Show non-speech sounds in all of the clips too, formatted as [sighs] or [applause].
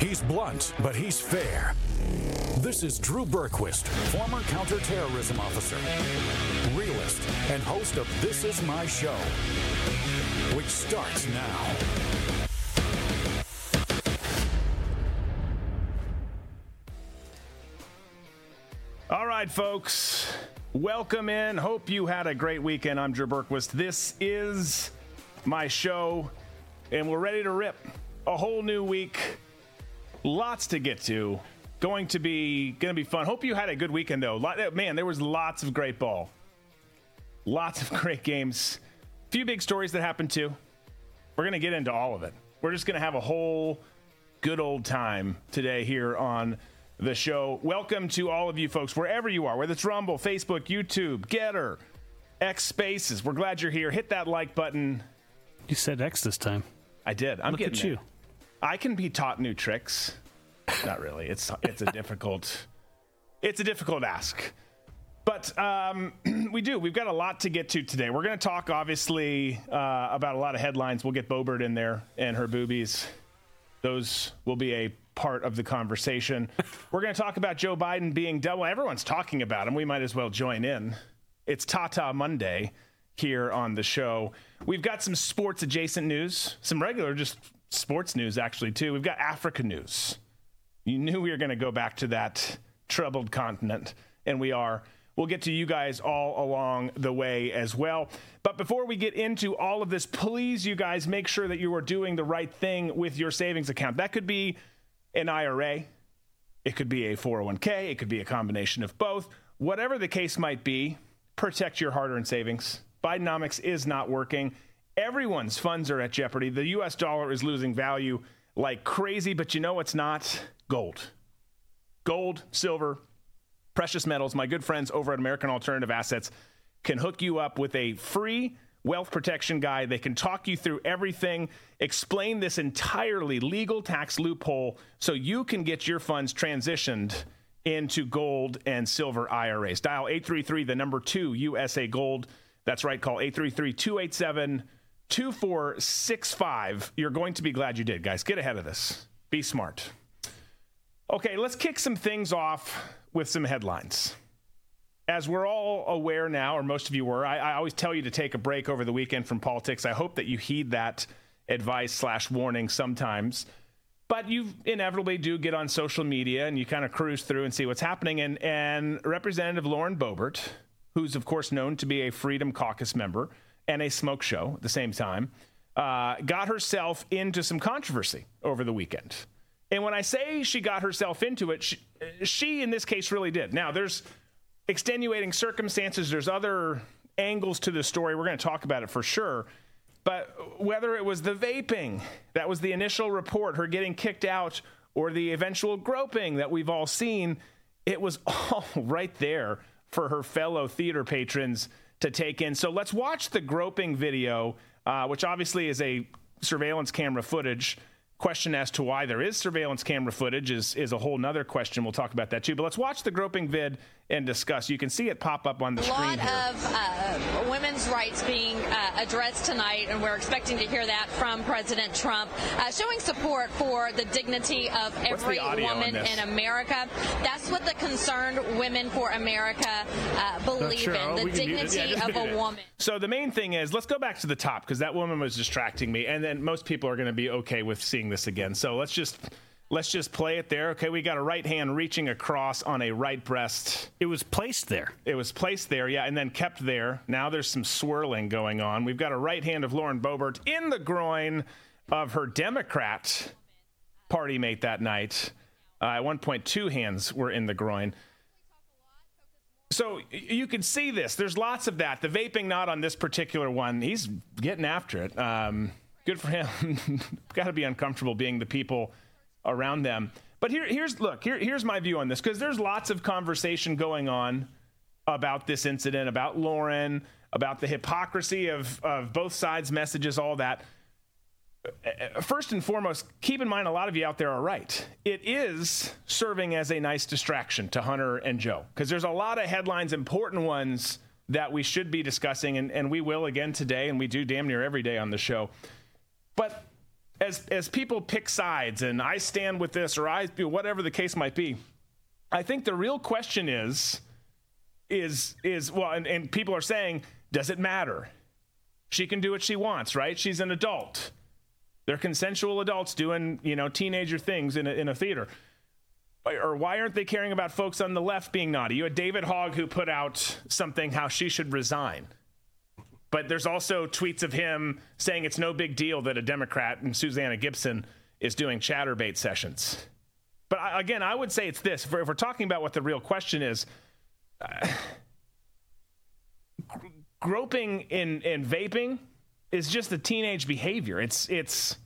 He's blunt, but he's fair. This is Drew Berquist, former counterterrorism officer, realist, and host of This Is My Show, which starts now. All right, folks. Welcome in. Hope you had a great weekend. I'm Drew Berquist. This is my show, and we're ready to rip a whole new week. Lots to get to. Going to be going to be fun. Hope you had a good weekend though. Man, there was lots of great ball. Lots of [laughs] great games. A few big stories that happened too. We're going to get into all of it. We're just going to have a whole good old time today here on the show. Welcome to all of you folks, wherever you are, whether it's Rumble, Facebook, YouTube, Gettr, X Spaces. We're glad you're here. Hit that like button. You said X this time. I did. I'm Look getting at you. there. I can be taught new tricks. Not really. It's it's a [laughs] difficult it's a difficult ask. But um, [clears throat] we do. We've got a lot to get to today. We're going to talk, obviously, uh, about a lot of headlines. We'll get Boebert in there and her boobies. Those will be a part of the conversation. [laughs] We're going to talk about Joe Biden being double. Everyone's talking about him. We might as well join in. It's Tata Monday here on the show. We've got some sports adjacent news, some regular just sports news actually too. We've got Africa news. You knew we were going to go back to that troubled continent, and we are. We'll get to you guys all along the way as well. But before we get into all of this, please, you guys, make sure that you are doing the right thing with your savings account. That could be an IRA, it could be a 401k, it could be a combination of both. Whatever the case might be, protect your hard earned savings. Bidenomics is not working. Everyone's funds are at jeopardy. The US dollar is losing value like crazy, but you know what's not? Gold. Gold, silver, precious metals. My good friends over at American Alternative Assets can hook you up with a free wealth protection guide. They can talk you through everything, explain this entirely legal tax loophole so you can get your funds transitioned into gold and silver IRAs. Dial 833 the number 2 USA Gold. That's right, call 833 287 2465. You're going to be glad you did, guys. Get ahead of this. Be smart. Okay, let's kick some things off with some headlines. As we're all aware now, or most of you were, I, I, always tell you to take a break over the weekend from politics. I hope that you heed that advice slash warning sometimes. But you inevitably do get on social media and you kind of cruise through and see what's happening. And, and Representative Lauren Boebert, who's of course known to be a Freedom Caucus member and a smoke show at the same time, uh, got herself into some controversy over the weekend. And when I say she got herself into it, she, she, in this case really did. Now, there's extenuating circumstances, there's other angles to the story. We're going to talk about it for sure. But whether it was the vaping, that was the initial report, her getting kicked out, or the eventual groping that we've all seen, it was [laughs] all right there for her fellow theater patrons to take in. So let's watch the groping video, uh, which obviously is a surveillance camera footage question as to why there is surveillance camera footage is, is a whole nother question. We'll talk about that too. But let's watch the groping vid and discuss. You can see it pop up on the a screen. A lot of uh, women's rights being uh, addressed tonight, and we're expecting to hear that from President Trump, uh, showing support for the dignity of every woman in, in, America. That's what the concerned Women for America uh, believe sure. in, Oh, the we can do this. dignity Yeah, of a woman. So the main thing is, let's go back to the top because that woman was distracting me, and then most people are going to be okay with seeing this again. So let's just let's just play it there. Okay, we got a right hand reaching across on a right breast. It was placed there. It was placed there, yeah, and then kept there. Now there's some swirling going on. We've got a right hand of Lauren Boebert in the groin of her Democrat party mate that night. Uh, at one point, two hands were in the groin. So you can see this. There's lots of that. The vaping not on this particular one. He's getting after it. Um, good for him. [laughs] Got to be uncomfortable being the people around them. But here, here's look. Here, here's my view on this because there's lots of conversation going on about this incident, about Lauren, about the hypocrisy of of both sides' messages, all that. First and foremost, keep in mind a lot of you out there are right. It is serving as a nice distraction to Hunter and Joe because there's a lot of headlines, important ones that we should be discussing, and, and we will again today, and we do damn near every day on the show. But as as people pick sides and I stand with this or I whatever the case might be, I think the real question is is is well and, and people are saying, does it matter? She can do what she wants, right? She's an adult. They're consensual adults doing, you know, teenager things in a, in a theater. Or why aren't they caring about folks on the left being naughty? You had David Hogg who put out something how she should resign. But there's also tweets of him saying it's no big deal that a Democrat and Susanna Gibson is doing Chaturbate sessions. But again, I would say it's this. If we're, if we're, talking about what the real question is, uh, [sighs] groping in, in vaping is just a teenage behavior. It's, it's,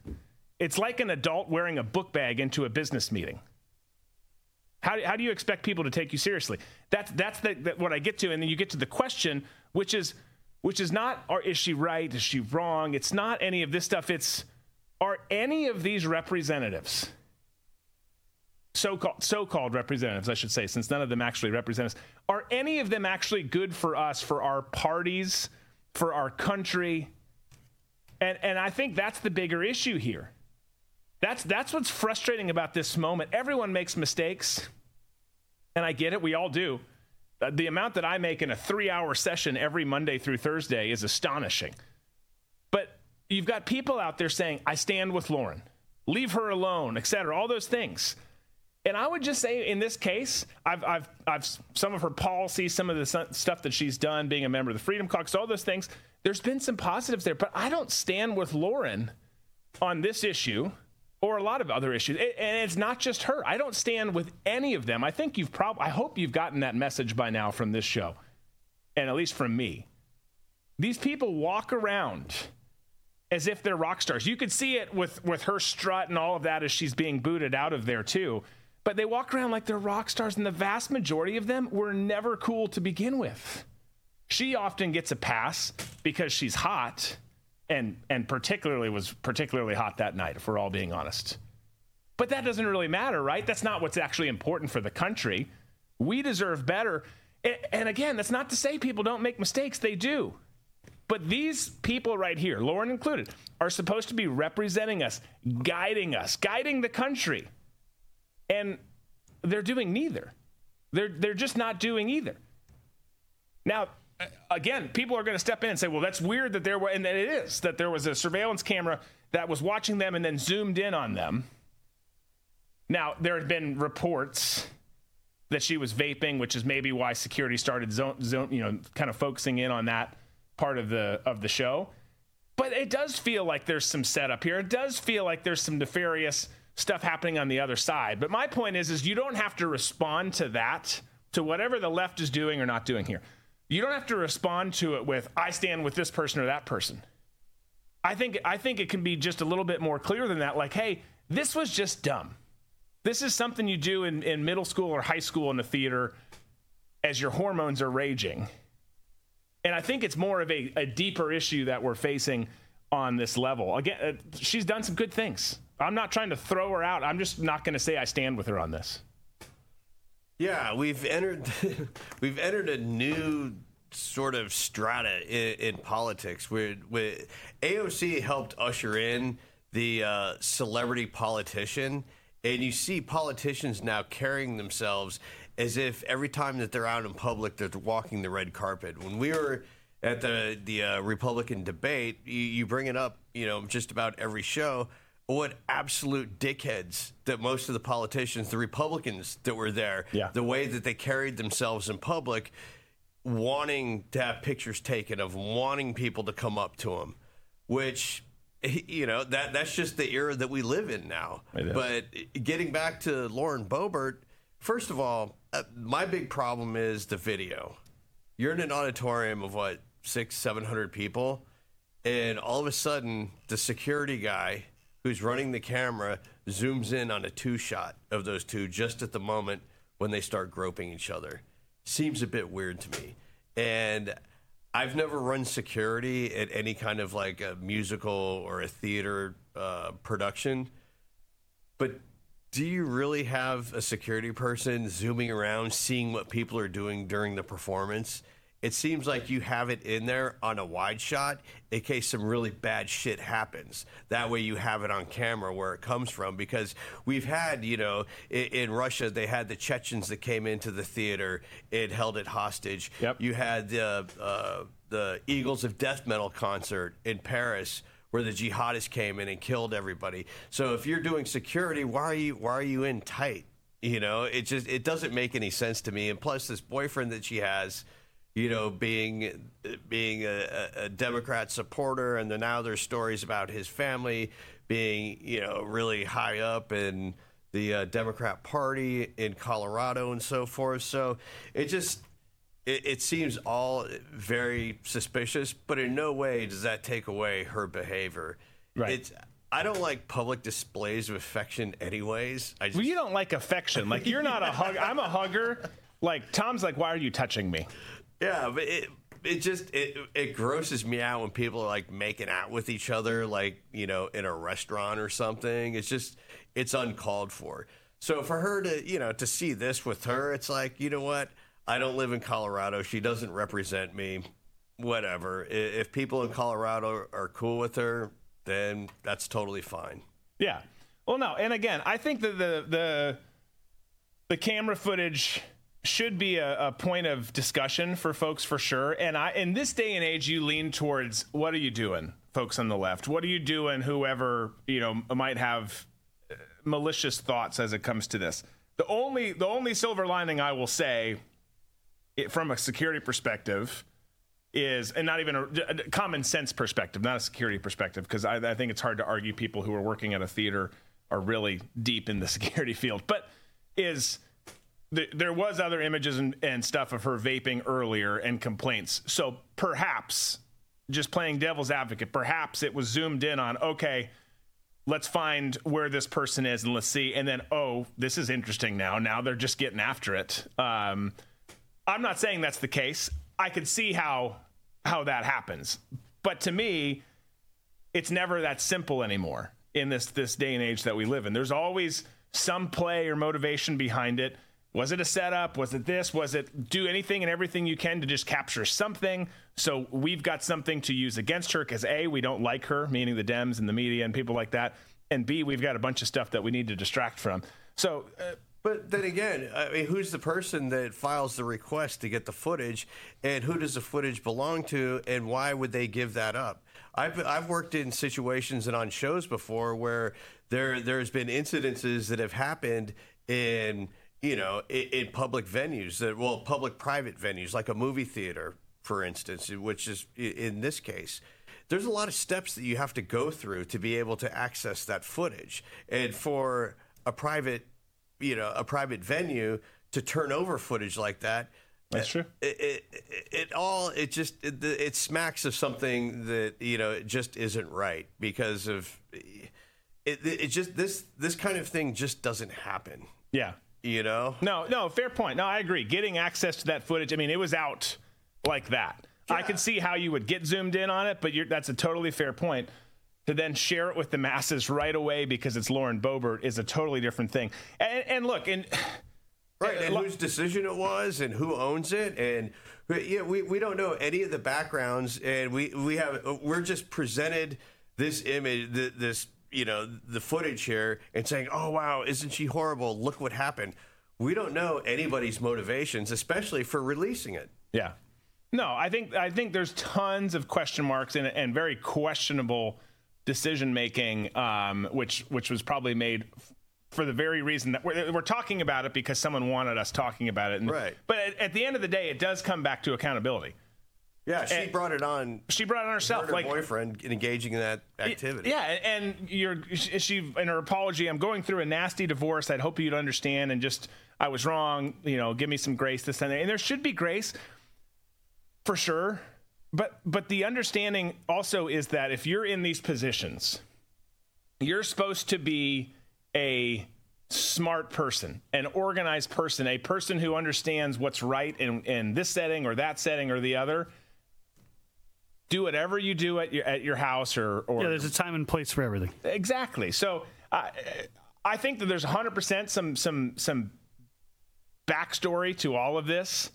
it's like an adult wearing a book bag into a business meeting. How, how do you expect people to take you seriously? That's, that's the, that what I get to. And then you get to the question, which is, which is not, or is she right? Is she wrong? It's not any of this stuff. It's, are any of these representatives, so-called, so-called representatives, I should say, since none of them actually represent us, are any of them actually good for us, for our parties, for our country? And, and I think that's the bigger issue here. That's, that's what's frustrating about this moment. Everyone makes mistakes, and I get it. We all do. The amount that I make in a three hour session every Monday through Thursday is astonishing. But you've got people out there saying, I stand with Lauren, leave her alone, etc. all those things. And I would just say in this case, I've, I've, I've, some of her policies, some of the stuff that she's done, being a member of the Freedom Caucus, all those things, there's been some positives there. But I don't stand with Lauren on this issue or a lot of other issues. and it's not just her. I don't stand with any of them. I think you've probably, I hope you've gotten that message by now from this show, and at least from me. These people walk around as if they're rock stars. You could see it with, with her strut and all of that as she's being booted out of there, too. But they walk around like they're rock stars, and the vast majority of them were never cool to begin with. She often gets a pass because she's hot and and particularly was particularly hot that night if we're all being honest. But that doesn't really matter right? That's not what's actually important for the country. We deserve better. And again that's not to say people don't make mistakes. They do. But these people right here lauren included are supposed to be representing us guiding us guiding the country. And they're doing neither. They're they're just not doing either. Now again, people are going to step in and say, well, that's weird that there were, and it is, that there was a surveillance camera that was watching them and then zoomed in on them. Now, there have been reports that she was vaping, which is maybe why security started zone, zone, you know, kind of focusing in on that part of the of the show. But it does feel like there's some setup here. It does feel like there's some nefarious stuff happening on the other side. But my point is, is you don't have to respond to that, to whatever the left is doing or not doing here. You don't have to respond to it with "I stand with this person or that person." I think I think it can be just a little bit more clear than that. Like, hey, this was just dumb. This is something you do in, in middle school or high school in the theater as your hormones are raging. And I think it's more of a, a deeper issue that we're facing on this level. Again, uh, she's done some good things. I'm not trying to throw her out. I'm just not going to say I stand with her on this. Yeah, we've entered [laughs] we've entered a new sort of strata in, in politics where, AOC helped usher in the uh, celebrity politician, and you see politicians now carrying themselves as if every time that they're out in public, they're walking the red carpet. When we were at the the uh, Republican debate, you, you bring it up, you know, just about every show what absolute dickheads that most of the politicians, the Republicans that were there, yeah. the way that they carried themselves in public, wanting to have pictures taken of wanting people to come up to them, which you know that that's just the era that we live in now. But getting back to Lauren Boebert, first of all, uh, my big problem is the video. You're in an auditorium of what six, seven hundred people, and all of a sudden the security guy who's running the camera zooms in on a two shot of those two just at the moment when they start groping each other. Seems a bit weird to me. And I've never run security at any kind of like a musical or a theater uh, production. But do you really have a security person zooming around, seeing what people are doing during the performance? It seems like you have it in there on a wide shot in case some really bad shit happens. That way you have it on camera where it comes from because we've had, you know, in, in Russia, they had the Chechens that came into the theater and held it hostage. Yep. You had the, uh, the Eagles of Death Metal concert in Paris where the jihadists came in and killed everybody. So if you're doing security, why are you why are you in tight? You know, it just it doesn't make any sense to me. And plus, this boyfriend that she has, you know, being being a, a Democrat supporter, and then now there's stories about his family being, you know, really high up in the uh, Democrat Party in Colorado and so forth. So it just it, it, seems all very suspicious, but in no way does that take away her behavior. Right. It's I don't like public displays of affection, anyways. I just, well, you don't like affection. Like you're not a hug. I'm a hugger. Like Tom's like, why are you touching me? Yeah, but it it just it it grosses me out when people are like making out with each other, like you know, in a restaurant or something. It's just it's uncalled for. So for her to you know to see this with her, it's like you know what? I don't live in Colorado. She doesn't represent me. Whatever. If people in Colorado are cool with her, then that's totally fine. Yeah. Well, no, and again, I think that the the the camera footage should be a, a, point of discussion for folks for sure. And I, in this day and age, you lean towards what are you doing, folks on the left? What are you doing? Whoever you know might have uh, malicious thoughts as it comes to this. The only the only silver lining I will say, it, from a security perspective, is and not even a, a common sense perspective, not a security perspective, because I, I think it's hard to argue people who are working at a theater are really deep in the [laughs] security field, but is there was other images and, and stuff of her vaping earlier and complaints. So perhaps, just playing devil's advocate, perhaps it was zoomed in on, okay, let's find where this person is and let's see. And then, oh, this is interesting now. Now they're just getting after it. Um, I'm not saying that's the case. I could see how how that happens, but to me, it's never that simple anymore in this this day and age that we live in. There's always some play or motivation behind it. Was it a setup? Was it this? Was it do anything and everything you can to just capture something? So we've got something to use against her because A, we don't like her, meaning the Dems and the media and people like that. And B, we've got a bunch of stuff that we need to distract from. So, uh, but then again, I mean, who's the person that files the request to get the footage, and who does the footage belong to, and why would they give that up? I've I've worked in situations and on shows before where there there's been incidences that have happened in you know, in, in public venues that, well, public private venues like a movie theater, for instance, which is in this case. There's a lot of steps that you have to go through to be able to access that footage. And for a private, you know, a private venue to turn over footage like that, that's true. It, it, it, all it just it, it, smacks of something that you know it just isn't right because of it. It just this this kind of thing just doesn't happen. Yeah, you know? No, no, fair point. No, I agree. Getting access to that footage, I mean, it was out like that. Yeah. I could see how you would get zoomed in on it, but that's a totally fair point. To then share it with the masses right away because it's Lauren Boebert is a totally different thing. And, and look, and [sighs] right, and whose decision it was, and who owns it, and yeah, we, we don't know any of the backgrounds, and we we have we're just presented this image, this you know the footage here and saying, "Oh wow, isn't she horrible? Look what happened." We don't know anybody's motivations, especially for releasing it. Yeah. No, I think I think there's tons of question marks and, and very questionable decision making, um, which which was probably made for the very reason that we're, we're, talking about it because someone wanted us talking about it. And, right. But at, at, the end of the day, it does come back to accountability. Yeah, she and brought it on. She brought it on herself, her like boyfriend engaging in that activity. Yeah, and you're she in her apology. I'm going through a nasty divorce. I'd hope you'd understand and just I was wrong. You know, give me some grace. This and that. And there should be grace for sure. But but the understanding also is that if you're in these positions, you're supposed to be a smart person, an organized person, a person who understands what's right in, in this setting or that setting or the other do whatever you do at your at your house or or yeah, there's a time and place for everything. Exactly. So I I think that there's 100 percent some some some backstory to all of this.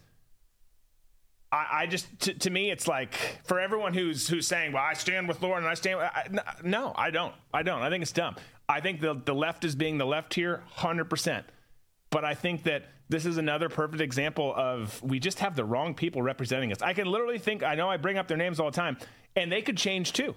I, I just to, to, me it's like for everyone who's who's saying well I stand with Lauren and I stand I, no I don't I don't I think it's dumb I think the the left is being the left here hundred percent but I think that this is another perfect example of we just have the wrong people representing us I can literally think I know I bring up their names all the time and they could change too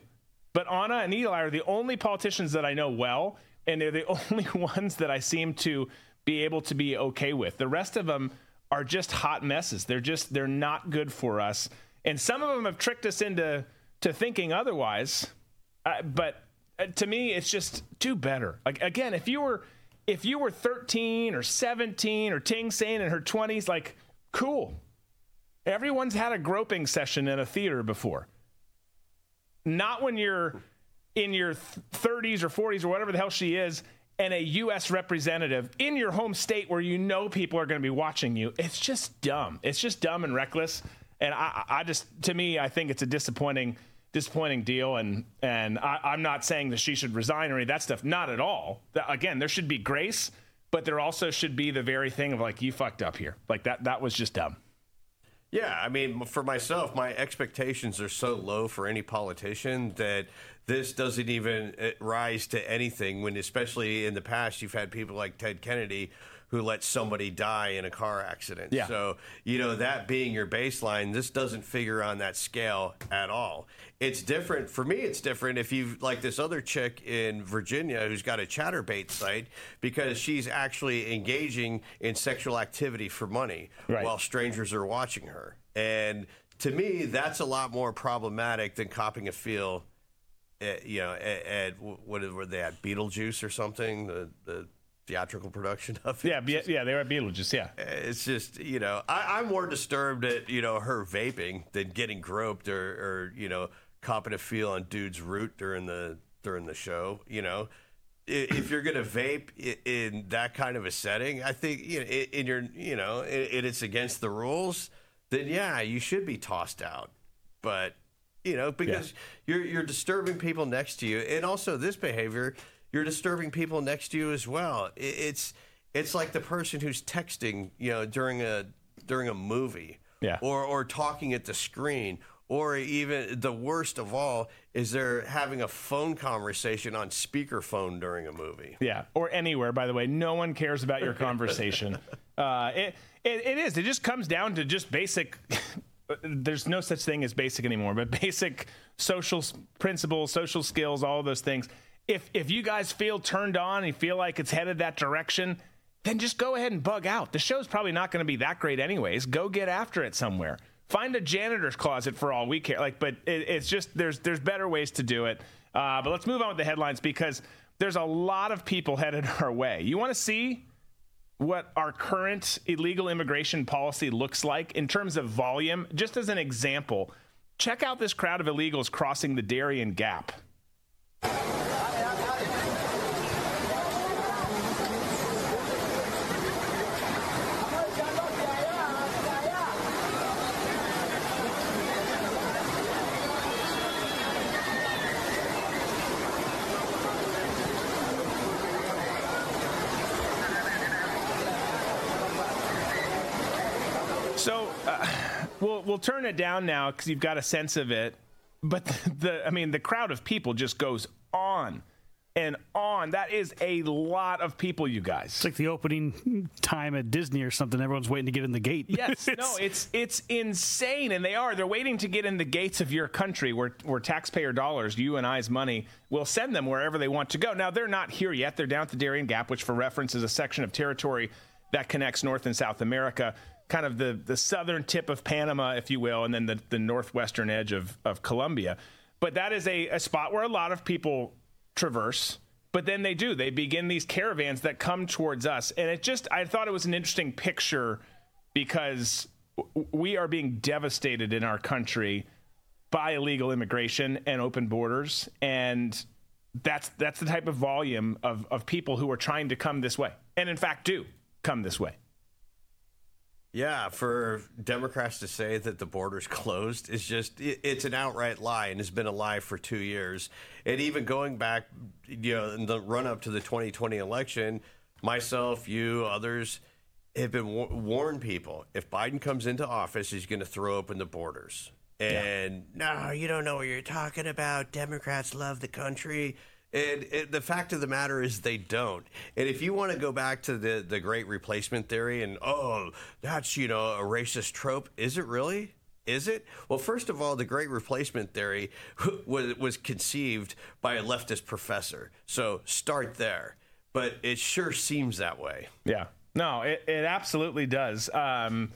but Anna and Eli are the only politicians that I know well and they're the [laughs] only ones that I seem to be able to be okay with the rest of them are just hot messes. They're just they're not good for us. And some of them have tricked us into to thinking otherwise. Uh, but uh, to me, it's just do better. Like again, if you were if you were 13 or 17 or Ting Sain in her 20s, like cool. Everyone's had a groping session in a theater before. Not when you're in your 30s or 40s or whatever the hell she is and a U.S. representative in your home state where you know people are going to be watching you. It's just dumb. It's just dumb and reckless. And I, I just, to me, I think it's a disappointing, disappointing deal. And and I, am not saying that she should resign or any of that stuff. Not at all. Again, there should be grace, but there also should be the very thing of like you fucked up here. Like that. That was just dumb. Yeah, I mean, for myself, my expectations are so low for any politician that this doesn't even uh, rise to anything when especially in the past you've had people like Ted Kennedy who let somebody die in a car accident. Yeah. So, you know, that being your baseline, this doesn't figure on that scale at all. It's different. For me, it's different if you like this other chick in Virginia who's got a Chaturbate site because she's actually engaging in sexual activity for money right. while strangers are watching her. And to me, that's a lot more problematic than copping a feel at, you know, at, at what were they at Beetlejuice or something? The, the theatrical production of it. Yeah, be, yeah, they were at Beetlejuice. Yeah, it's just you know, I, am more disturbed at you know her vaping than getting groped or, or you know copping a feel on dude's root during the during the show. You know, if you're gonna vape in that kind of a setting, I think you know, in your you know, and it's against the rules. Then yeah, you should be tossed out. But you know, because yeah. you're you're disturbing people next to you, and also this behavior, you're disturbing people next to you as well. It's it's like the person who's texting, you know, during a during a movie, yeah, or or talking at the screen, or even the worst of all is they're having a phone conversation on speakerphone during a movie. Yeah, or anywhere. By the way, no one cares about your conversation. [laughs] uh, it, it it is. It just comes down to just basic [laughs] there's no such thing as basic anymore, but basic social principles, social skills, all those things. If if you guys feel turned on and you feel like it's headed that direction, then just go ahead and bug out. The show's probably not going to be that great anyways. Go get after it somewhere. Find a janitor's closet for all we care. Like, but it, it's just there's there's better ways to do it. Uh, but let's move on with the headlines because there's a lot of people [laughs] headed our way. You want to see what our current illegal immigration policy looks like in terms of volume, just as an example, check out this crowd of illegals crossing the Darien Gap. Uh, we'll we'll turn it down now because you've got a sense of it. But the, [laughs] the I mean the crowd of people just goes on and on. That is a lot of people, you guys. It's like the opening time at Disney or something. Everyone's waiting to get in the gate. [laughs] Yes, it's, no, it's it's insane, and they are. They're waiting to get in the gates of your country, where where taxpayer dollars, you and I's money, will send them wherever they want to go. Now they're not here yet. They're down at the Darien Gap, which, for reference, is a section of territory that connects North and South America kind of the, the southern tip of Panama, if you will, and then the, the northwestern edge of, of Colombia. But that is a, a spot where a lot of people traverse. But then they do. They begin these caravans that come towards us. And it just, I thought it was an interesting picture because we are being devastated in our country by illegal immigration and open borders. And that's that's the type of volume of, of people who are trying to come this way. And in fact do come this way. Yeah, for Democrats to say that the border's [laughs] closed is just it's an outright lie and has been a lie for 2 years. And even going back, you know, in the run up to the 2020 election, myself, you, others, have been war- warned people if Biden comes into office, he's going to throw open the borders. And yeah. no, you don't know what you're talking about. Democrats love the country. And it, the fact of the matter is, they don't. And if you want to go back to the, the great replacement theory and, oh, that's, you know, a racist trope, is it really? Is it? Well, first of all, the great replacement theory [laughs] was, was conceived by a leftist professor. So start there. But it sure seems that way. Yeah. No, it, it absolutely does. Um,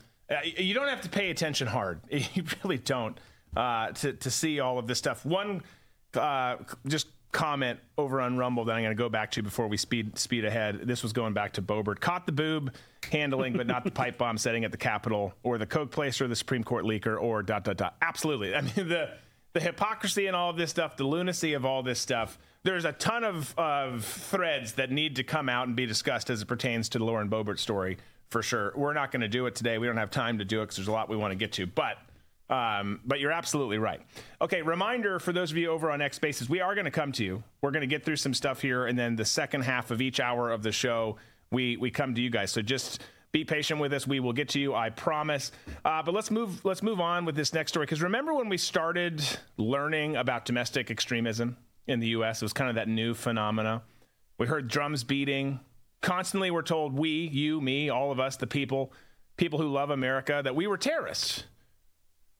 you don't have to pay attention hard. [laughs] You really don't uh, to, to see all of this stuff. One, uh, just comment over on Rumble that I'm going to go back to before we speed speed ahead. This was going back to Boebert. Caught the boob handling, but not the pipe bomb setting at the Capitol, or the Coke placer, the Supreme Court leaker, or dot dot dot. Absolutely. I mean the the hypocrisy and all of this stuff, the lunacy of all this stuff. There's a ton of, of threads that need to come out and be discussed as it pertains to the Lauren Boebert story for sure. We're not going to do it today. We don't have time to do it because there's a lot we want to get to, but um, but you're absolutely right. Okay, reminder for those of you over on X Spaces, we are going to come to you. We're going to get through some stuff here, and then the second half of each hour of the show, we we come to you guys. So just be patient with us. We will get to you, I promise. Uh, but let's move let's move on with this next story because remember when we started learning about domestic extremism in the U.S. It was kind of that new phenomena. We heard drums beating. Constantly, we're told we, you, me, all of us, the people, people who love America, that we were terrorists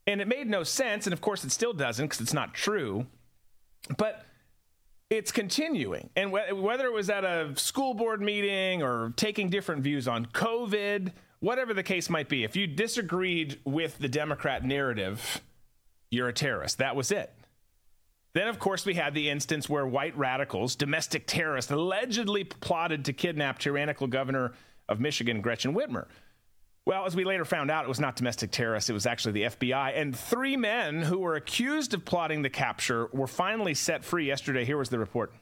and it made no sense. And of course, it still doesn't because it's not true. But it's continuing. And wh- whether it was at a school board meeting or taking different views on COVID, whatever the case might be, if you disagreed with the Democrat narrative, you're a terrorist. That was it. Then, of course, we had the instance where white radicals, domestic terrorists, allegedly plotted to kidnap tyrannical governor of Michigan, Gretchen Whitmer. Well, as we later found out, it was not domestic terrorists, it was actually the FBI. And three men who were accused of plotting the capture were finally set free yesterday. Here was the report.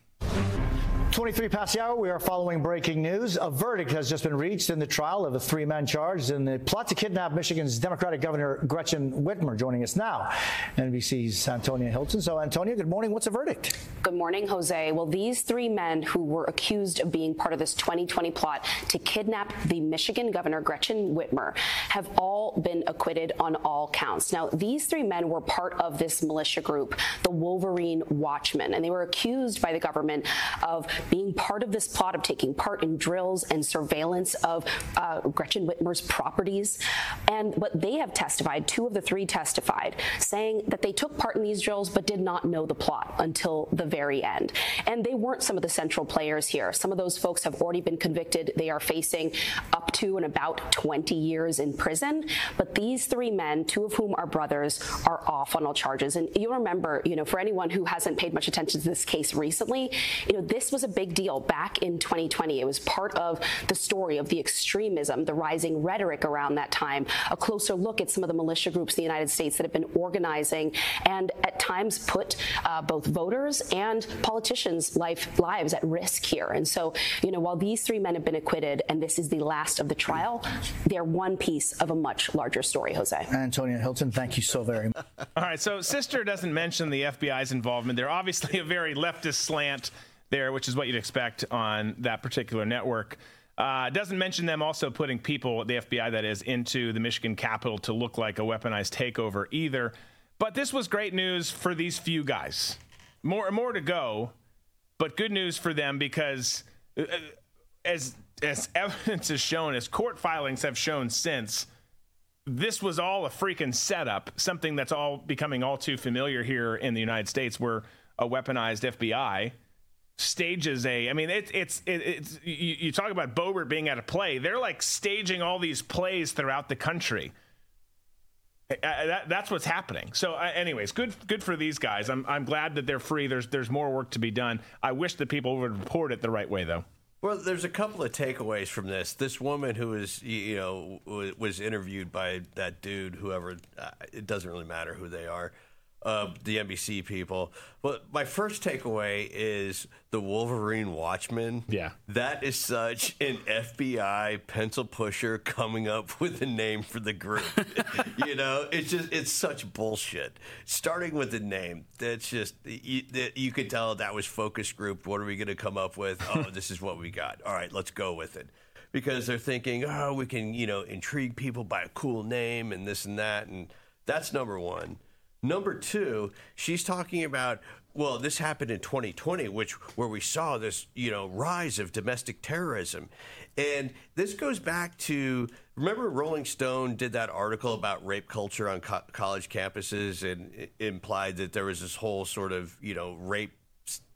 23 past the hour, we are following breaking news. A verdict has just been reached in the trial of the three men charged in the plot to kidnap Michigan's Democratic Governor Gretchen Whitmer. Joining us now, NBC's Antonia Hilton. So, Antonia, good morning. What's the verdict? Good morning, Jose. Well, these three men who were accused of being part of this 2020 plot to kidnap the Michigan Governor Gretchen Whitmer have all been acquitted on all counts. Now, these three men were part of this militia group, the Wolverine Watchmen, and they were accused by the government of being part of this plot of taking part in drills and surveillance of uh, Gretchen Whitmer's properties. And what they have testified, two of the three testified, saying that they took part in these drills but did not know the plot until the very end. And they weren't some of the central players here. Some of those folks have already been convicted. They are facing up to and about 20 years in prison. But these three men, two of whom are brothers, are off on all charges. And you'll remember, you know, for anyone who hasn't paid much attention to this case recently, you know, this was a big deal back in 2020. It was part of the story of the extremism, the rising rhetoric around that time, a closer look at some of the militia groups in the United States that have been organizing and at times put uh, both voters and politicians' life, lives at risk here. And so, you know, while these three men have been acquitted and this is the last of the trial, they're one piece of a much larger story, Jose. Antonia Hilton, thank you so very much. [laughs] All right, so Sister doesn't mention the FBI's involvement. They're obviously a very leftist slant there, which is what you'd expect on that particular network. Uh, doesn't mention them also putting people, the FBI that is, into the Michigan Capitol to look like a weaponized takeover either. But this was great news for these few guys. More more to go, but good news for them because uh, as as [laughs] evidence has shown, as court filings have shown since, this was all a freaking setup. Something that's all becoming all too familiar here in the United States, where a weaponized FBI stages a. I mean, it, it's it, it's you, you, talk about Boebert being at a play. They're like staging all these plays throughout the country. Uh, that, that's what's happening. So, anyways, good good for these guys. I'm I'm glad that they're free. There's there's more work to be done. I wish that people would report it the right way, though. Well, there's a couple of takeaways from this. This woman who was, you know, was interviewed by that dude, whoever. Uh, it doesn't really matter who they are uh, the NBC people. But my first takeaway is the Wolverine Watchmen. Yeah. That is such an FBI pencil pusher coming up [laughs] with a name for the group. [laughs] you know, it's just, it's such bullshit. Starting with the name, that's just, you, you could tell that was focus group. What are we going to come up with? [laughs] Oh, this is what we got. All right, let's go with it because they're thinking, oh, we can, you know, intrigue people by a cool name and this and that. And that's number one. Number two, she's talking about, well, this happened in 2020, which where we saw this, you know, rise of domestic terrorism. And this goes back to remember Rolling Stone did that article about rape culture on co- college campuses and implied that there was this whole sort of, you know, rape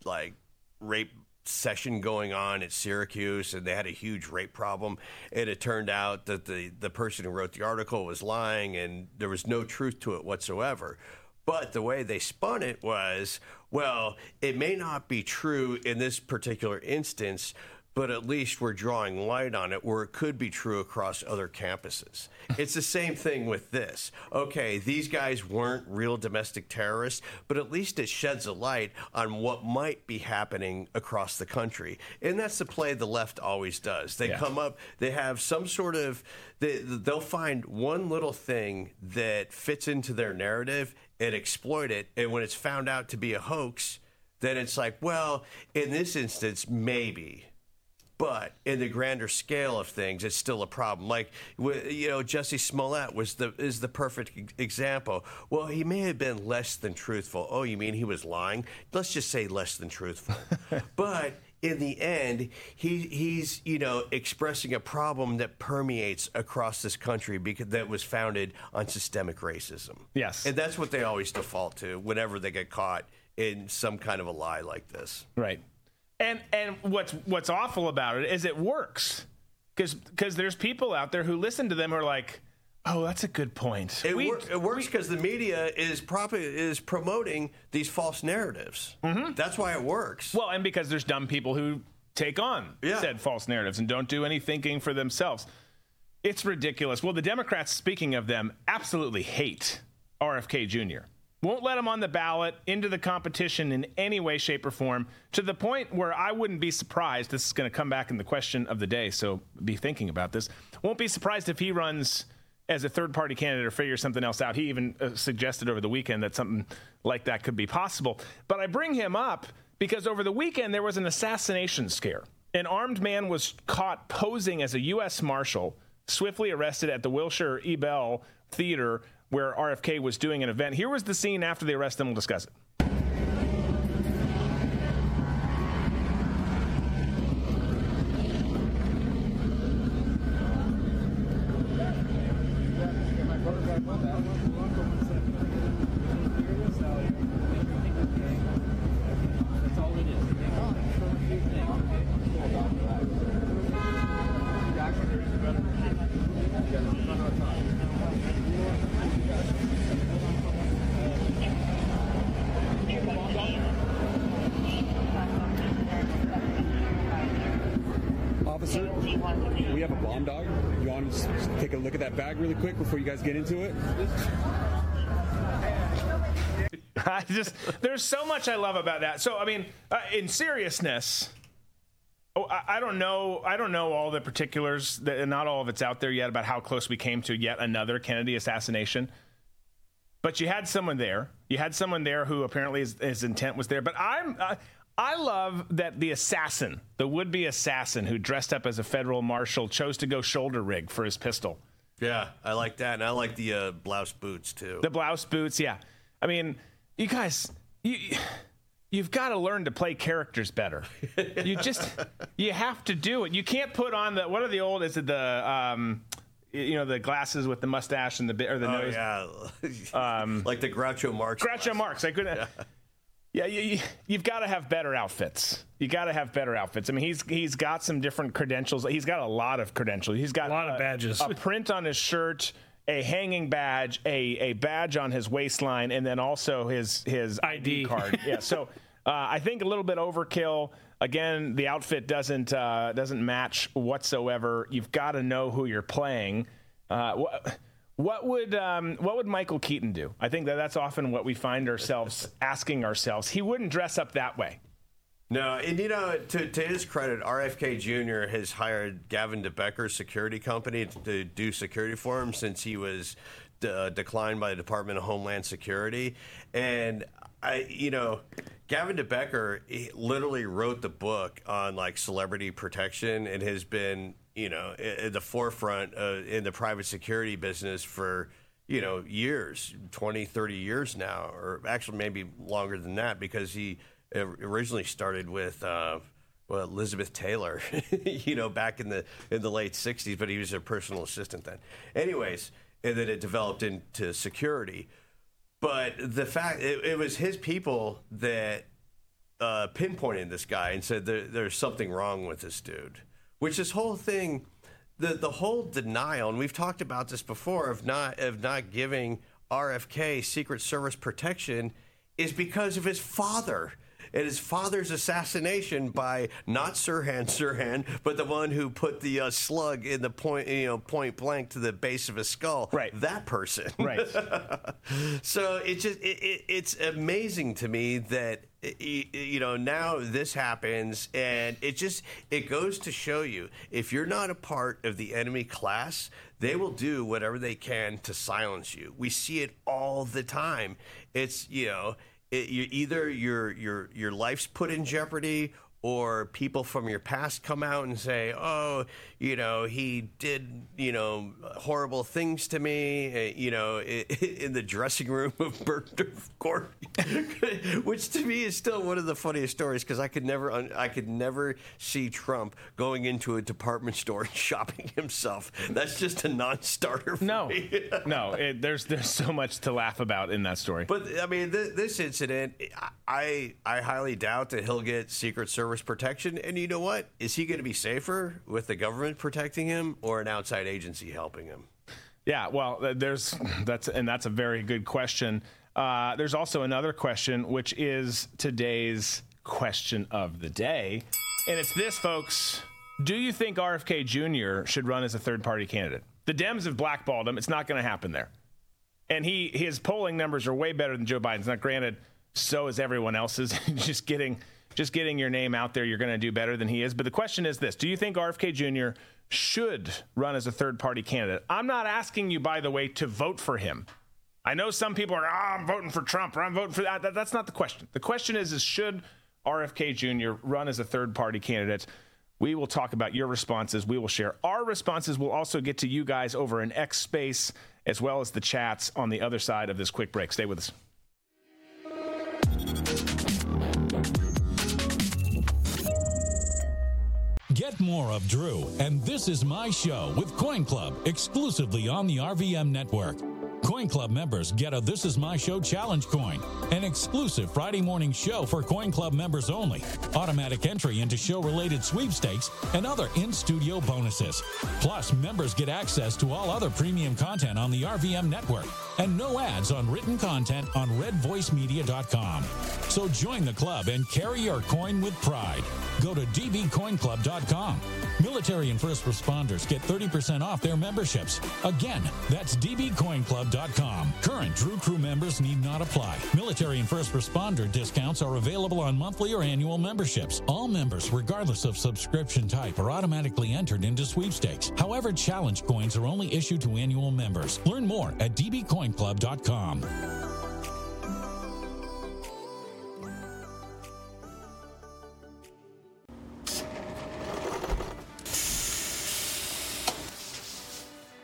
like rape session going on at Syracuse and they had a huge rape problem and it turned out that the the person who wrote the article was lying and there was no truth to it whatsoever. But the way they spun it was, well, it may not be true in this particular instance, but at least we're drawing light on it where it could be true across other campuses. it's the same thing with this. Okay, these guys weren't real domestic terrorists, but at least it sheds a light on what might be happening across the country. And that's the play the left always does. They yeah. come up, they have some sort of, they, they'll find one little thing that fits into their narrative and exploit it. And when it's found out to be a hoax, then it's like, well, in this instance, maybe but in the grander scale of things, it's still a problem. Like you know, Jesse Smollett was the is the perfect example. Well, he may have been less than truthful. Oh, you mean he was lying? Let's just say less than truthful. [laughs] but in the end, he he's you know expressing a problem that permeates across this country because that was founded on systemic racism. Yes, and that's what they always default to whenever they get caught in some kind of a lie like this. Right. And and what's what's awful about it is it works because because there's people out there who listen to them who are like, oh, that's a good point. It, we, wor- it works because the media is probably is promoting these false narratives. Mm-hmm. That's why it works. Well, and because there's dumb people who take on yeah. said false narratives and don't do any thinking for themselves. It's ridiculous. Well, the Democrats, speaking of them, absolutely hate RFK Jr won't let him on the ballot into the competition in any way, shape, or form, to the point where I wouldn't be surprised. This is going to come back in the question of the day, so be thinking about this. Won't be surprised if he runs as a third party candidate or figures something else out. He even uh, suggested over the weekend that something like that could be possible. But I bring him up because over the weekend there was an assassination scare. An armed man was caught posing as a U.S. Marshal, swiftly arrested at the Wilshire Ebell Theater where RFK was doing an event. Here was the scene after the arrest, and we'll discuss it. Before you guys get into it? [laughs] I just there's so much I love about that. So I mean, uh, in seriousness, oh, I, I, don't know. I don't know all the particulars. That, not all of it's out there yet about how close we came to yet another Kennedy assassination. But you had someone there. You had someone there who apparently his, his intent was there. But I'm. Uh, I love that the assassin, the would-be assassin who dressed up as a federal marshal, chose to go shoulder rig for his pistol. Yeah, I like that, and I like the uh, blouse boots too. The blouse boots, yeah. I mean, you guys, you you've got to learn to play characters better. you just you have to do it. You can't put on the what are the old? Is it the um, you know the glasses with the mustache and the bit or the oh, nose? Yeah, [laughs] um, like the Groucho Marx. Groucho. Marx. I couldn't. Yeah. Yeah, you, have got to have better outfits. You got to have better outfits. I mean, he's he's got some different credentials. He's got a lot of credentials. He's got a lot a, of badges. A [laughs] print on his shirt, a hanging badge, a a badge on his waistline, and then also his his ID, ID card. [laughs] yeah. So uh, I think a little bit overkill. Again, the outfit doesn't uh, doesn't match whatsoever. You've got to know who you're playing. Uh, wh- what would um, what would Michael Keaton do? I think that that's often what we find ourselves [laughs] asking ourselves. He wouldn't dress up that way. No, and you know, to, to his credit, RFK Jr. has hired Gavin de Becker Security Company to do security for him since he was uh, declined by the Department of Homeland Security. And I, you know, Gavin de Becker literally wrote the book on like celebrity protection and has been you know, at the forefront uh, in the private security business for you know years 20 30 years now or actually maybe longer than that because he originally started with uh, well, Elizabeth Taylor, [laughs] you know, back in the in the late '60s, but he was a personal assistant then. Anyways, and then it developed into security. But the fact it, it was his people that uh, pinpointed this guy and said there, there's something wrong with this dude. Which this whole thing, the the whole denial, and we've talked about this before of not of not giving RFK Secret Service protection, is because of his father and his father's assassination by not Sirhan Sirhan, but the one who put the uh, slug in the point, you know, point blank to the base of his skull. Right. That person. Right. [laughs] so it's just it, it, it's amazing to me that you know now this happens and it just it goes to show you if you're not a part of the enemy class they will do whatever they can to silence you. We see it all the time. It's you know it, you, either your your your life's put in jeopardy or people from your past come out and say, "Oh, you know, he did, you know, horrible things to me," uh, you know, [laughs] in the dressing room of [laughs] Bergdorf Court, [laughs] which to me is still one of the funniest stories because I could never, I could never see Trump going into a department store and shopping himself. That's just a non-starter. no, me. no, it, there's there's so much to laugh about in that story. But I mean, th- this incident, I I highly doubt that he'll get Secret Service service protection. And you know what? Is he going to be safer with the government protecting him or an outside agency helping him? Yeah, well, there's that's and that's a very good question. Uh, there's also another question, which is today's question of the day, and it's this, folks: Do you think RFK Jr. should run as a third-party candidate? The Dems have blackballed him. It's not going to happen there, and he his polling numbers are way better than Joe Biden's. Not granted, so is everyone else's. [laughs] Just getting just getting your name out there, you're going to do better than he is. But the question is this Do you think RFK Jr. should run as a third party candidate? I'm not asking you, by the way, to vote for him. I know some people are, oh, I'm voting for Trump or I'm voting for that. that. That's not the question. The question is, is should RFK Jr. run as a third party candidate? We will talk about your responses. We will share our responses. We'll also get to you guys over in X Space as well as the chats on the other side of this quick break. Stay with us. Get more of Drew, and this is my show with Coin Club exclusively on the RVM network. Coin Club members get a This Is My Show challenge coin, an exclusive Friday morning show for Coin Club members only, automatic entry into show related sweepstakes, and other in studio bonuses. Plus, members get access to all other premium content on the RVM network and no ads on written content on redvoicemedia.com. So join the club and carry your coin with pride. Go to dbcoinclub.com. Military and first responders get 30% off their memberships. Again, that's dbcoinclub.com. Current Drew Crew members need not apply. Military and first responder discounts are available on monthly or annual memberships. All members, regardless of subscription type, are automatically entered into sweepstakes. However, challenge coins are only issued to annual members. Learn more at dbcoinclub.com club.com.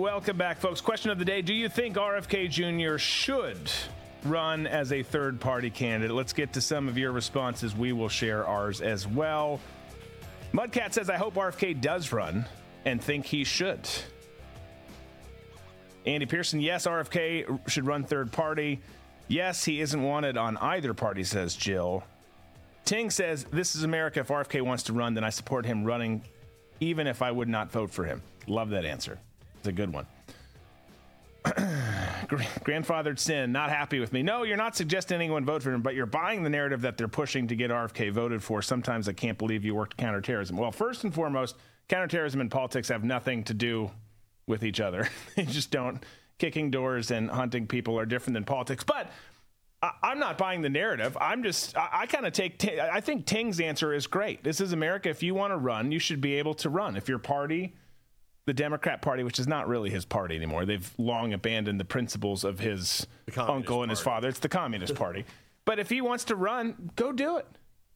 welcome back, folks. Question of the day Do you think RFK Jr. should run as a third party candidate? Let's get to some of your responses. We will share ours as well. Mudcat says, I hope RFK does run and think he should. Andy Pearson, yes, RFK should run third party. Yes, he isn't wanted on either party, says Jill. Ting says, This is America. If RFK wants to run, then I support him running, even if I would not vote for him. Love that answer. It's a good one. [clears throat] Grandfathered sin, not happy with me. No, you're not suggesting anyone vote for him, but you're buying the narrative that they're pushing to get RFK voted for. Sometimes I can't believe you worked counterterrorism. Well, first and foremost, counterterrorism and politics have nothing to do with each other. [laughs] they just don't. Kicking doors and hunting people are different than politics. But I, am not buying the narrative. I'm just, I, I kind of take, I think Ting's answer is great. This is America. If you want to run, you should be able to run. If your party the Democrat Party, which is not really his party anymore. They've long abandoned the principles of his uncle and his father. It's the Communist [laughs] Party. but if he wants to run, go do it.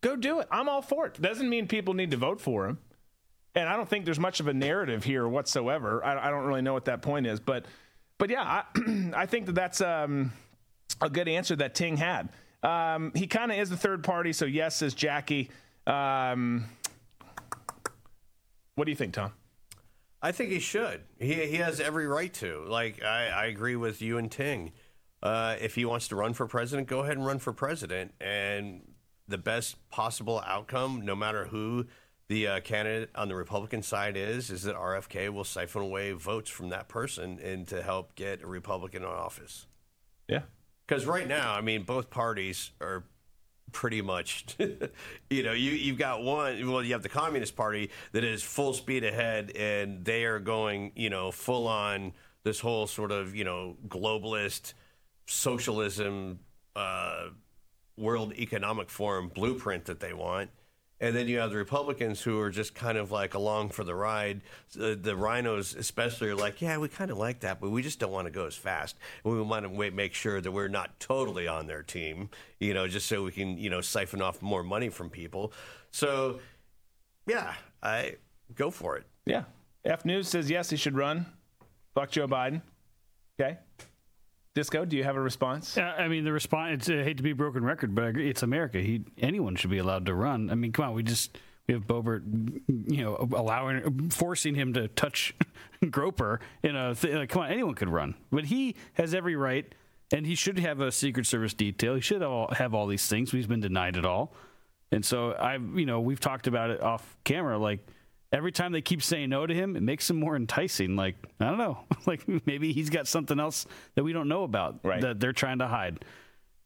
Go do it. I'm all for it. Doesn't mean people need to vote for him. And I don't think there's much of a narrative here whatsoever. I, I don't really know what that point is, but but yeah, I, [clears throat] I think that that's um, a good answer that Ting had. Um, he kind of is the third party, so yes, says Jackie. Um, what do you think, Tom? I think he should. He he has every right to. Like I, I agree with you and Ting. Uh, if he wants to run for president, go ahead and run for president. And the best possible outcome, no matter who the uh, candidate on the Republican side is, is that RFK will siphon away votes from that person and to help get a Republican in office. Yeah. Because right now, I mean, both parties are pretty much [laughs] you know you you've got one well you have the communist party that is full speed ahead and they are going you know full on this whole sort of you know globalist socialism uh, world economic forum blueprint that they want and then you have the Republicans who are just kind of like along for the ride. Uh, the, the RINOs, especially, are like, yeah, we kind of like that, but we just don't want to go as fast. We want to make sure that we're not totally on their team, you know, just so we can, you know, siphon off more money from people. So, yeah, I go for it. Yeah. F News says yes, he should run. Fuck Joe Biden. Okay. Disco, do you have a response? Uh, I mean, the response. I hate to be broken record, but I. It's America. He anyone should be allowed to run. I mean, come on. We just we have Boebert, you know, allowing forcing him to touch [laughs] Groper in a th- like, come on. Anyone could run, but he has every right, and he should have a Secret Service detail. He should all, have all these things. He's been denied it all, and so I've you know we've talked about it off camera, like every time they keep saying no to him, it makes him more enticing. Like, I don't know. [laughs] like maybe he's got something else that we don't know about right. that they're trying to hide.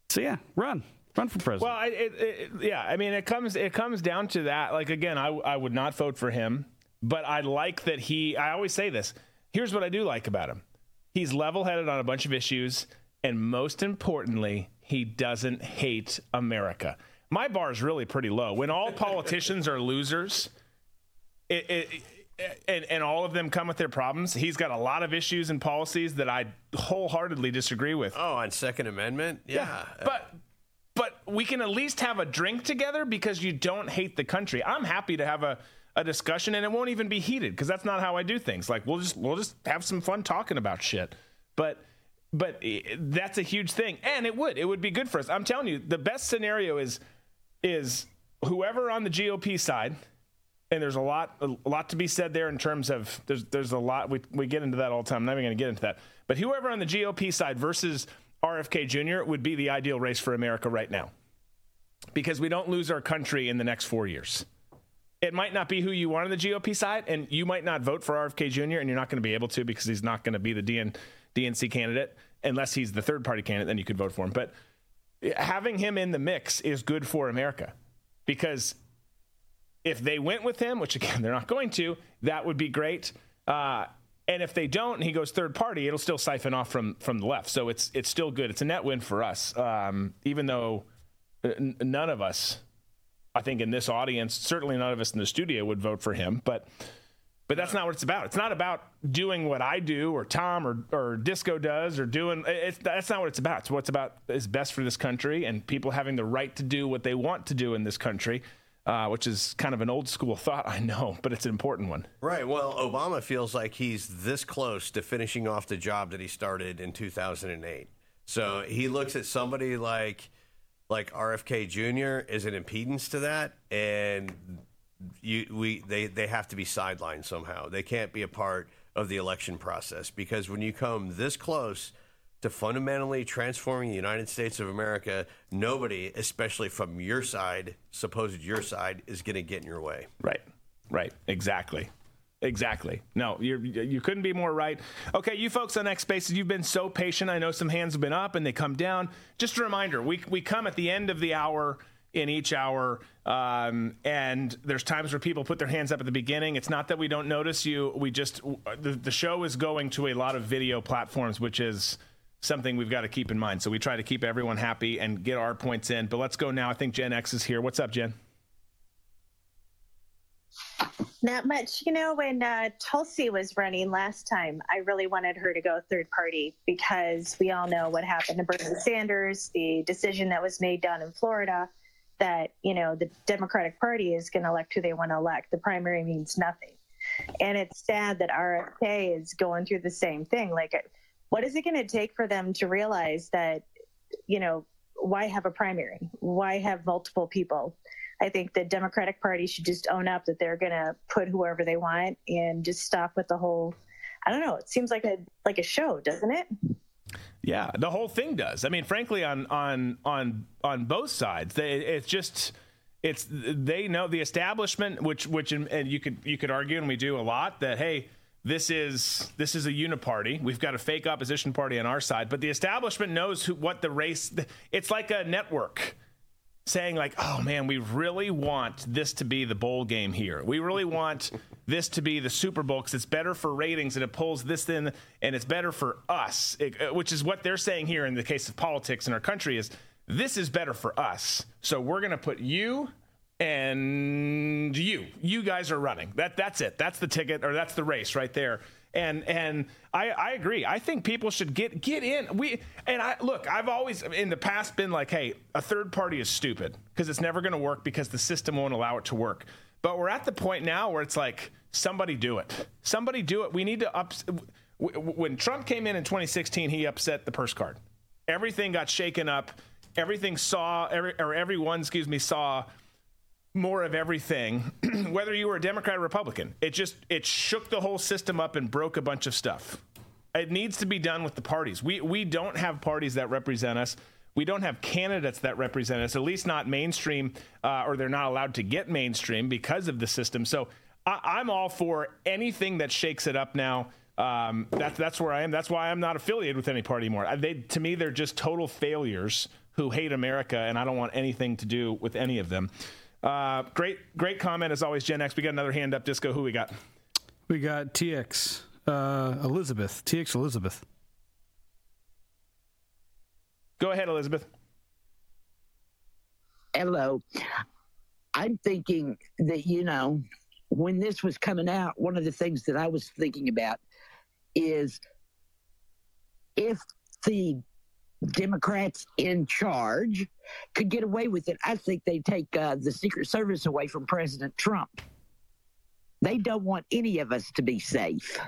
So yeah, run. Run for president. Well, it, it, yeah, I mean, it comes it comes down to that. Like again, I I would not vote for him, but I like that he. I always say this. here's what I do like about him he's level headed on a bunch of issues. And most importantly, he doesn't hate America. My bar is really pretty low. When all politicians are losers, it, it, and, and all of them come with their problems. He's got a lot of issues and policies that I wholeheartedly disagree with. Oh, on Second Amendment, yeah. yeah. But but we can at least have a drink together because you don't hate the country. I'm happy to have a, a discussion and it won't even be heated because that's not how I do things. Like we'll just we'll just have some fun talking about shit. But but eh, that's a huge thing and it would it would be good for us. I'm telling you the best scenario is is whoever on the GOP side and there's a lot a lot to be said there in terms of there's there's a lot we we get into that all the time. I'm not even going to get into that. But whoever on the GOP side versus RFK Jr. would be the ideal race for America right now. Because we don't lose our country in the next 4 years. It might not be who you want on the GOP side and you might not vote for RFK Jr. and you're not going to be able to because he's not going to be the DN, DNC candidate unless he's the third party candidate then you could vote for him. But having him in the mix is good for America because if they went with him, which again [laughs] they're not going to, that would be great. Uh, and if they don't, and he goes third party, it'll still siphon off from from the left. So it's it's still good. It's a net win for us, um, even though uh, n- none of us, I think, in this audience, certainly none of us in the studio would vote for him. But but that's not what it's about. It's not about doing what I do or Tom or, or Disco does or doing. It's, that's not what it's about. It's what's about is best for this country and people having the right to do what they want to do in this country uh, which is kind of an old school thought, I know, but it's an important one. Right. Well, Obama feels like he's this close to finishing off the job that he started in 2008. So he looks at somebody like like RFK Jr. as an impedance to that, and you we they they have to be sidelined somehow. They can't be a part of the election process because when you come this close to fundamentally transforming the United States of America, nobody, especially from your side, supposed your side, is going to get in your way. Right. Right. Exactly. Exactly. No, you you couldn't be more right. Okay, you folks on X Spaces, you've been so patient. I know some hands have been up and they come down. Just a reminder, we we come at the end of the hour in each hour, um, and there's times where people put their hands up at the beginning. It's not that we don't notice you. We just the, the show is going to a lot of video platforms, which is something we've got to keep in mind. So we try to keep everyone happy and get our points in. But let's go now. I think Gen X is here. What's up, Jen? Not much. You know, when uh, Tulsi was running last time, I really wanted her to go third party because we all know what happened to Bernie Sanders, the decision that was made down in Florida that, you know, the Democratic Party is going to elect who they want to elect. The primary means nothing. And it's sad that RFK is going through the same thing. Like, what is it going to take for them to realize that, you know, why have a primary? Why have multiple people? I think the Democratic Party should just own up that they're going to put whoever they want and just stop with the whole. I don't know. It seems like a like a show, doesn't it? Yeah, the whole thing does. I mean, frankly, on on on on both sides, they, it's just it's they know the establishment, which which and you could you could argue, and we do a lot that hey, this is this is a uniparty. We've got a fake opposition party on our side, but the establishment knows who, what the race. It's like a network saying like, "Oh man, we really want this to be the bowl game here. We really want this to be the Super Bowl because it's better for ratings and it pulls this in, and it's better for us." It, uh, which is what they're saying here in the case of politics in our country is this is better for us. So we're going to put you and you you guys are running. That that's it. That's the ticket or that's the race right there. And and I, I agree. I think people should get get in. We and i look i've always in the past been like hey a third party is stupid because it's never going to work because the system won't allow it to work. But we're at the point now where it's like somebody do it. Somebody do it. We need to up when trump came in in 2016 he upset the purse card. Everything got shaken up. Everything saw every, or everyone excuse me saw more of everything, [clears throat] whether you were a Democrat or Republican. It just it shook the whole system up and broke a bunch of stuff. It needs to be done with the parties. We we don't have parties that represent us. We don't have candidates that represent us, at least not mainstream, uh, or they're not allowed to get mainstream because of the system. So I, am all for anything that shakes it up now. Um, that's that's where I am. That's why I'm not affiliated with any party anymore. They, to me, they're just total failures who hate America, and I don't want anything to do with any of them. Uh, great, great comment as always, Gen X. We got another hand up. Disco. Who we got? We got TX. Uh, Elizabeth, TX Elizabeth. Go ahead, Elizabeth. Hello. I'm thinking that, you know, when this was coming out, one of the things that I was thinking about is if the Democrats in charge could get away with it, I think they take uh, the Secret Service away from President Trump. They don't want any of us to be safe.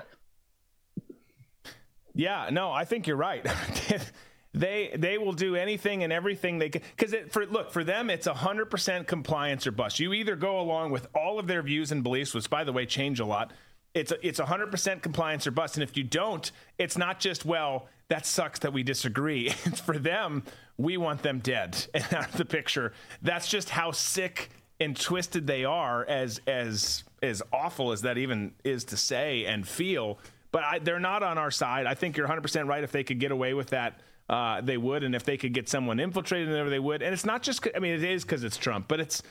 Yeah, no, I think you're right. [laughs] they they will do anything and everything they can because for look for them it's 100% compliance or bust you either go along with all of their views and beliefs which by the way change a lot it's a, it's 100% compliance or bust and if you don't it's not just well that sucks that we disagree [laughs] it's for them we want them dead and out of the picture that's just how sick and twisted they are as as as awful as that even is to say and feel but I, they're not on our side i think you're 100% right if they could get away with that uh, they would, and if they could get someone infiltrated, there they would. And it's not just, I mean, it is because it's Trump, but it's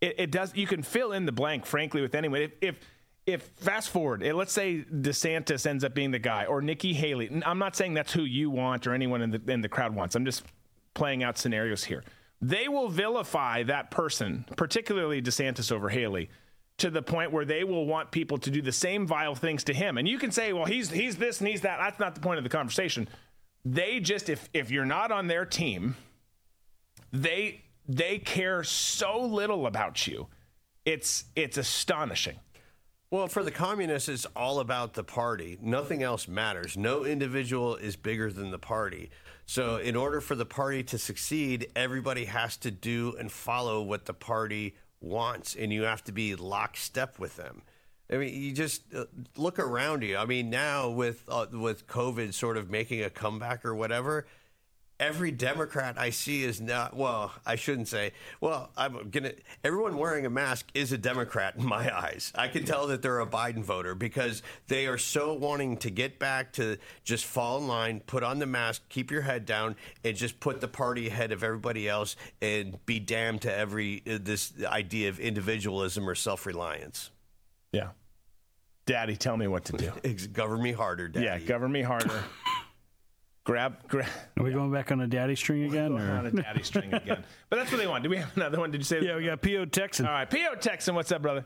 it, it, does. You can fill in the blank, frankly, with anyone. If if, if fast forward, eh, let's say DeSantis ends up being the guy, or Nikki Haley. I'm not saying that's who you want or anyone in the in the crowd wants. I'm just playing out scenarios here. They will vilify that person, particularly DeSantis over Haley to the point where they will want people to do the same vile things to him. And you can say, well, he's he's this and he's that. That's not the point of the conversation they just if if you're not on their team, they they care so little about you. It's it's astonishing. Well, for the communists, it's all about the party. Nothing else matters. No individual is bigger than the party. So, in order for the party to succeed, everybody has to do and follow what the party wants, and you have to be lockstep with them. I mean, you just uh, look around you. I mean, now with uh, with COVID sort of making a comeback or whatever, every Democrat I see is not. Well, I shouldn't say. Well, I'm gonna. Everyone wearing a mask is a Democrat in my [laughs] eyes. I can tell that they're a Biden voter because they are so wanting to get back to just fall in line, put on the mask, keep your head down, and just put the party ahead of everybody else, and be damned to every uh, this idea of individualism or self reliance. Yeah. Daddy, tell me what to do. [laughs] govern me harder, Daddy. Yeah, govern me harder. [laughs] grab, grab. Are we going back on a daddy string again? Or? On a daddy string [laughs] again. But that's what they want. Do we have another one? Did you say? Yeah, we got P.O. Texan. All right, P.O. Texan, what's up, brother?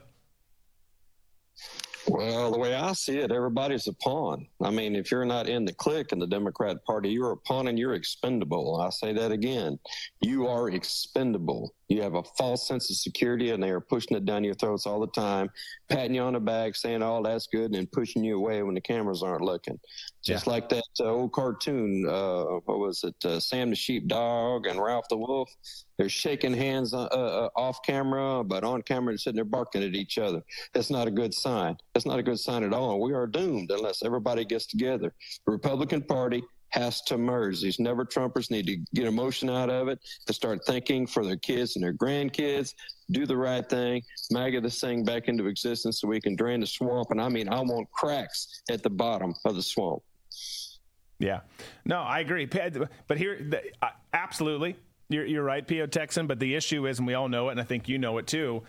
Well, the way I see it, everybody's a pawn. I mean, if you're not in the clique in the Democrat Party, you're a pawn and you're expendable. I say that again. You are expendable. You have a false sense of security and they are pushing it down your throats all the time, patting you on the back, saying, oh, that's good, and pushing you away when the cameras aren't looking. Just yeah. like that uh, old cartoon, uh, what was it, uh, Sam the Sheepdog and Ralph the Wolf? They're shaking hands uh, uh, off camera, but on camera they're sitting there barking at each other. That's not a good sign. That's not a good sign at all. We are doomed unless everybody gets together. The Republican Party has to merge. These never Trumpers need to get emotion out of it, to start thinking for their kids and their grandkids, do the right thing, MAGA this thing back into existence so we can drain the swamp. And I mean, I want cracks at the bottom of the swamp. Yeah. No, I agree. But here, absolutely, you're, you're right, P.O. Texan. But the issue is, and we all know it, and I think you know it too,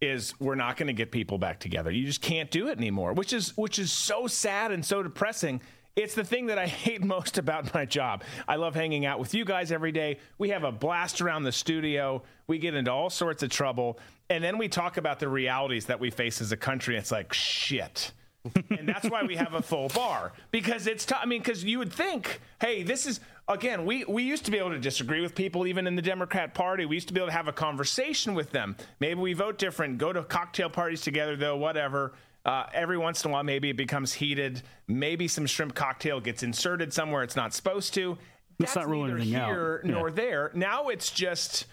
is we're not going to get people back together. You just can't do it anymore, which is which is so sad and so depressing it's the thing that I [laughs] hate most about my job. I love hanging out with you guys every day. We have a blast around the studio. We get into all sorts of trouble. And then we talk about the realities that we face as a country. It's like, shit. [laughs] and that's why we have a full bar because it's I mean because you would think hey this is again we we used to be able to disagree with people even in the Democrat party we used to be able to have a conversation with them maybe we vote different go to cocktail parties together though whatever uh, every once in a while, maybe it becomes heated. Maybe some shrimp cocktail gets inserted somewhere it's not supposed to. That's, not ruling anything here out. nor yeah. there. Now it's just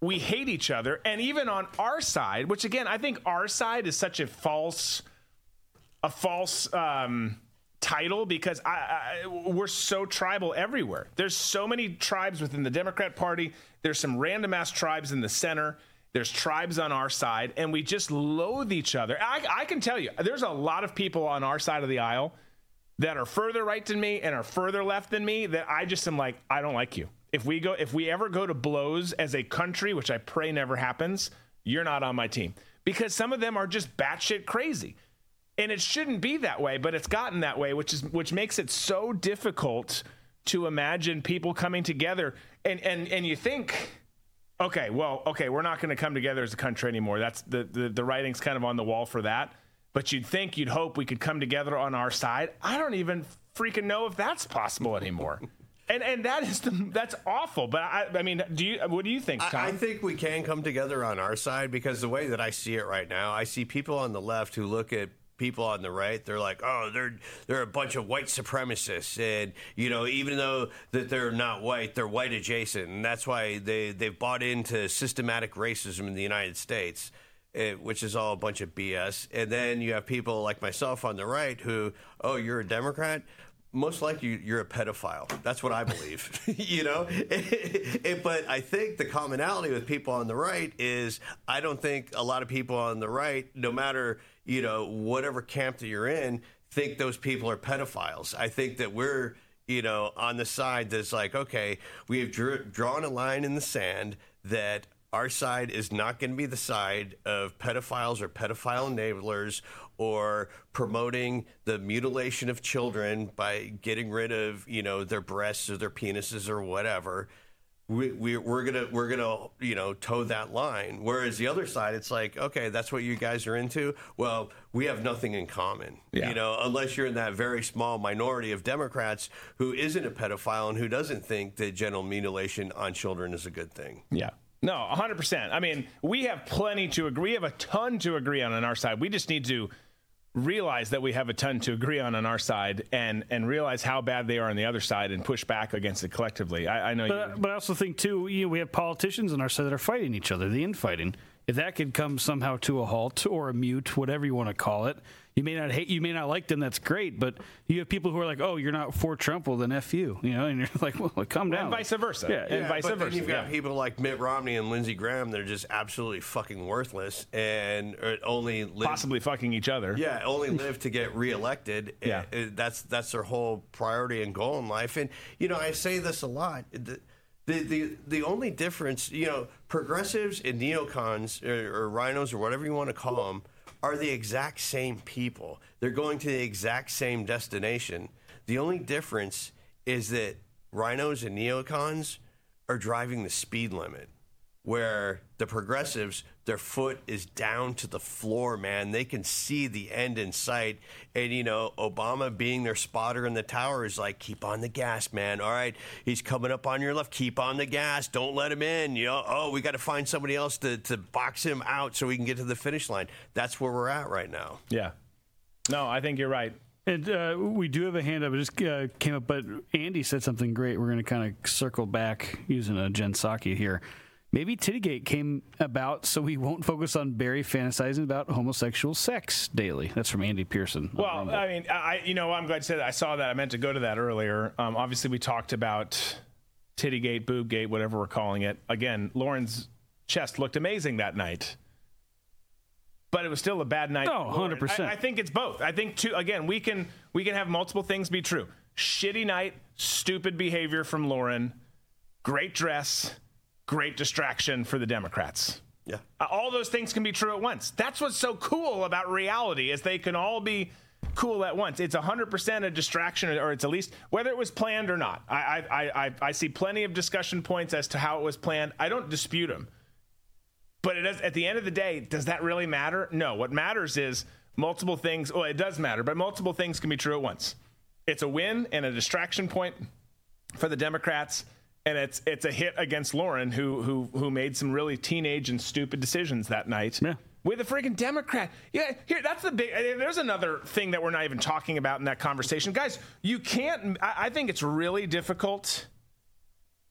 we hate each other, and even on our side, which again I think our side is such a false, a false. Um, title because I, I, we're so tribal everywhere. There's so many tribes within the Democrat Party. There's some random ass tribes in the center. There's tribes on our side, and we just loathe each other. I, I can tell you, there's a lot of people on our side of the aisle that are further right than me and are further left than me that I just am like, I don't like you. If we go, if we ever go to blows as a country, which I pray never happens, you're not on my team because some of them are just batshit crazy. And it shouldn't be that way, but it's gotten that way, which is which makes it so difficult to imagine people coming together. And and and you think, okay, well, okay, we're not going to come together as a country anymore. That's the, the the writing's kind of on the wall for that. But you'd think, you'd hope we could come together on our side. I don't even freaking know if that's possible anymore. [laughs] and and that is the, that's awful. But I, I mean, do you? What do you think, Tom? I, I think we can come together on our side because the way that I see it right now, I see people on the left who look at people on the right they're like oh they're they're a bunch of white supremacists and you know even though that they're not white they're white adjacent and that's why they they've bought into systematic racism in the United States eh, which is all a bunch of BS and then you have people like myself on the right who oh you're a democrat most likely you're a pedophile. That's what I believe, [laughs] you know. [laughs] but I think the commonality with people on the right is I don't think a lot of people on the right, no matter you know, whatever camp that you're in, think those people are pedophiles. I think that we're, you know, on the side that's like, okay, we have drew, drawn a line in the sand that our side is not going to be the side of pedophiles or pedophile enablers or promoting the mutilation of children by getting rid of, you know, their breasts or their penises or whatever we, we we're gonna we're gonna you know toe that line. Whereas the other side, it's like okay, that's what you guys are into. Well, we have nothing in common. Yeah. You know, unless you're in that very small minority of Democrats who isn't a pedophile and who doesn't think that genital mutilation on children is a good thing. Yeah. No, 100%. I mean, we have plenty to agree. We have a ton to agree on on our side. We just need to realize that we have a ton to agree on on our side and and realize how bad they are on the other side and push back against it collectively. I, I know, but, you, but I also think too, you know, we have politicians on our side that are fighting each other, the infighting. If that could come somehow to a halt or a mute, whatever you want to call it, you may not hate, you may not like them. That's great, but you have people who are like, "Oh, you're not for Trump, well then f you," you know, and you're [laughs] like, "Well, calm down." And vice versa. Yeah, and vice but versa. Then you've got yeah. people like Mitt Romney and Lindsey Graham. They're just absolutely fucking worthless and uh, only live, possibly fucking each other. Yeah, only live to get reelected. Yeah, uh, that's that's their whole priority and goal in life. And you know, I say this a lot. The, the, the, the only difference, you know, progressives and neocons or, or RINOs or whatever you want to call them are the exact same people. They're going to the exact same destination. The only difference is that RINOs and neocons are driving the speed limit where the progressives their foot is down to the floor man. They can see the end in sight. And you know obama being their spotter in the tower is like keep on the gas man. All right he's coming up on your left. Keep on the gas. Don't let him in. You know oh we got to find somebody else to, to box him out so we can get to the finish line. That's where we're at right now. Yeah. No i think you're right. And uh, we do have a hand up. It just uh, came up, but Andy said something great. We're going to kind of circle back using a Jen Psaki here. Maybe Tittygate came about so we won't focus on Barry fantasizing about homosexual sex daily. That's from Andy Pearson. Well, I mean, I you know I'm glad you said that. I saw that. I meant to go to that earlier. Um, obviously, we talked about Tittygate, Boobgate, whatever we're calling it. Again, Lauren's chest looked amazing that night. But it was still a bad night. Oh, 100%. I, I think it's both. I think too again, we can we can have multiple things be true. Shitty night, stupid behavior from Lauren, great dress, great distraction for the Democrats. Yeah. Uh, all those things can be true at once. That's what's so cool about reality is they can all be cool at once. It's 100% a distraction or it's at least whether it was planned or not. I I I, I see plenty of discussion points as to how it was planned. I don't dispute them. But it does, at the end of the day, does that really matter? No. What matters is multiple things. Well, it does matter, but multiple things can be true at once. It's a win and a distraction point for the Democrats and it's it's a hit against Lauren, who who who made some really teenage and stupid decisions that night. Yeah. With a freaking Democrat. Yeah, here, that's the big. There's another thing that we're not even talking about in that conversation. Guys, you can't. I, I think it's really difficult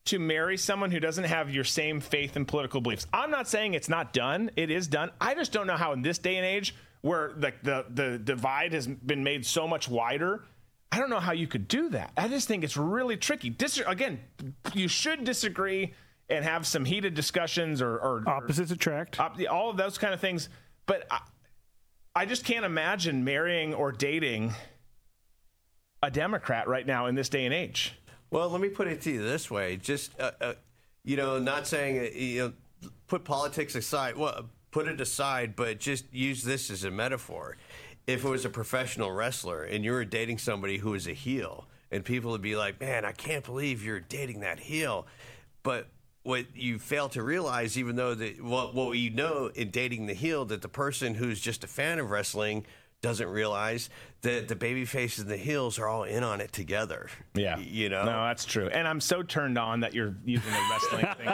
to marry someone who doesn't have your same faith and political beliefs. I'm not saying it's not done, it is done. I just don't know how in this day and age, where the, the, the divide has been made so much wider, I don't know how you could do that. I just think it's really tricky. Dis- again, you should disagree and have some heated discussions or, or opposites or, attract, op- all of those kind of things. But I, I just can't imagine marrying or dating a Democrat right now in this day and age. Well, let me put it to you this way: just uh, uh, you know, not saying uh, you know, put politics aside. Well, put it aside, but just use this as a metaphor if it was a professional wrestler and you were dating somebody who was a heel, and people would be like, "Man, I can't believe you're dating that heel," but what you fail to realize, even though that what what you know in dating the heel, that the person who's just a fan of wrestling doesn't realize that the baby faces and the heels are all in on it together. Yeah. You know? No, that's true. And I'm so turned on that you're using a wrestling thing.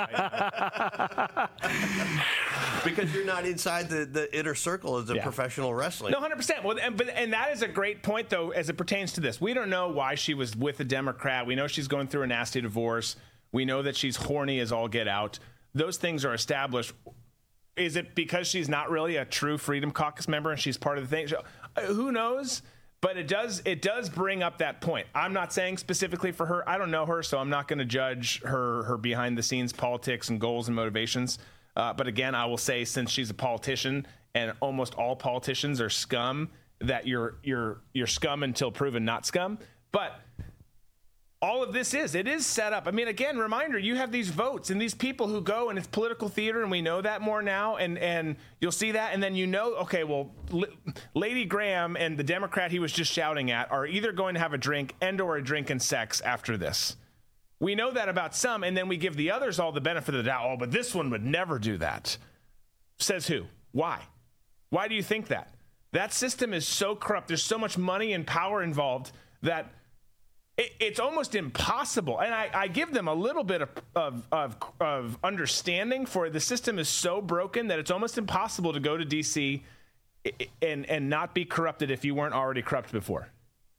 [laughs] because you're not inside the, the inner circle of the yeah. professional wrestling. No, 100%. Well, and, but, and that is a great point, though, as it pertains to this. We don't know why she was with a Democrat. We know she's going through a nasty divorce. We know that she's horny as all get out. Those things are established is it because she's not really a true Freedom Caucus member and she's part of the thing? Uh, who knows? But it does it does bring up that point. I'm not saying specifically for her. I don't know her, so I'm not going to judge her her behind the scenes politics and goals and motivations. Uh, but again, I will say since she's a politician and almost all politicians are scum, that you're you're you're scum until proven not scum. But all of this is. It is set up. I mean, again, reminder: you have these votes and these people who go, and it's political theater, and we know that more now. And and you'll see that, and then you know, okay, well, L- Lady Graham and the Democrat he was just shouting at are either going to have a drink and or a drink and sex after this. We know that about some, and then we give the others all the benefit of the doubt. Oh, but this one would never do that. Says who? Why? Why do you think that? That system is so corrupt. There's so much money and power involved that it, it's almost impossible. And I, I, give them a little bit of, of, of, of understanding for the system is so broken that it's almost impossible to go to DC and, and not be corrupted if you weren't already corrupt before.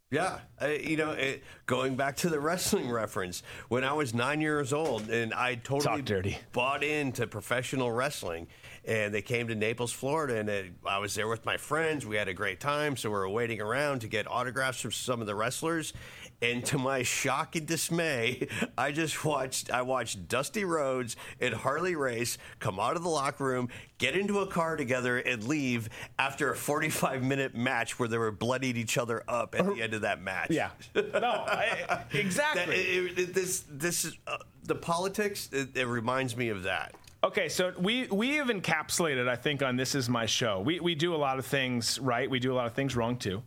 Yeah, uh, you know, it, going back to the wrestling reference, when I was nine years old and I totally bought into professional wrestling, and they came to Naples, Florida, and it, I was there with my friends. We had a great time, so we were waiting around to get autographs from some of the wrestlers, and to my shock and dismay, I just watched I watched Dusty Rhodes and Harley Race come out of the locker room, get into a car together, and leave after a 45 minute match where they were bloodied each other up at the end of that match. Yeah, no, I, [laughs] exactly. That, it, it, this this is uh, the politics. It, it reminds me of that. Okay, so we we have encapsulated, I think, on this is my show. We we do a lot of things right. We do a lot of things wrong too,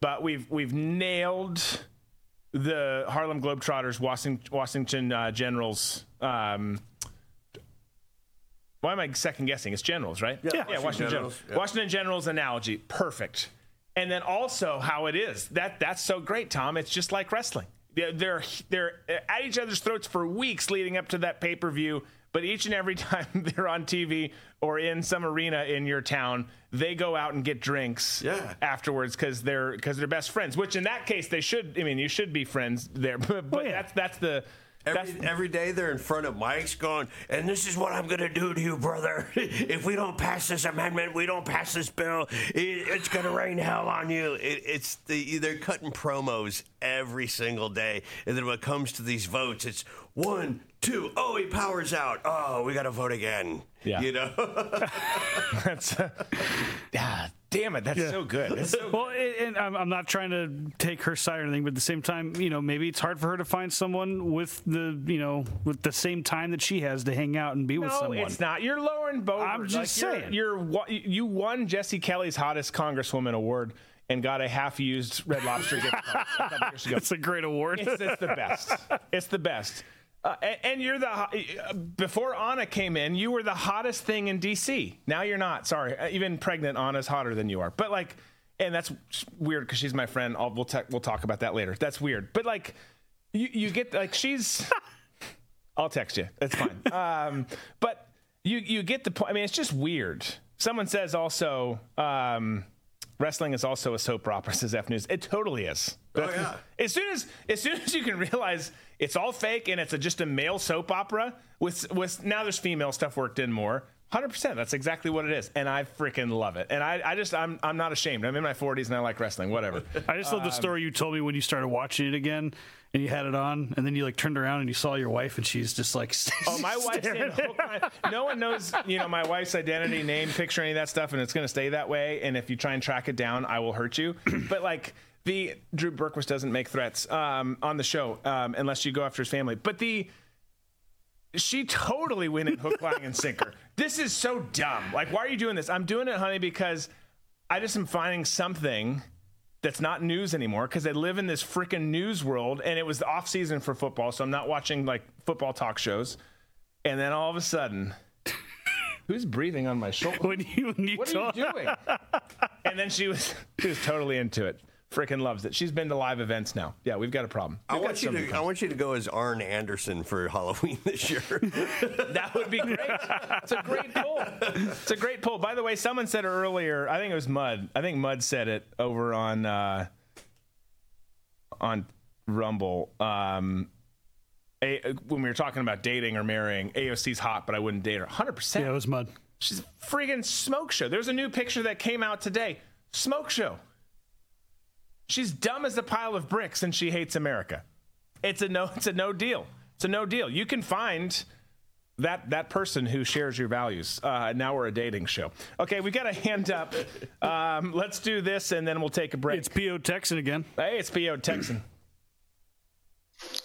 but we've we've nailed the Harlem Globetrotters, Washington, Washington uh, Generals. Um, why am I second guessing? It's Generals, right? Yeah, yeah, Washington, Washington Generals. Generals. Yeah. Washington Generals analogy, perfect. And then also how it is that that's so great, Tom. It's just like wrestling. They're they're at each other's throats for weeks leading up to that pay per view but each and every [laughs] time they're on TV or in some arena in your town, they go out and get drinks yeah. afterwards because they're because they're best friends. Which in that case they should. I mean, you should be friends there. But, [laughs] but oh, yeah. that's that's the Every, every day they're in front of mics going, and this is what I'm going to do to you, brother. [laughs] if we don't pass this amendment, we don't pass this bill, it, it's going to rain hell on you. It, it's the, they're cutting promos every single day. And then when it comes to these votes, it's one, two, oh, he powers out. Oh, we got to vote again. Yeah. You know? [laughs] That's, uh, yeah, damn it, that's yeah. so good. That's so well, and I'm, I'm, not trying to take her side or anything, but at the same time, you know, maybe it's hard for her to find someone with the, you know, with the same time that she has to hang out and be no, with someone. it's not. You're Lauren Boebert. I'm just like, saying. You're, you're, you won Jesse Kelly's hottest Congresswoman award and got a half-used Red Lobster gift card. It's [laughs] a great award. It's, it's the best. It's the best. Uh, and, and, you're the uh, before Anna came in, you were the hottest thing in DC. Now you're not. Sorry, uh, even pregnant Anna's hotter than you are. But like, and that's weird because she's my friend. I'll, we'll te- we'll talk about that later. That's weird. But like, you you get like she's. [laughs] I'll text you. That's fine. Um, but you you get the point. I mean, it's just weird. Someone says also. Um, wrestling is also a soap opera, says F News. It totally is. Oh, yeah. As soon as as soon as you can realize it's all fake and it's a, just a male soap opera with with now there's female stuff worked in more. Hundred percent. That's exactly what it is, and I freaking love it. And I, I just, I'm, I'm not ashamed. I'm in my 40s and I like wrestling. Whatever. [laughs] I just love the um, story you told me when you started watching it again, and you had it on, and then you like turned around and you saw your wife, and she's just like, [laughs] oh, my wife's in. No one knows, you know, my wife's identity, name, picture, any of that stuff, and it's going to stay that way. And if you try and track it down, I will hurt you. [clears throat] but like the Drew Berquist doesn't make threats um, on the show um, unless you go after his family. But the she totally went in hook, line, and sinker. This is so dumb. Like, why are you doing this? I'm doing it, honey, because I just am finding something that's not news anymore because I live in this freaking news world and it was the off season for football, so I'm not watching like football talk shows. And then all of a sudden, [laughs] who's breathing on my shoulder? When you, when you what are you doing? and then she was she was totally into it. Freaking loves it. She's been to live events now. Yeah, we've got a problem. I We've got want you somebody to I want you to go as Arn Anderson for Halloween this year. [laughs] that would be great. It's a great pull. It's a great pull. By the way, someone said earlier. I think it was Mud. I think Mud said it over on uh, on Rumble. Um, a, when we were talking about dating or marrying, AOC's hot, but I wouldn't date her. Hundred percent. Yeah, it was mud. She's a friggin' smoke show. There's a new picture that came out today. Smoke show. She's dumb as a pile of bricks and she hates America. It's a no [laughs] it's a no deal. It's a no deal. You can find that that person who shares your values. Uh, now we're a dating show. Okay, we got a hand up. Um, let's do this and then we'll take a break. It's PO Texan again. Hey, it's PO Texan.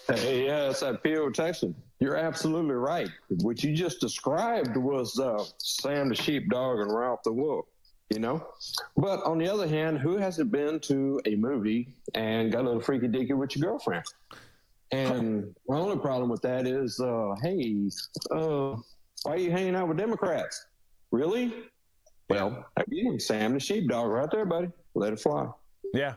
Hey, yeah, it's that PO Texan. You're absolutely right. What you just described was uh, Sam the sheepdog and Ralph the wolf, you know? But on the other hand, who hasn't been to a movie and got a little freaky deaky with your girlfriend? And my only problem with that is, uh, hey, uh, why are you hanging out with Democrats? Really? Well, again, Sam the sheepdog right there, buddy. Let it fly. Yeah.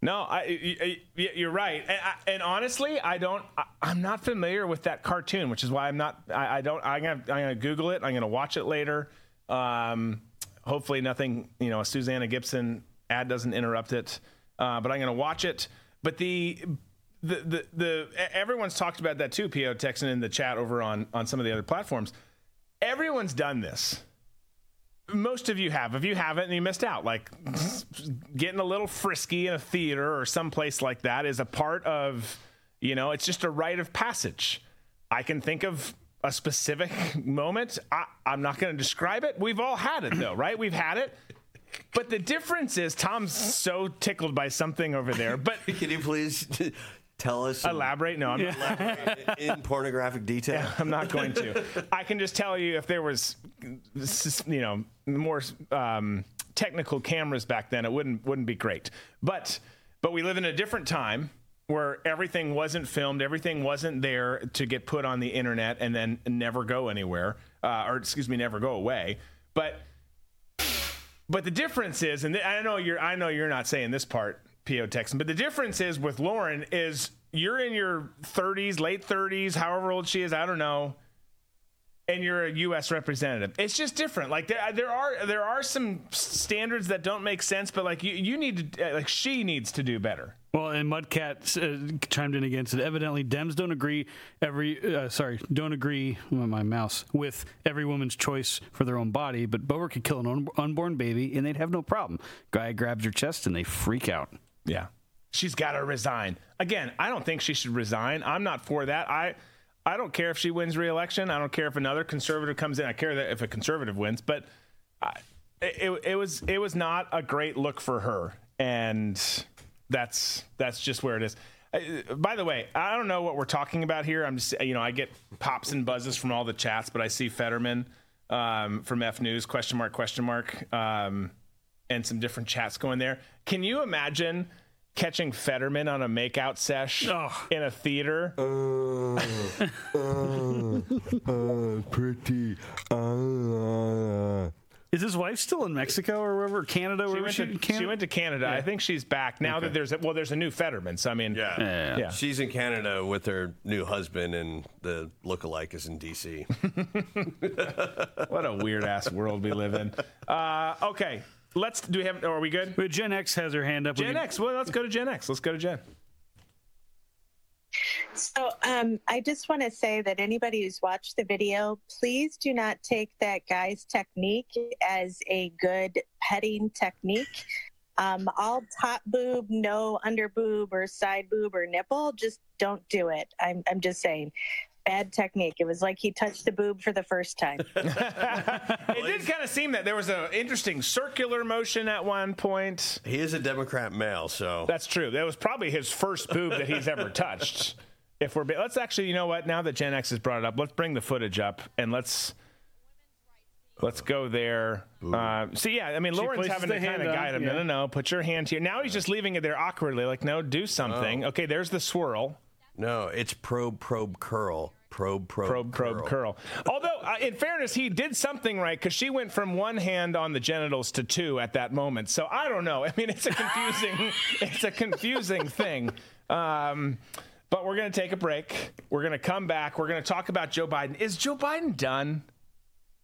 No, I you're right, and, I, and, honestly, I don't. I, am not familiar with that cartoon, which is why I'm not. I, I don't. I'm gonna, I'm gonna Google it. I'm gonna watch it later. Um, hopefully, nothing. You know, a Susanna Gibson ad doesn't interrupt it. Uh, but I'm gonna watch it. But the the, the the everyone's talked about that too. Po Texan in the chat over on on some of the other platforms. Everyone's done this most of you have. If you haven't, and you missed out. Like getting a little frisky in a theater or someplace like that is a part of, you know, it's just a rite of passage. I can think of a specific moment. I, I'm not going to describe it. We've all had it though, right? We've had it. But the difference is Tom's so tickled by something over there. But [laughs] can you please tell us elaborate no i'm not [laughs] in pornographic detail yeah, i'm not going to i can just tell you if there was you know more um, technical cameras back then it wouldn't wouldn't be great but but we live in a different time where everything wasn't filmed everything wasn't there to get put on the internet and then never go anywhere uh, or excuse me never go away but but the difference is and i know you're i know you're not saying this part PO Texan. But the difference is with Lauren is you're in your 30s, late 30s, however old she is, I don't know, and you're a U.S. representative. It's just different. Like there, there are there are some standards that don't make sense, but like you, you need to like she needs to do better. Well, and Mudcat uh, chimed in against it. Evidently, Dems don't agree every uh, sorry don't agree my mouse with every woman's choice for their own body, but Boer could kill an un- unborn baby and they'd have no problem. Guy grabs her chest and they freak out. Yeah. She's got to resign. Again, I don't think she should resign. I'm not for that. I I don't care if she wins re-election. I don't care if another conservative comes in. I care that if a conservative wins, but I, it, it was it was not a great look for her, and that's that's just where it is. Uh, by the way, I don't know what we're talking about here. I'm just you know I get pops and buzzes from all the chats, but I see Fetterman um, from F News question mark question mark um, and some different chats going there. Can you imagine? catching Fetterman on a makeout sesh oh. in a theater. Uh, uh, uh, pretty. Is his wife still in Mexico or wherever Canada? She, went, she, to, Canada? she went to Canada. Yeah. I think she's back now okay. that there's a, well, there's a new Fetterman. So I mean, yeah. Yeah, yeah. yeah. she's in Canada with her new husband, and the lookalike is in D.C. [laughs] what a weird ass world we live in. Uh, okay, let's do we have? Are we good? Wait, Gen X has her hand up. Gen X. Well, let's go to Gen X. Let's go to Gen. So um, I just want to say that anybody who's watched the video, please do not take that guy's technique as a good petting technique. Um, all top boob, no under boob or side boob or nipple, just don't do it. I'm, I'm just saying bad technique. It was like he touched the boob for the first time. [laughs] it did kind of seem that there was an interesting circular motion at one point. He is a Democrat male, so that's true. That was probably his first boob that he's ever touched. If we're let's actually, you know what? Now that Gen X has brought it up, let's bring the footage up and let's Let's go there. Uh, see, yeah, I mean, She Lauren's having the to kind hand of guide him. yeah. No, no, no. Put your hand here. Now he's just leaving it there awkwardly. Like, no, do something. Oh. Okay, there's the swirl. No, it's probe, probe, curl. Probe, probe, probe, probe, curl. curl. Although, uh, in fairness, he did something right because she went from one hand on the genitals to two at that moment. So I don't know. [laughs] I mean, it's a confusing, it's a confusing thing. Um, but we're going to take a break. We're going to come back. We're going to talk about Joe Biden. Is Joe Biden done?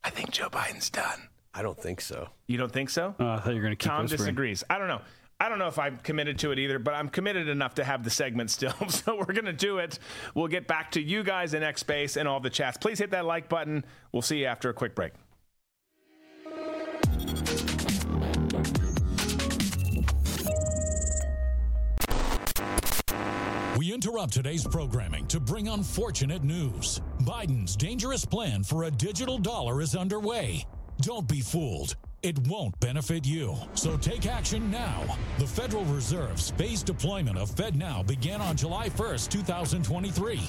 I think Joe Biden's done. I don't think so. You don't think so? Oh, I thought you were going to keep Tom whispering. disagrees. I don't know. I don't know if I'm committed to it either, but I'm committed enough to have the segment still. [laughs] So we're going to do it. We'll get back to you guys in X Space and all the chats. Please hit that like button. We'll see you after a quick break. We interrupt today's programming to bring unfortunate news. Biden's dangerous plan for a digital dollar is underway. Don't be fooled. It won't benefit you. So take action now. The Federal Reserve's phased deployment of FedNow began on July 1st, 2023.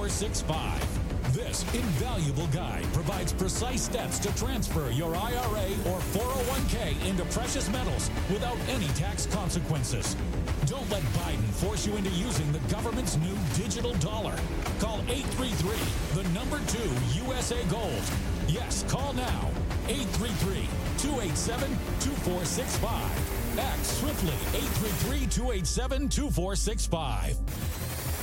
2465. This invaluable guide provides precise steps to transfer your IRA or 401k into precious metals without any tax consequences. Don't let Biden force you into using the government's new digital dollar. Call 833, the number 2 USA Gold. Yes, call now 833 287 2465. Act swiftly 833 287 2465.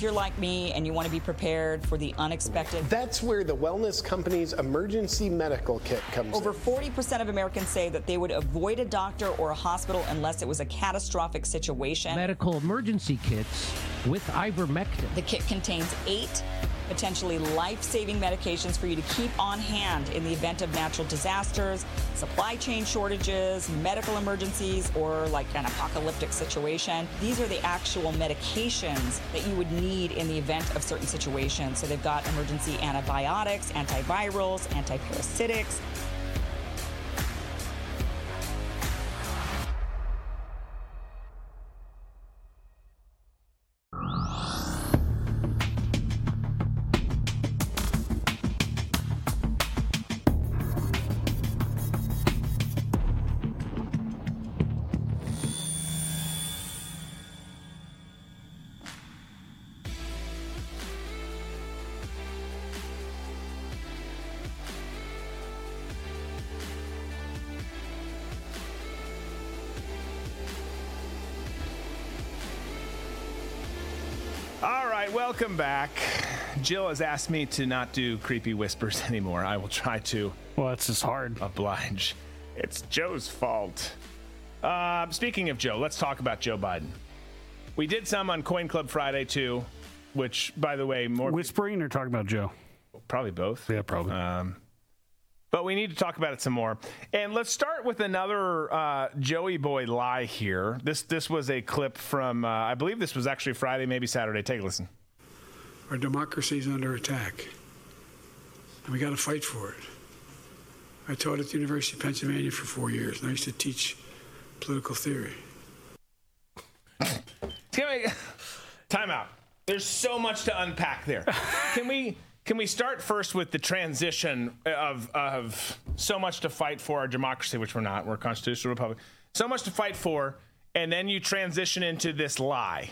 If you're like me and you want to be prepared for the unexpected, That's where the wellness company's emergency medical kit comes in. over in. 40% of Americans say that they would avoid a doctor or a hospital unless it was a catastrophic situation. medical emergency kits with ivermectin. The kit contains eight potentially life saving medications for you to keep on hand in the event of natural disasters, supply chain shortages, medical emergencies, or like an apocalyptic situation. These are the actual medications that you would need in the event of certain situations. So they've got emergency antibiotics, antivirals, antiparasitics. Right, welcome back. Jill has asked me to not do creepy whispers [laughs] anymore. I will try to. Well, it's just hard. Oblige. It's Joe's fault. Uh, speaking of Joe, let's talk about Joe Biden. We did some on Coin Club Friday too, which, by the way, more whispering or talking about Joe. Probably both. Yeah, probably. Um, but we need to talk about it some more. And let's start with another uh, Joey Boy lie here. This this was a clip from uh, I believe this was actually Friday, maybe Saturday. Take a listen. Our democracy is under attack, and we got to fight for it. I taught at the University of Pennsylvania for four years, and I used to teach political theory. Time out. There's so much to unpack there. Can we can we start first with the transition of of so much to fight for our democracy, which we're not. We're a constitutional republic. So much to fight for, and then you transition into this lie.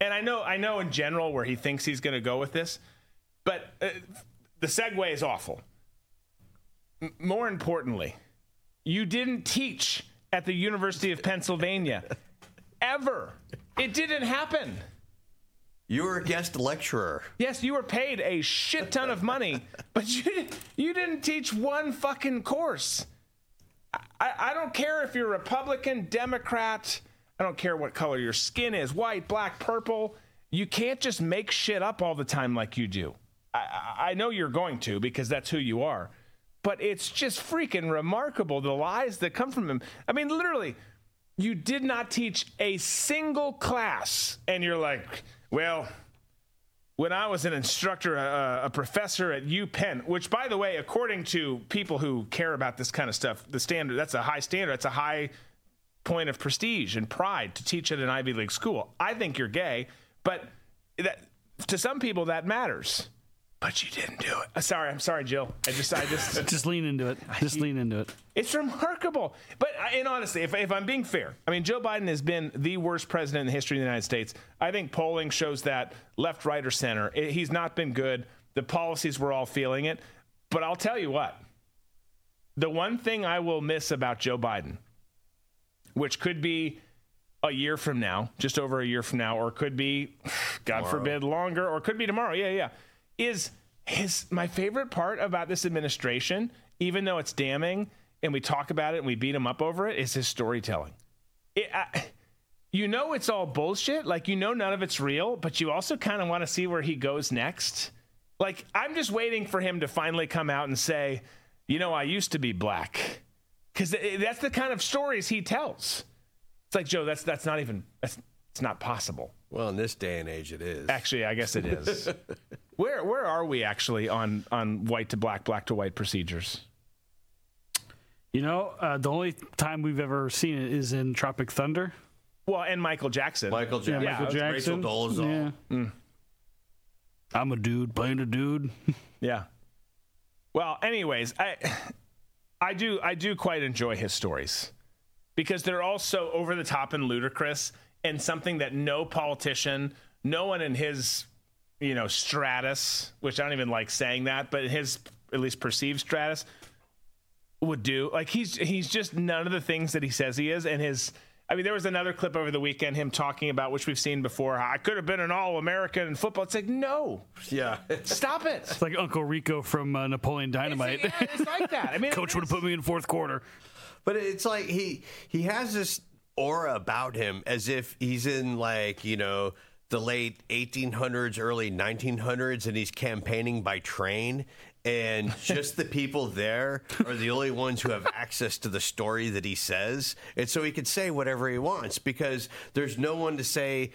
And I know I know in general where he thinks he's going to go with this, but uh, the segue is awful. m- more importantly, you didn't teach at the University of Pennsylvania ever. It didn't happen. You were a guest lecturer. Yes, you were paid a shit ton of money, [laughs] but you didn't, you didn't teach one fucking course. I, I don't care if you're Republican, Democrat. I don't care what color your skin is white, black, purple. You can't just make shit up all the time like you do. I, I know you're going to because that's who you are. But it's just freaking remarkable the lies that come from him. I mean, literally, you did not teach a single class, and you're like, well, when I was an instructor, a, a, professor at UPenn, which, by the way, according to people who care about this kind of stuff, the standard that's a high standard. That's a high point of prestige and pride to teach at an Ivy League school. I think you're gay, but that, to some people that matters. But you didn't do it. Uh, sorry, I'm sorry, Jill. I just, I just, [laughs] just lean into it. Just lean into it. It's remarkable. But and honestly, if, if I'm being fair, I mean, Joe Biden has been the worst president in the history of the United States. I think polling shows that left, right, or center. It, he's not been good. The policies we're all feeling it. But I'll tell you what. The one thing I will miss about Joe Biden, which could be a year from now, just over a year from now, or could be, God tomorrow. forbid, longer, or could be tomorrow. Yeah, yeah is his my favorite part about this administration, even though it's damning and we talk about it and we beat him up over it, is his storytelling. It, I, you know it's all bullshit, like you know none of it's real, but you also kind of want to see where he goes next. Like I'm just waiting for him to finally come out and say, "You know, I used to be black." Cuz that's the kind of stories he tells. It's like, "Joe, that's that's not even that's it's not possible." Well, in this day and age it is. Actually, I guess it is. [laughs] Where where are we actually on on white to black, black to white procedures? You know, uh, the only time we've ever seen it is in Tropic Thunder. Well, and Michael Jackson. Michael Jackson. Yeah, Michael Jackson. Rachel Dolezal. Yeah. Mm. I'm a dude playing a dude. [laughs] yeah. Well, anyways, I I do I do quite enjoy his stories because they're all so over the top and ludicrous and something that no politician, no one in his you know, stratus, which I don't even like saying that, but his at least perceived stratus would do. Like he's he's just none of the things that he says he is, and his. I mean, there was another clip over the weekend him talking about which we've seen before. I could have been an All American in football. It's like no, yeah, stop it. It's like Uncle Rico from uh, Napoleon Dynamite. It's, yeah, it's like that. I mean, [laughs] coach would have put me in fourth quarter. But it's like he he has this aura about him as if he's in like you know the late 1800s, early 1900s, and he's campaigning by train. And just the people there are the only ones who have access to the story that he says. And so he can say whatever he wants because there's no one to say,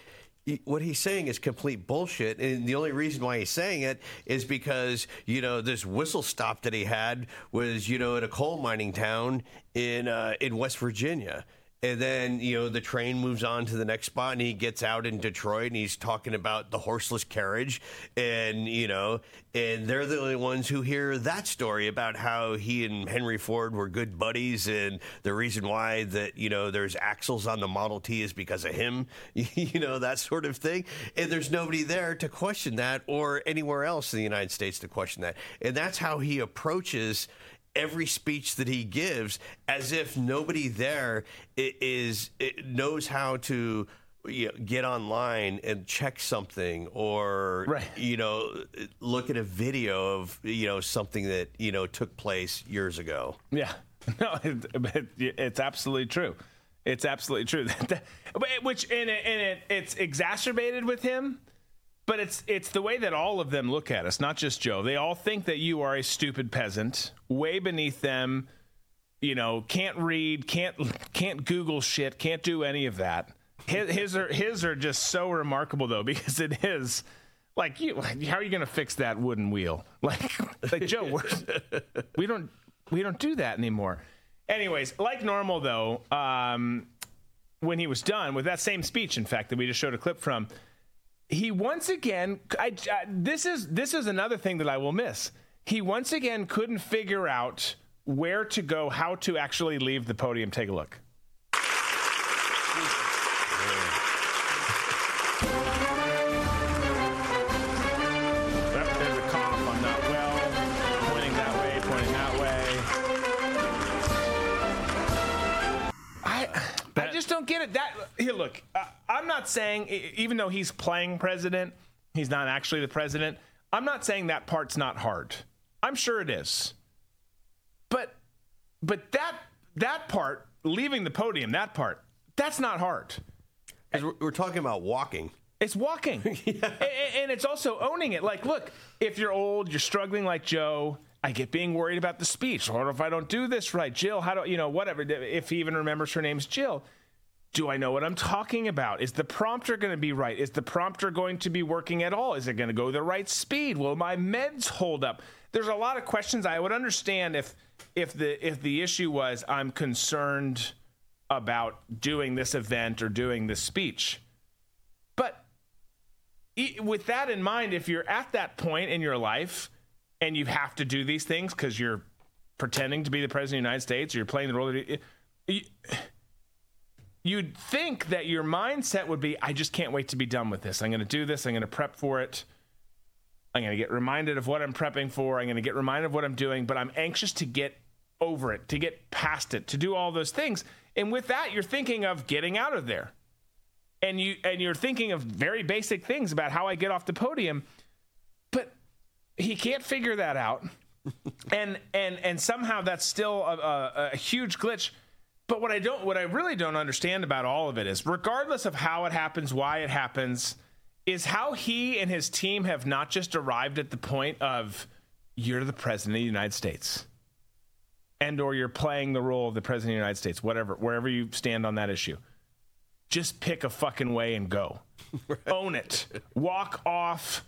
what he's saying is complete bullshit. And the only reason why he's saying it is because, you know, this whistle stop that he had was, you know, in a coal mining town in, uh, in West Virginia and then, you know, the train moves on to the next spot and he gets out in Detroit and he's talking about the horseless carriage. And, you know, and they're the only ones who hear that story about how he and Henry Ford were good buddies. And the reason why that, you know, there's axles on the Model T is because of him, [laughs] you know, that sort of thing. And there's nobody there to question that or anywhere else in the United States to question that. And that's how he approaches every speech that he gives as if nobody there is knows how to you know, get online and check something or right. you know look at a video of you know something that you know took place years ago. Yeah. [laughs] No it, it's absolutely true. It's absolutely true. [laughs] Which and, it, and it, it's exacerbated with him but it's it's the way that all of them look at us, not just Joe. They all think that you are a stupid peasant, way beneath them. You know, can't read, can't can't Google shit, can't do any of that. His, his are his are just so remarkable though [laughs] because it is like you. How are you going to fix that wooden wheel? [laughs] Like like Joe, we don't we don't do that anymore. Anyways, like normal though, um, when he was done with that same speech, in fact, that we just showed a clip from he once again I, I, this is this is another thing that I will miss. He once again couldn't figure out where to go, how to actually leave the podium. Take a look. I just don't get it. That here, look. Uh, I'm not saying even though he's playing president, he's not actually the president. I'm not saying that part's not hard. I'm sure it is. But but that that part, leaving the podium, that part, that's not hard. We're talking about walking. It's walking. [laughs] yeah. and, it's also owning it. Like, look, if you're old, you're struggling like Joe, I get being worried about the speech. What if I don't do this right? Jill, how do you know, whatever, if he even remembers her name's Jill. Do I know what I'm talking about? Is the prompter going to be right? Is the prompter going to be working at all? Is it going to go the right speed? Will my meds hold up? There's a lot of questions. I would understand if if the if the issue was I'm concerned about doing this event or doing this speech. But with that in mind, if you're at that point in your life and you have to do these things because you're pretending to be the president of the United States or you're playing the role of you, you'd think that your mindset would be I just can't wait to be done with this. I'm going to do this. I'm going to prep for it. I'm going to get reminded of what I'm prepping for. I'm going to get reminded of what I'm doing, but I'm anxious to get over it, to get past it, to do all those things. And with that, you're thinking of getting out of there. And you and you're thinking of very basic things about how I get off the podium. But he can't figure that out. [laughs] and and and somehow that's still a, a, a huge glitch. But what I don't what I really don't understand about all of it is regardless of how it happens, why it happens, is how he and his team have not just arrived at the point of you're the president of the United States and or you're playing the role of the president of the United States, whatever, wherever you stand on that issue. Just pick a fucking way and go. [laughs] right. Own it. Walk off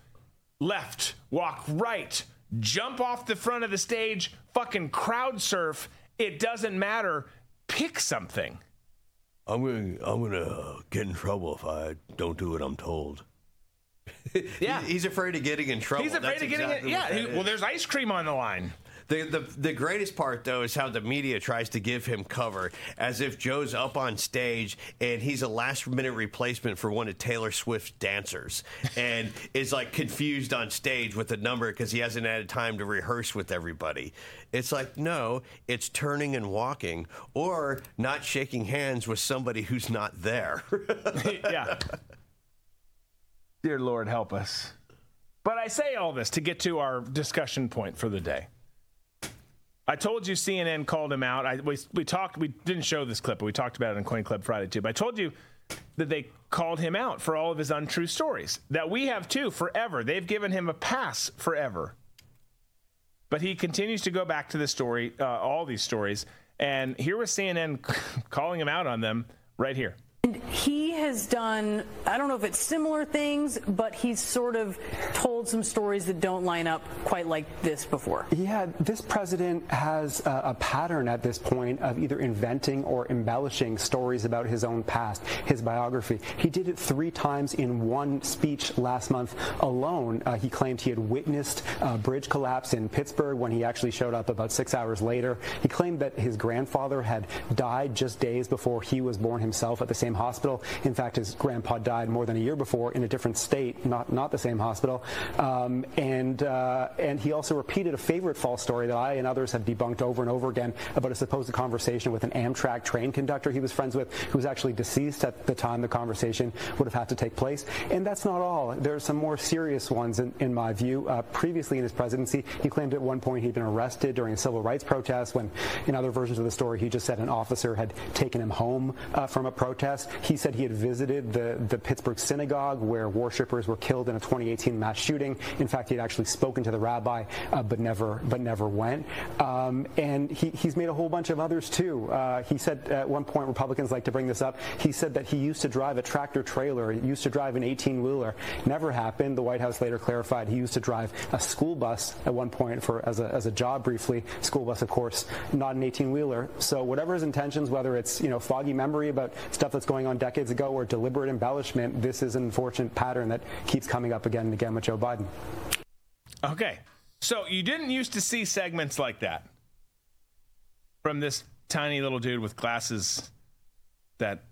left, walk right, jump off the front of the stage, fucking crowd surf. It doesn't matter. Pick something. I'm gonna I'm gonna uh, get in trouble if I don't do what I'm told. [laughs] yeah, he's afraid of getting in trouble. He's afraid That's of getting exactly it. Yeah. well, there's ice cream on the line. The, the the greatest part though is how the media tries to give him cover as if Joe's up on stage and he's a last minute replacement for one of Taylor Swift's dancers and [laughs] is like confused on stage with the number because he hasn't had time to rehearse with everybody. It's like no, it's turning and walking or not shaking hands with somebody who's not there. [laughs] yeah. Dear Lord, help us. But I say all this to get to our discussion point for the day. I told you CNN called him out. I, we, we talked, we didn't show this clip, but we talked about it on Coin Club Friday too. But I told you that they called him out for all of his untrue stories that we have too forever. They've given him a pass forever. But he continues to go back to the story, uh, all these stories. And here was CNN [laughs] calling him out on them right here. He has done, I don't know if it's similar things, but he's sort of told some stories that don't line up quite like this before. Yeah, this president has a, a pattern at this point of either inventing or embellishing stories about his own past, his biography. He did it three times in one speech last month alone. Uh, he claimed he had witnessed a bridge collapse in Pittsburgh when he actually showed up about six hours later. He claimed that his grandfather had died just days before he was born himself at the same hospital. In fact, his grandpa died more than a year before in a different state, not not the same hospital. Um, and uh, and he also repeated a favorite false story that I and others have debunked over and over again about a supposed conversation with an Amtrak train conductor he was friends with, who was actually deceased at the time the conversation would have had to take place. And that's not all. There are some more serious ones in, in my view. Uh, previously in his presidency, he claimed at one point he'd been arrested during a civil rights protest. When in other versions of the story, he just said an officer had taken him home uh, from a protest. He said he had visited the, the Pittsburgh synagogue where worshippers were killed in a 2018 mass shooting. In fact, he had actually spoken to the rabbi, uh, but never but never went. Um, and he, he's made a whole bunch of others too. Uh, he said at one point, Republicans like to bring this up. He said that he used to drive a tractor trailer. Used to drive an 18 wheeler. Never happened. The White House later clarified he used to drive a school bus at one point for as a, as a job briefly. School bus, of course, not an 18 wheeler. So whatever his intentions, whether it's you know foggy memory about stuff that's going on decades ago or deliberate embellishment, this is an unfortunate pattern that keeps coming up again and again with Joe Biden. Okay. So you didn't used to see segments like that from this tiny little dude with glasses that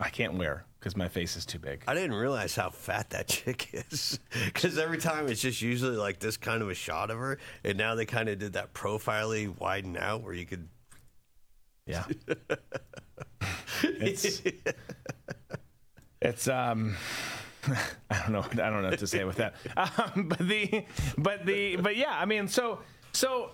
I can't wear because my face is too big. I didn't realize how fat that chick [laughs] is. Because every time it's just usually like this kind of a shot of her, and now they kind of did that profilely widen out where you could. Yeah. [laughs] it's it's um. [laughs] I don't know. I don't know what to say with that. [laughs] Um, but the, but the, but yeah. I mean, so, so,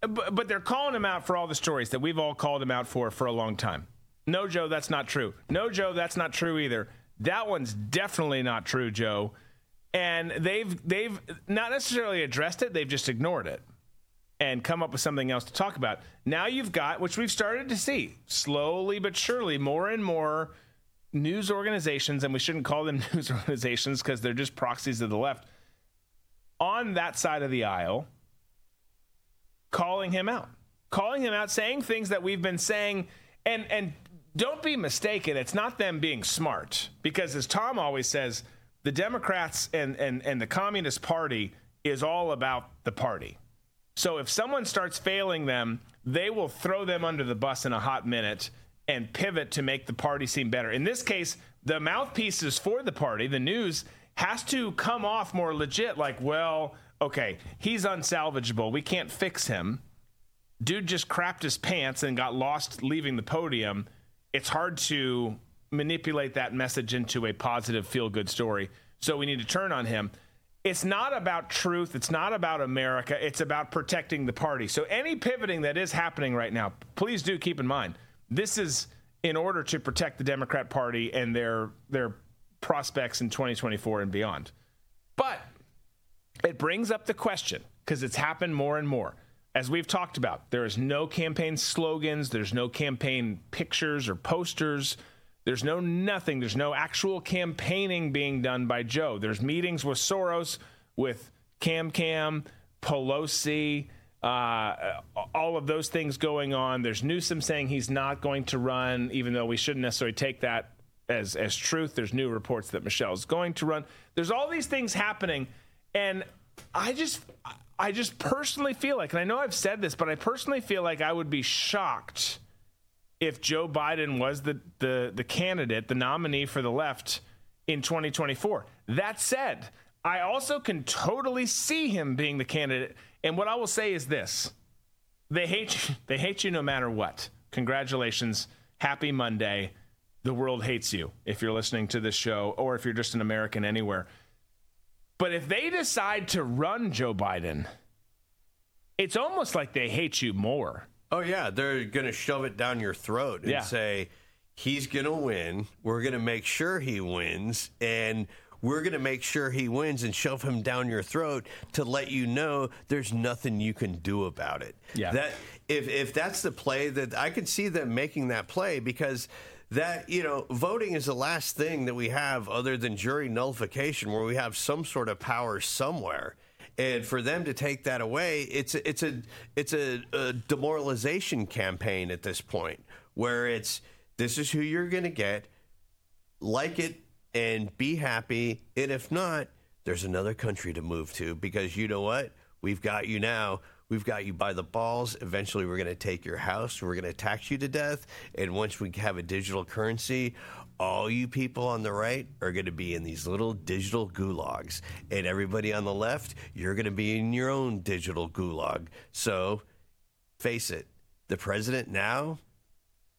but, but they're calling him out for all the stories that we've all called him out for for a long time. No, Joe, that's not true. No, Joe, that's not true either. That one's definitely not true, Joe. And they've they've not necessarily addressed it. They've just ignored it and come up with something else to talk about. Now you've got, which we've started to see slowly but surely, more and more news organizations, and we shouldn't call them [laughs] news organizations because they're just proxies of the left, on that side of the aisle, calling him out, calling him out, saying things that we've been saying, and and don't be mistaken, it's not them being smart because as Tom always says, the Democrats and and and the Communist Party is all about the party. So if someone starts failing them, they will throw them under the bus in a hot minute and pivot to make the party seem better. In this case, the mouthpieces for the party, the news, has to come off more legit like, well, okay, he's unsalvageable. We can't fix him. Dude just crapped his pants and got lost leaving the podium. It's hard to manipulate that message into a positive, feel good story. So we need to turn on him. It's not about truth. It's not about America. It's about protecting the party. So any pivoting that is happening right now, please do keep in mind this is in order to protect the Democrat Party and their their prospects in 2024 and beyond. But it brings up the question because it's happened more and more. As we've talked about, there is no campaign slogans, there's no campaign pictures or posters. There's no nothing. There's no actual campaigning being done by Joe. There's meetings with Soros, with Cam Cam, Pelosi, uh, all of those things going on. There's Newsom saying he's not going to run, even though we shouldn't necessarily take that as as truth. There's new reports that Michelle's going to run. There's all these things happening, and I just I just personally feel like, and I know I've said this, but I personally feel like I would be shocked if Joe Biden was the the the candidate, the nominee for the left in 2024. That said, I also can totally see him being the candidate and what I will say is this: they hate you. [laughs] They hate you no matter what. Congratulations, happy Monday. The world hates you if you're listening to this show, or if you're just an American anywhere. But if they decide to run Joe Biden, it's almost like they hate you more. Oh yeah, they're going to shove it down your throat and Yeah. say he's going to win. We're going to make sure he wins and we're going to make sure he wins and shove him down your throat to let you know there's nothing you can do about it. Yeah. That if if that's the play that I can see them making that play because that you know voting is the last thing that we have other than jury nullification where we have some sort of power somewhere and for them to take that away it's a, it's a it's a, a demoralization campaign at this point where it's this is who you're going to get. Like it and be happy. And if not there's another country to move to because you know what? We've got you now. We've got you by the balls. Eventually we're going to take your house. We're going to tax you to death. And once we have a digital currency all you people on the right are going to be in these little digital gulags and everybody on the left you're going to be in your own digital gulag so face it the president now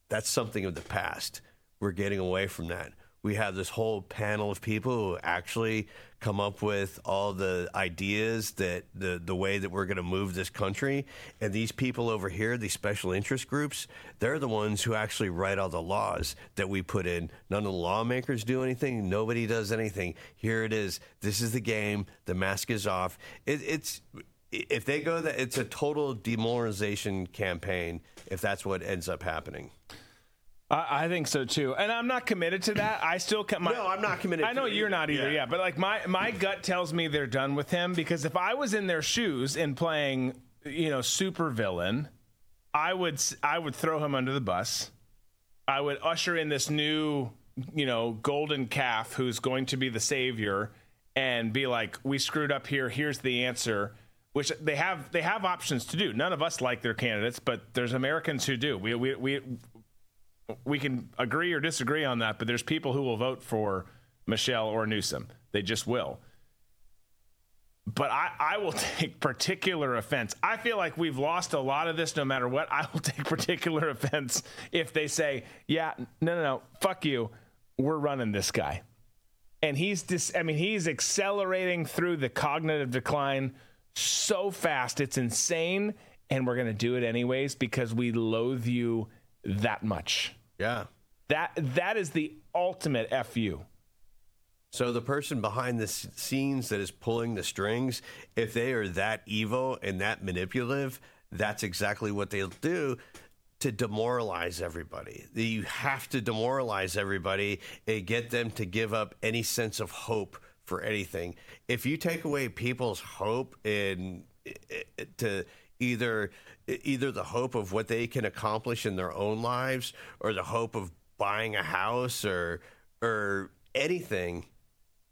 that's something of the past. We're getting away from that. We have this whole panel of people who actually come up with all the ideas that the the way that we're going to move this country. And these people over here, these special interest groups, they're the ones who actually write all the laws that we put in. None of the lawmakers do anything. Nobody does anything. Here it is. This is the game. The mask is off. It, it's if they go that it's a total demoralization campaign if that's what ends up happening. I, I think so too, and I'm not committed to that. I still come. My, No, I'm not committed I know you're not either. Yeah. Yeah. but like my my gut tells me they're done with him because if I was in their shoes and playing, you know, super villain, I would I would throw him under the bus. I would usher in this new, you know, golden calf who's going to be the savior and be like, "We screwed up here. Here's the answer." Which they have they have options to do. None of us like their candidates, but there's Americans who do. We we we we can agree or disagree on that, but there's people who will vote for Michelle or Newsom. They just will. But I, I will [laughs] take particular offense. I feel like we've lost a lot of this no matter what. I will [laughs] take particular offense if they say, yeah, no, no, no, fuck you. we're running this guy. And he's dis- I mean, he's accelerating through the cognitive decline so fast. It's insane. And we're going to do it anyways because we loathe you that much. Yeah. That that is the ultimate fu. So the person behind the scenes that is pulling the strings, if they are that evil and that manipulative, that's exactly what they'll do to demoralize everybody. You have to demoralize everybody and get them to give up any sense of hope for anything. If you take away people's hope and to either either the hope of what they can accomplish in their own lives or the hope of buying a house or or anything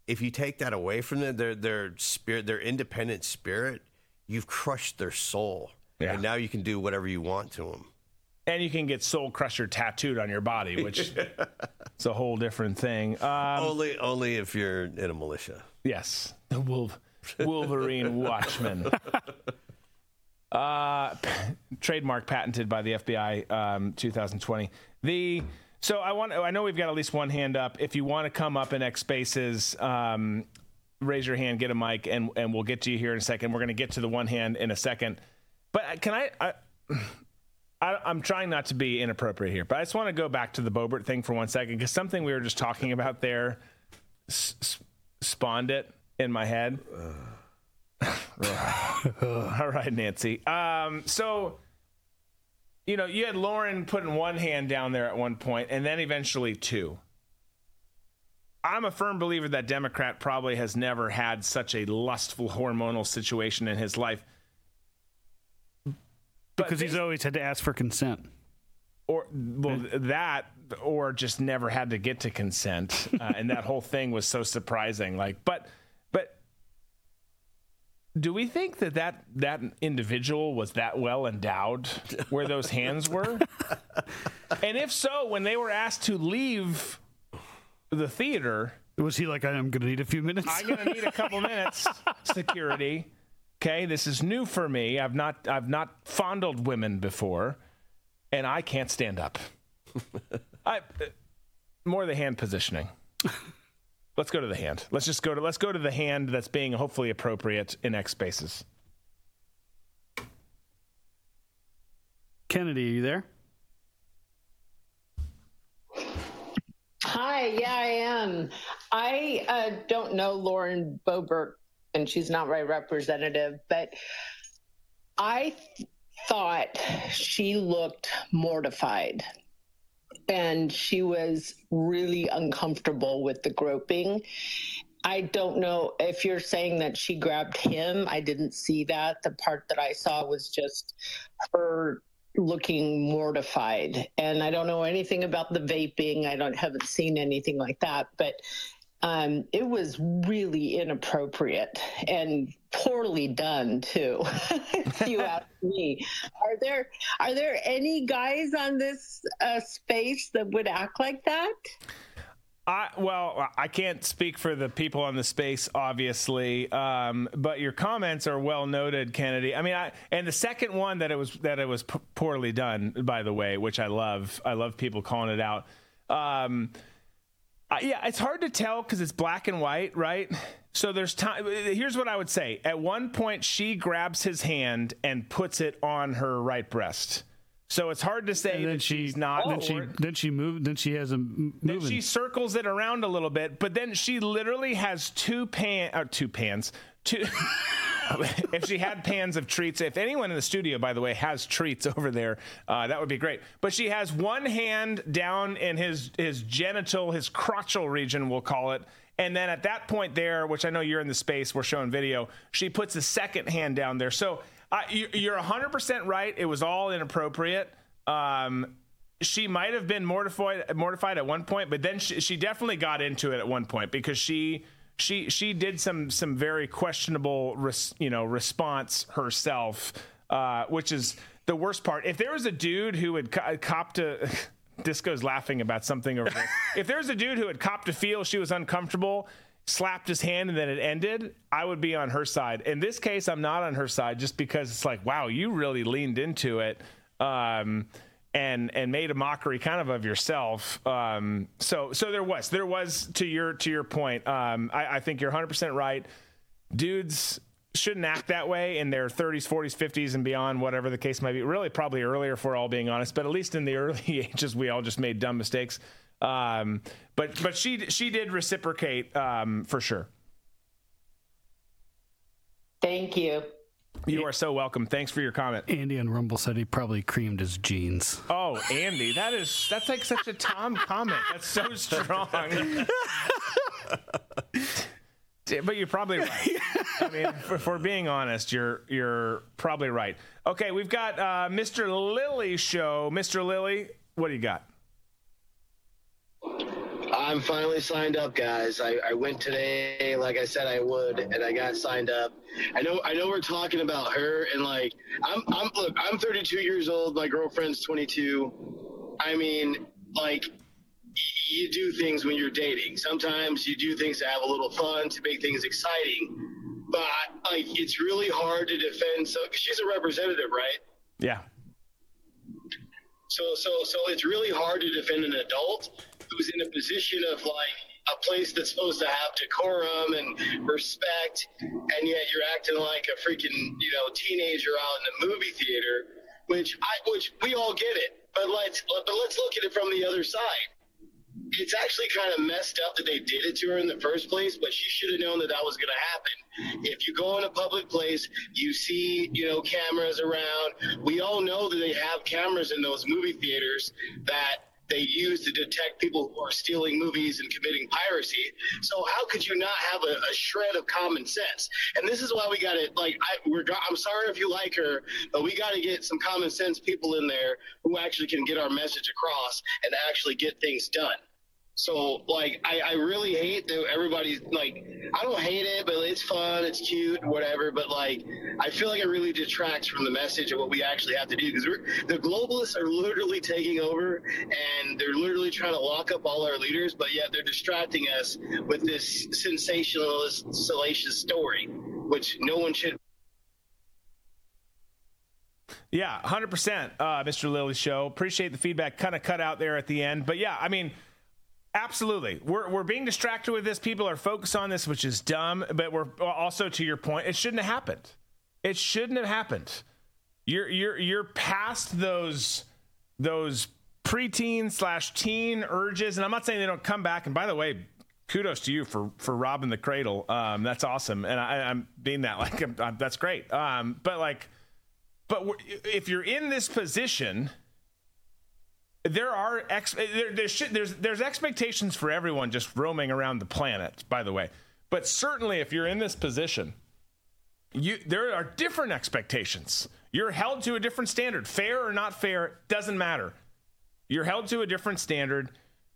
if you take that away from them their their spirit their independent spirit you've crushed their soul. Yeah. and now you can do whatever you want to them and you can get soul crusher tattooed on your body which [laughs] it's a whole different thing. Um, only only if you're in a militia. Yes. The wolf wolverine [laughs] watchman [laughs] uh, [laughs] trademark patented by the FBI, um, 2020. The so I want I know we've got at least one hand up. If you want to come up in X Spaces, um, raise your hand, get a mic, and and we'll get to you here in a second. We're going to get to the one hand in a second. But can I? I [sighs] I, am trying not to be inappropriate here, but I just want to go back to the Boebert thing for one second because something we were just talking about there s- spawned it in my head. [sighs] All right, Nancy. Um, so, you know, you had Lauren putting one hand down there at one point, and then eventually two. I'm a firm believer that Democrat probably has never had such a lustful hormonal situation in his life. But because he's always had to ask for consent. Or well, that, or just never had to get to consent, uh, and that whole thing was so surprising. Like, but do we think that that, that individual was that well endowed where those hands were? and if so, when they were asked to leave the theater, was he like, I'm going to need a few minutes? I'm going to need a couple [laughs] minutes, security. Okay, this is new for me. I've not I've not fondled women before, and I can't stand up. [laughs] I uh, more the hand positioning. [laughs] Let's go to the hand. Let's just go to let's go to the hand that's being hopefully appropriate in X spaces. Kennedy, are you there? Hi, yeah, I am. I uh, don't know Lauren Boebert, and she's not my representative, but I th- thought she looked mortified and she was really uncomfortable with the groping. I don't know if you're saying that she grabbed him. I didn't see that. The part that I saw was just her looking mortified. And I don't know anything about the vaping. I don't haven't seen anything like that, but um, it was really inappropriate and poorly done too. [laughs] if you [laughs] ask me, are there are there any guys on this uh, space that would act like that? I, well, I can't speak for the people on the space, obviously, um, but your comments are well noted, Kennedy. I mean, I, and the second one that it was that it was p- poorly done, by the way, which I love. I love people calling it out. Um, uh, yeah, it's hard to tell because it's black and white, right? So there's time. Here's what I would say. At one point, she grabs his hand and puts it on her right breast. So it's hard to say that she's not. Then she then she moved. Then she has a moving. Then she circles it around a little bit, but then she literally has two pan, or uh, two pans, two. [laughs] [laughs] if she had pans of treats, if anyone in the studio, by the way, has treats over there, uh, that would be great. But she has one hand down in his his genital, his crotchal region, we'll call it. And then at that point there, which I know you're in the space, we're showing video, she puts the second hand down there. So uh, you're 100% right. It was all inappropriate. Um, she might have been mortified mortified at one point, but then she, she definitely got into it at one point because she she she did some some very questionable res, you know response herself, uh, which is the worst part. If there was a dude who had co- copped a [laughs] Disco's laughing about something over there. [laughs] if there's a dude who had copped to feel she was uncomfortable, slapped his hand and then it ended, I would be on her side. In this case, I'm not on her side just because it's like, wow, you really leaned into it. Um, and and made a mockery kind of of yourself. Um, so so there was there was to your to your point. Um, I, I think you're 100 percent right. Dudes shouldn't act that way in their 30s, 40s, 50s, and beyond, whatever the case might be. Really, probably earlier, if we're all being honest. But at least in the [laughs] early ages, we all just made dumb mistakes. Um, but but she she did reciprocate um, for sure. Thank you. You are so welcome. Thanks for your comment. Andy on Rumble said he probably creamed his jeans. Oh, Andy, that is that's like such a Tom comment. That's so [laughs] strong. but you're probably right. I mean, for, for, being honest, you're you're probably right. Okay, we've got uh, Mr. Lilly show. Mr. Lilly, what do you got? I'm finally signed up, guys. I, I, went today, like I said I would, and I got signed up. I know, I know, we're talking about her, and like, I'm, I'm, look, I'm 32 years old. My girlfriend's 22. I mean, like, you do things when you're dating. Sometimes you do things to have a little fun, to make things exciting. But like, it's really hard to defend. So, she's a representative, right? Yeah. So, so, so it's really hard to defend an adult who's in a position of like a place that's supposed to have decorum and respect, and yet you're acting like a freaking you know teenager out in the movie theater. Which I, which we all get it, but let's but let's look at it from the other side. It's actually kind of messed up that they did it to her in the first place, but she should have known that that was going to happen. If you go in a public place, you see, you know, cameras around. We all know that they have cameras in those movie theaters that they use to detect people who are stealing movies and committing piracy. So how could you not have a, a shred of common sense? And this is why we got to like. I, we're, I'm sorry if you like her, but we got to get some common sense people in there who actually can get our message across and actually get things done. So like I, I really hate that everybody's like I don't hate it, but it's fun, it's cute, whatever. But like I feel like it really detracts from the message of what we actually have to do because the globalists are literally taking over and they're literally trying to lock up all our leaders, but yet they're distracting us with this sensationalist, salacious story, which no one should yeah, 100%, uh, Mr. Lilly Show. Appreciate the feedback. Kind of cut out there at the end. But yeah, I mean, Absolutely. We're, we're being distracted with this. People are focused on this, which is dumb. But we're also, to your point, it shouldn't have happened. It shouldn't have happened. You're, you're, you're past those, those preteen slash teen urges. And I'm not saying they don't come back. And by the way, kudos to you for, for robbing the cradle. Um, that's awesome. And I, am being that like, [laughs] I'm, I'm, that's great. Um, but like, but if you're in this position, there are ex- eh, there, there's, there's there's expectations for everyone just roaming around the planet. By the way, but certainly if you're in this position, you there are different expectations. You're held to a different standard, fair or not fair doesn't matter. You're held to a different standard.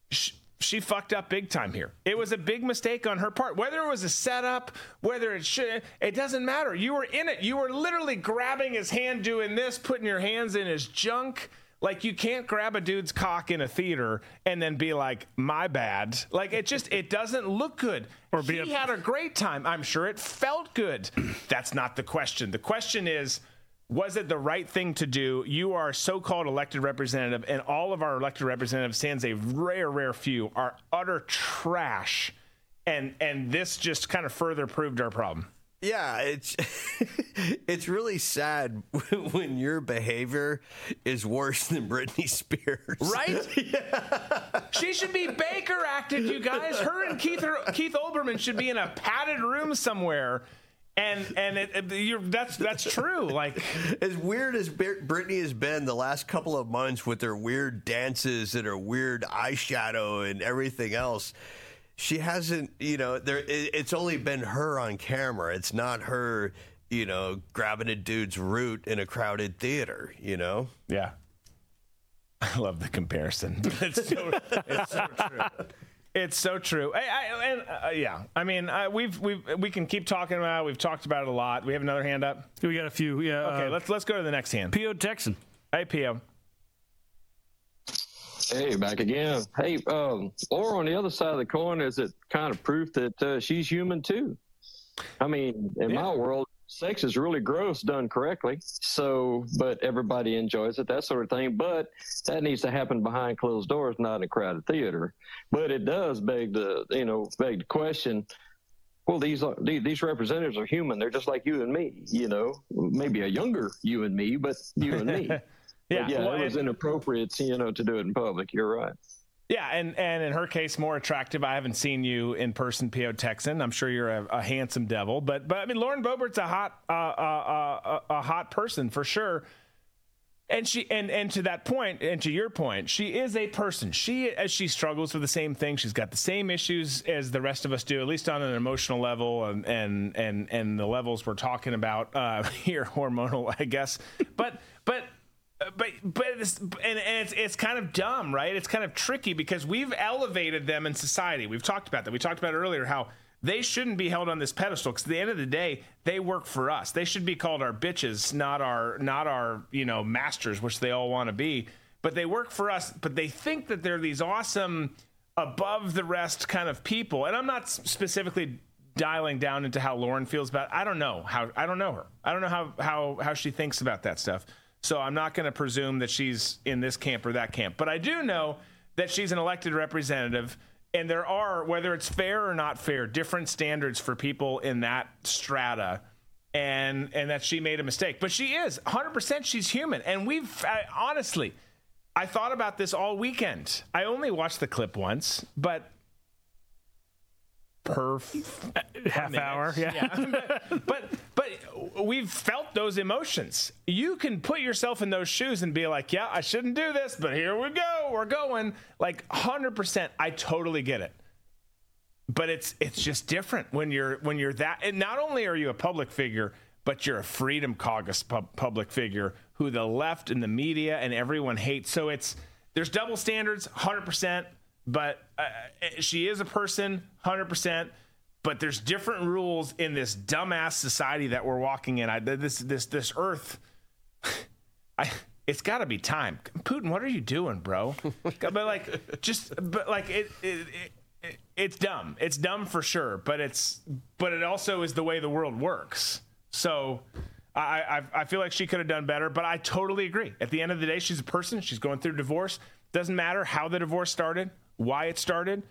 She, she fucked up big time here. It was a big mistake on her part. Whether it was a setup, whether it should, it doesn't matter. You were in it. You were literally grabbing his hand, doing this, putting your hands in his junk like you can't grab a dude's cock in a theater and then be like, "My bad." Like it just it doesn't look good. Or be he a- had a great time. I'm sure it felt good. [clears throat] That's not the question. The question is, was it the right thing to do? You are so-called elected representative, and all of our elected representatives, sans a rare, rare few, are utter trash. And and this just kind of further proved our problem. Yeah, it's [laughs] it's really sad [laughs] when your behavior is worse than Britney Spears, right? [laughs] yeah. She should be Baker acted, you guys. Her and Keith Keith Olbermann should be in a padded room somewhere. And and it, it, that's that's true. Like as weird as Britney has been the last couple of months with her weird dances and her weird eyeshadow and everything else she hasn't, you know, there. It's only been her on camera. It's not her, you know, grabbing a dude's root in a crowded theater. You know. Yeah. I love the comparison. [laughs] It's so, it's so true. It's so true. I, I, and uh, yeah, I mean, uh, we've we we can keep talking about. it. We've talked about it a lot. We have another hand up. We got a few. Yeah. Okay, uh, let's let's go to the next hand. P.O. Texan. Hey, P.O. Hey, back again. Hey, um, or on the other side of the coin, is it kind of proof that uh, she's human too? I mean, in yeah. my world, sex is really gross done correctly. So, but everybody enjoys it, that sort of thing. But that needs to happen behind closed doors, not in a crowded theater. But it does beg the, you know, beg the question. Well, these are, these these representatives are human. They're just like you and me. You know, maybe a younger you and me, but you and me. [laughs] Yeah, yeah, well, it was and- inappropriate, you know, to do it in public. You're right. Yeah, and and in her case, more attractive. I haven't seen you in person, PO Texan. I'm sure you're a, a handsome devil, but but I mean, Lauren Boebert's a hot uh, uh, uh, a, a hot person for sure. And she and and to that point, and to your point, she is a person. She as she struggles with the same thing. She's got the same issues as the rest of us do, at least on an emotional level, and and and and the levels we're talking about uh, [laughs] here, hormonal, I guess. But but but but it's, and, and it's it's kind of dumb, right? It's kind of tricky because we've elevated them in society. We've talked about that. We talked about earlier how they shouldn't be held on this pedestal because at the end of the day, they work for us. They should be called our bitches, not our not our you know masters, which they all want to be. But they work for us. But they think that they're these awesome, above the rest kind of people. And I'm not specifically dialing down into how Lauren feels about. I don't know how. I don't know her. I don't know how how how she thinks about that stuff. So I'm not going to presume that she's in this camp or that camp. But I do know that she's an elected representative, and there are, whether it's fair or not fair, different standards for people in that strata. And and that she made a mistake, but she is 100%. She's human, and we've I, honestly, I thought about this all weekend. I only watched the clip once, but per uh, half hour, yeah. [laughs] but but we've felt those emotions. You can put yourself in those shoes and be like, "Yeah, I shouldn't do this, but here we go. We're going." Like 100%, I totally get it. But it's it's just different when you're when you're that and not only are you a public figure, but you're a freedom caucus pub, public figure who the left and the media and everyone hates. So it's there's double standards 100%, but uh, she is a person 100%, but there's different rules in this dumbass society that we're walking in. I this this this earth [sighs] I it's got to be time. Putin, what are you doing, bro? [laughs] but like just but like it, it, it it it's dumb. It's dumb for sure, but it's but it also is the way the world works. So I I, I feel like she could have done better, but I totally agree. At the end of the day, she's a person. She's going through divorce. Doesn't matter how the divorce started, why it started.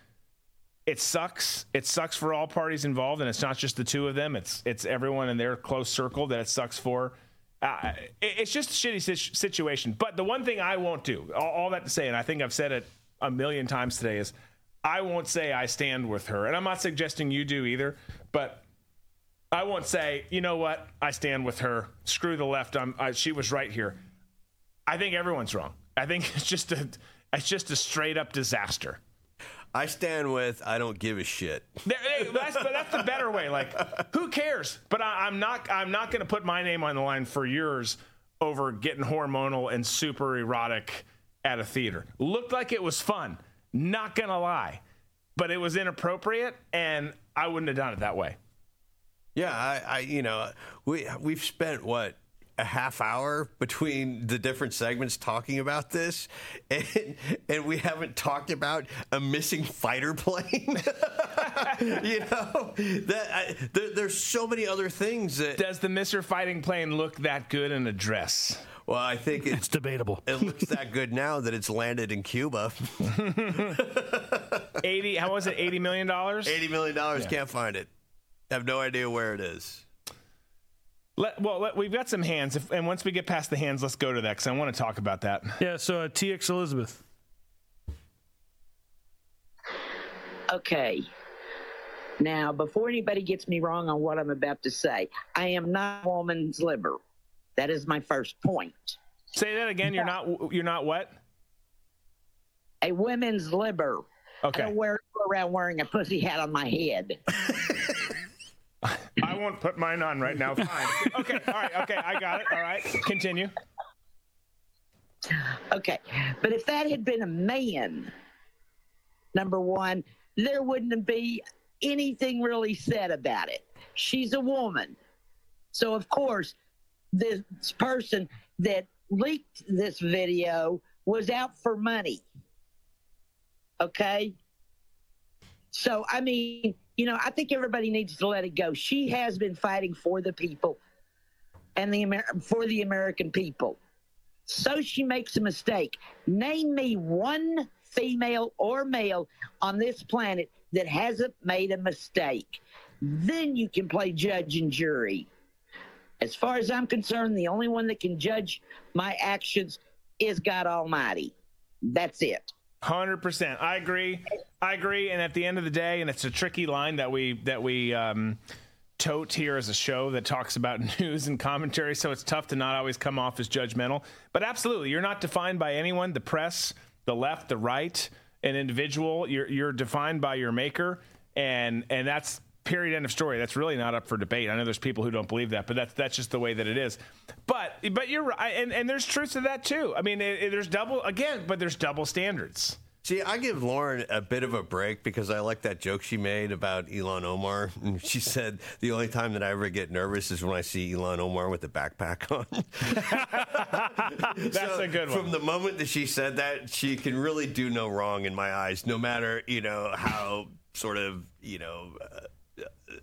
It sucks. It sucks for all parties involved, and it's not just the two of them. It's it's everyone in their close circle that it sucks for. Uh, it- it's just a shitty situation. But the one thing I won't do, all, all that to say, and I think I've said it a million times today, is I won't say I stand with her. And I'm not suggesting you do either, but I won't say, you know what, I stand with her. Screw the left. I'm, I, she was right here. I think everyone's wrong. I think [laughs] it's just a, it's just a straight up disaster. I stand with I don't give a shit. That's, that's the better way. Like, who cares? But I, I'm not. I'm not going to put my name on the line for yours over getting hormonal and super erotic at a theater. Looked like it was fun. Not gonna lie, but it was inappropriate, and I wouldn't have done it that way. Yeah, I, I you know, we we've spent what a half hour between the different segments talking about this, [laughs] and and we haven't talked about a missing fighter plane. [laughs] you know, that I, there, there's so many other things that. Does the Mister Fighting Plane look that good in a dress? Well, I think it's debatable. It looks that good now that it's landed in Cuba. [laughs] Eighty. How was it? Eighty million dollars. Eighty million dollars. Yeah. Can't find it. Have no idea where it is. Let, well, let, we've got some hands, if, and once we get past the hands, let's go to that because I want to talk about that. Yeah, so uh, TX Elizabeth. Okay. Now, before anybody gets me wrong on what I'm about to say, I am not a woman's liver. That is my first point. Say that again. You're not. You're not what? A women's liver. Okay. I don't wear, around wearing a pussy hat on my head. [laughs] I won't put mine on right now. Fine. [laughs] okay. All right. Okay. I got it. All right. Continue. Okay. But if that had been a man, number one, there wouldn't be anything really said about it. She's a woman. So, of course, this person that leaked this video was out for money. Okay. So, I mean, you know, I think everybody needs to let it go. She has been fighting for the people and the Amer- for the American people. So she makes a mistake. Name me one female or male on this planet that hasn't made a mistake. Then you can play judge and jury. As far as I'm concerned, the only one that can judge my actions is God Almighty. That's it. Hundred percent. I agree. I agree. And at the end of the day, and it's a tricky line that we that we um, tote here as a show that talks about [laughs] news and commentary. So it's tough to not always come off as judgmental. But absolutely, you're not defined by anyone. The press, the left, the right, an individual. You're you're defined by your maker, and and that's period end of story that's really not up for debate i know there's people who don't believe that but that's that's just the way that it is but but you're right and, and there's truth to that too i mean it, it, there's double again but there's double standards See, I give Lauren a bit of a break because I like that joke she made about Ilhan Omar. [laughs] She said the only time that I ever get nervous is when I see Ilhan Omar with the backpack on. [laughs] That's So, a good one. From the moment that she said that, she can really do no wrong in my eyes, no matter you know how sort of you know. Uh,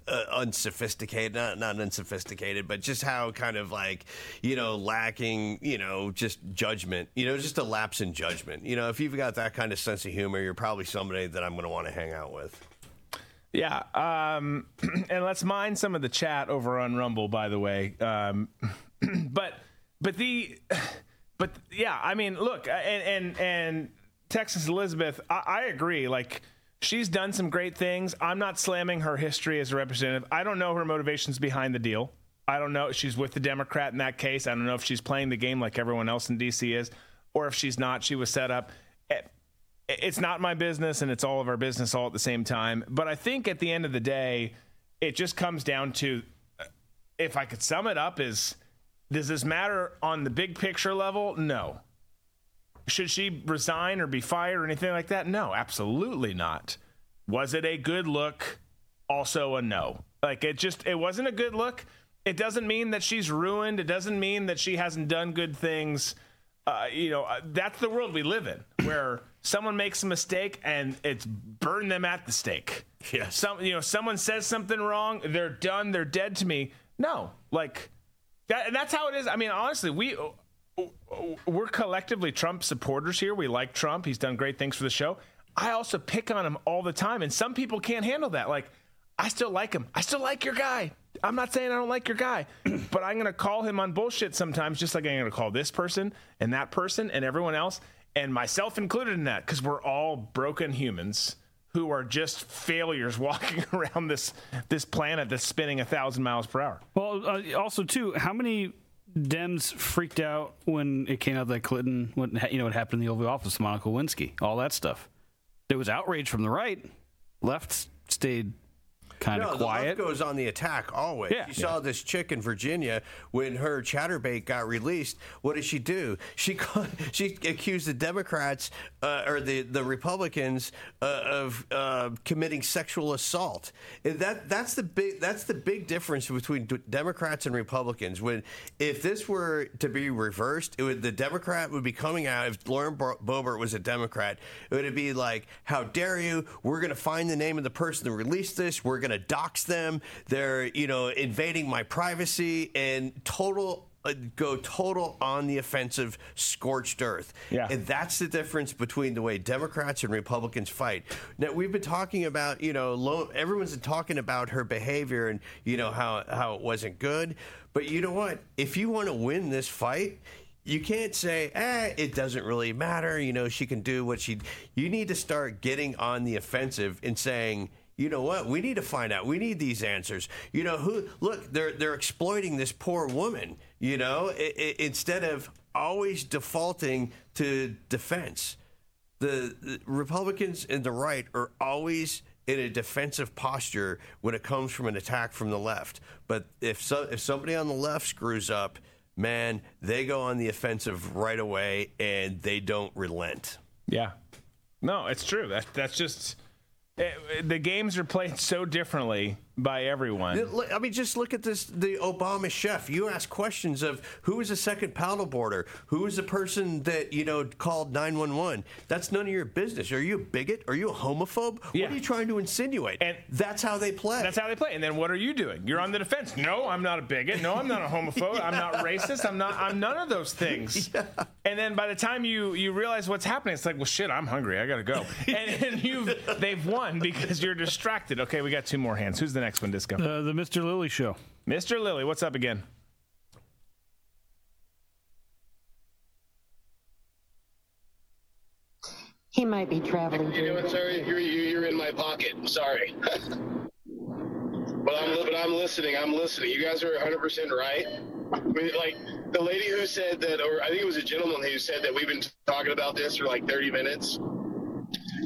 uh, unsophisticated, not not unsophisticated, but just how kind of like you know lacking, you know, just judgment, you know, just a lapse in judgment. You know, if you've got that kind of sense of humor, you're probably somebody that I'm going to want to hang out with. Yeah, um, [clears throat] and let's mine some of the chat over on Rumble, by the way. Um, [clears throat] but but the [sighs] but yeah, I mean, look, and and and Texas Elizabeth, I, I agree. Like she's done some great things. I'm not slamming her history as a representative. I don't know her motivations behind the deal. I don't know. If she's with the Democrat in that case. I don't know if she's playing the game like everyone else in D.C. is, or if she's not. She was set up. Eh, It's not my business, and it's all of our business all at the same time. But I think at the end of the day, it just comes down to, if I could sum it up, is does this matter on the big picture level? No. Should she resign or be fired or anything like that? No, absolutely not. Was it a good look? Also a no. Like it just it wasn't a good look. It doesn't mean that she's ruined. It doesn't mean that she hasn't done good things. Uh, you know, uh, that's the world we live in, [clears throat] where someone makes a mistake and it's burn them at the stake. Yeah. Some you know, someone says something wrong, they're done, they're dead to me. No, like that. And that's how it is. I mean, honestly, we we're collectively Trump supporters here. We like Trump. He's done great things for the show. I also pick on him all the time, and some people can't handle that. Like, I still like him. I still like your guy. I'm not saying I don't like your guy, [clears throat] but I'm going to call him on bullshit sometimes, just like I'm going to call this person and that person and everyone else, and myself included in that, because we're all broken humans who are just failures [laughs] walking around this this planet that's spinning a thousand miles per hour. Well, uh, also too, how many Dems freaked out when it came out that Clinton, what you know, what happened in the Oval Office, Monica Lewinsky, all that stuff. There was outrage from the right. Left stayed kind no, of the left goes on the attack always. Yeah. you saw this chick in Virginia when her Chaturbate got released. What did she do? She [laughs] called, she accused the Democrats uh, or the the Republicans uh, of uh, committing sexual assault. And that that's the big that's the big difference between d- Democrats and Republicans. When if this were to be reversed, it would the Democrat would be coming out. If Lauren Bo- Boebert was a Democrat, it would be like, "How dare you? We're going to find the name of the person who released this. We're going to dox them. They're you know invading my privacy and total." uh, Go total on the offensive, scorched earth. Yeah. And that's the difference between the way Democrats and Republicans fight. Now we've been talking about, you know, lo- everyone's been talking about her behavior and you know how how it wasn't good. But you know what? If you want to win this fight, you can't say, eh, it doesn't really matter. You know, she can do what she. You need to start getting on the offensive and saying. You know what? We need to find out. We need these answers. You know who? Look, they're they're exploiting this poor woman. You know, instead of always defaulting to defense the, the Republicans and the right are always in a defensive posture when it comes from an attack from the left. But if so, if somebody on the left screws up, man, they go on the offensive right away and they don't relent. Yeah. No, it's true. That that's just it, the games are played so differently by everyone. I mean, just look at this the Obama chef. You ask questions of who is the second paddleboarder? Who is the person that, you know, called 911? That's none of your business. Are you a bigot? Are you a homophobe? What are you trying to insinuate? And that's how they play. That's how they play. And then what are you doing? You're on the defense. No, I'm not a bigot. No, I'm not a homophobe. I'm not racist. I'm not. I'm none of those things. [laughs] And then by the time you you realize what's happening, it's like, well, shit, I'm hungry. I gotta go. [laughs] And, and you've they've won because you're distracted. Okay, we got two more hands. Who's the next one, Disco? Uh, the Mr. Lilly Show. Mr. Lilly, what's up again? He might be traveling. You know what, sorry, you're, you're you're in my pocket. I'm sorry. [laughs] but I'm but I'm listening. I'm listening. You guys are 100 percent right. I mean, like the lady who said that, or I think it was a gentleman who said that we've been talking about this for like 30 minutes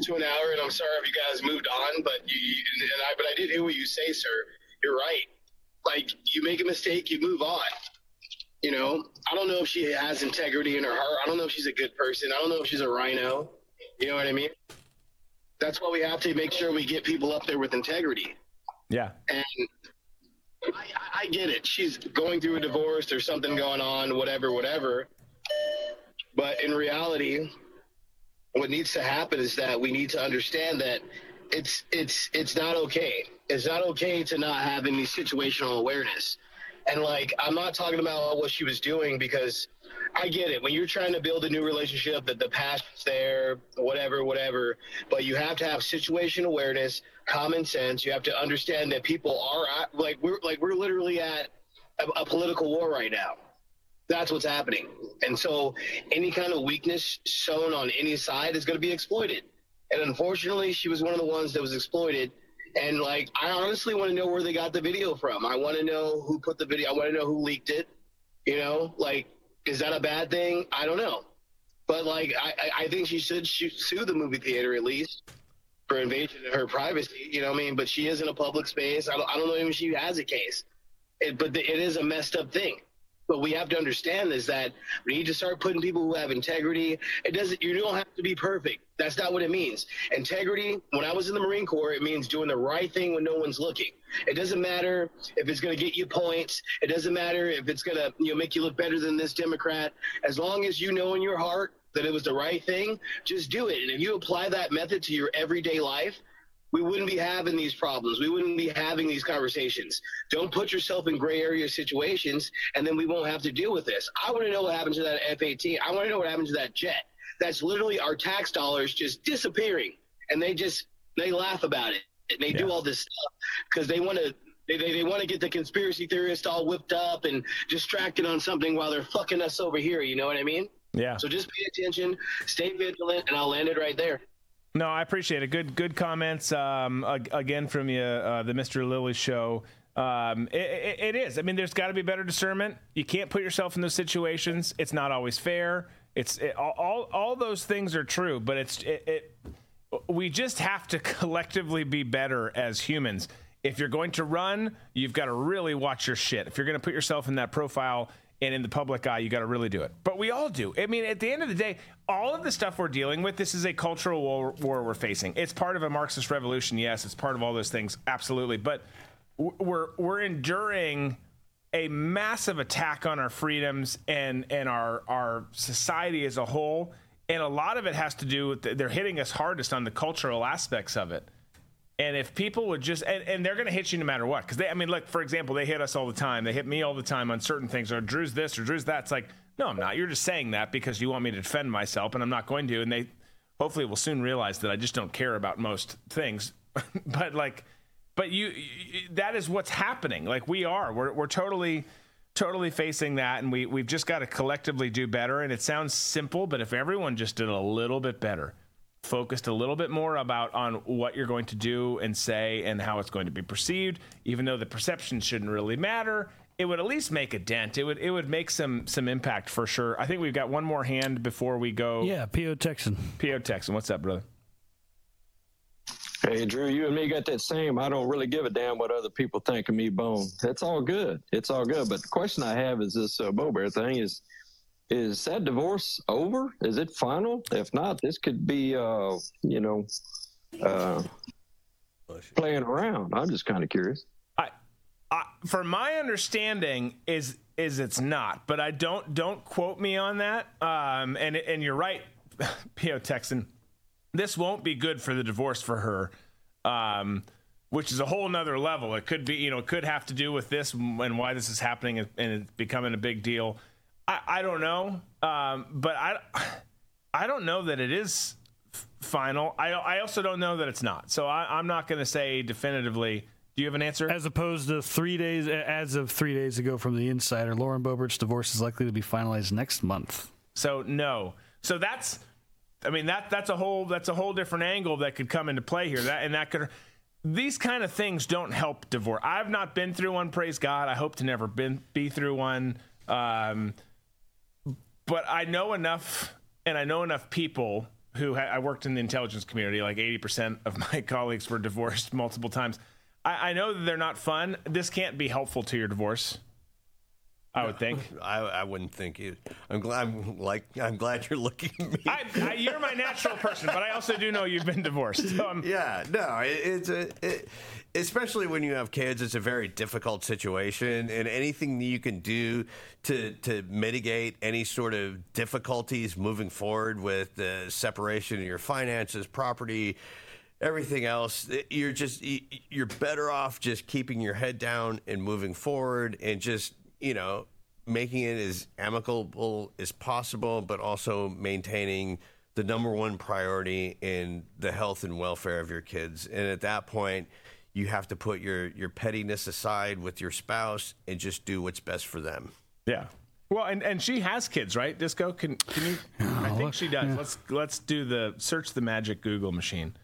to an hour, and I'm sorry if you guys moved on, but you and I but I did hear what you say, sir. You're right. Like you make a mistake, you move on. You know, I don't know if she has integrity in her heart. I don't know if she's a good person. I don't know if she's a RINO. You know what I mean? That's why we have to make sure we get people up there with integrity. Yeah. And I, I get it. She's going through a divorce. There's something going on, whatever, whatever. But in reality, what needs to happen is that we need to understand that it's it's it's not okay. It's not okay to not have any situational awareness. And like, I'm not talking about what she was doing because I get it. When you're trying to build a new relationship, that the passion's there, whatever, whatever. But you have to have situation awareness, common sense. You have to understand that people are like we're like we're literally at a, a political war right now. That's what's happening. And so any kind of weakness shown on any side is going to be exploited. And unfortunately, she was one of the ones that was exploited. And like, I honestly want to know where they got the video from. I want to know who put the video. I want to know who leaked it. You know, like, is that a bad thing? I don't know. But like, I, I- think she should sue the movie theater at least for invasion of her privacy. You know what I mean? But she is in a public space. I don't, I don't know if she has a case. It, but the, it is a messed up thing. But we have to understand is that we need to start putting people who have integrity. It doesn't. You don't have to be perfect. That's not what it means. Integrity. When I was in the Marine Corps, it means doing the right thing when no one's looking. It doesn't matter if it's going to get you points. It doesn't matter if it's going to you know make you look better than this Democrat. As long as you know in your heart that it was the right thing, just do it. And if you apply that method to your everyday life, we wouldn't be having these problems. We wouldn't be having these conversations. Don't put yourself in gray area situations, and then we won't have to deal with this. I want to know what happened to that F 18. I want to know what happened to that jet. That's literally our tax dollars just disappearing, and they just they laugh about it. And they do all this stuff because they want to. They, they, they want to get the conspiracy theorists all whipped up and distracted on something while they're fucking us over here. You know what I mean? Yeah. So just pay attention, stay vigilant, and I'll land it right there. No, I appreciate it. Good, good comments. Um, again from you, uh, the Mr. Lilly show. Um, it, it, it is. I mean, there's got to be better discernment. You can't put yourself in those situations. It's not always fair. It's it, all, all, those things are true, but it's it, it. We just have to [laughs] collectively be better as humans. If you're going to run, you've got to really watch your shit. If you're going to put yourself in that profile and in the public eye, you got to really do it. But we all do. I mean, at the end of the day, all of the stuff we're dealing with, this is a cultural war, war we're facing. It's part of a Marxist revolution, yes. It's part of all those things, absolutely. But we're we're enduring a massive attack on our freedoms and and our our society as a whole. And a lot of it has to do with they're hitting us hardest on the cultural aspects of it. And if people would just, and, and they're going to hit you no matter what. Because they, I mean, look, for example, they hit us all the time. They hit me all the time on certain things, or Drew's this or Drew's that. It's like, no, I'm not. You're just saying that because you want me to defend myself, and I'm not going to. And they hopefully will soon realize that I just don't care about most things. [laughs] but like, but you, you, that is what's happening. Like we are, we're, we're totally, totally facing that. And we, we've just got to collectively do better. And it sounds simple, but if everyone just did a little bit better, focused a little bit more about on what you're going to do and say and how it's going to be perceived even though the perception shouldn't really matter it would at least make a dent it would it would make some some impact for sure i think we've got one more hand before we go Yeah, P.O. Texan. P.O. Texan what's up brother Hey, Drew, you and me got that same. I don't really give a damn what other people think of me bone. That's all good. It's all good. But the question I have is this uh, Boebert thing is is that divorce over? Is it final? If not, this could be, uh, you know, uh, playing around. I'm just kind of curious. i for my understanding is is it's not, but I don't don't quote me on that. Um, and and you're right, [laughs] P.O. Texan. This won't be good for the divorce for her, um, which is a whole nother level. It could be, you know, it could have to do with this and why this is happening and it's becoming a big deal. I, I don't know, um, but I I don't know that it is f- final. I I also don't know that it's not. So I, I'm not going to say definitively. Do you have an answer? As opposed to three days, as of three days ago from the insider, Lauren Boebert's divorce is likely to be finalized next month. So no. So that's, I mean that that's a whole that's a whole different angle that could come into play here. That and that could. These kind of things don't help divorce. I've not been through one. Praise God. I hope to never been be through one. Um, but I know enough, and I know enough people who ha- I worked in the intelligence community. Like eighty percent of [laughs] my colleagues were divorced multiple times. I, I know that they're not fun. This can't be helpful to your divorce. I would think. [laughs] I, I wouldn't think it. I'm glad. I'm like. I'm glad you're looking at me. I, I, you're my natural person, but I also do know you've been divorced. So I'm, yeah, no, it, it's a, it, especially when you have kids, it's a very difficult situation, and anything that you can do to to mitigate any sort of difficulties moving forward with the separation of your finances, property, everything else, you're just you're better off just keeping your head down and moving forward, and just you know making it as amicable as possible, but also maintaining the number one priority in the health and welfare of your kids. And at that point, you have to put your your pettiness aside with your spouse and just do what's best for them. Yeah. Well, and, and she has kids, right? Disco, can can you? I think she does. Let's let's do the search the magic Google machine,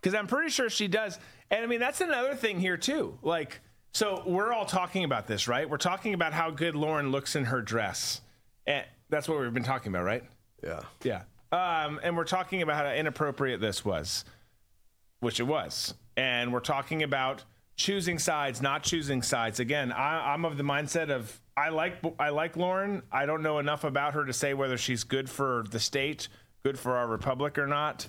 because I'm pretty sure she does. And I mean that's another thing here too. Like, so we're all talking about this, right? We're talking about how good Lauren looks in her dress, and that's what we've been talking about, right? Yeah. Yeah. Um, and we're talking about how inappropriate this was, which it was. And we're talking about choosing sides, not choosing sides. Again, I, I'm of the mindset of I like I like Lauren. I don't know enough about her to say whether she's good for the state, good for our republic or not.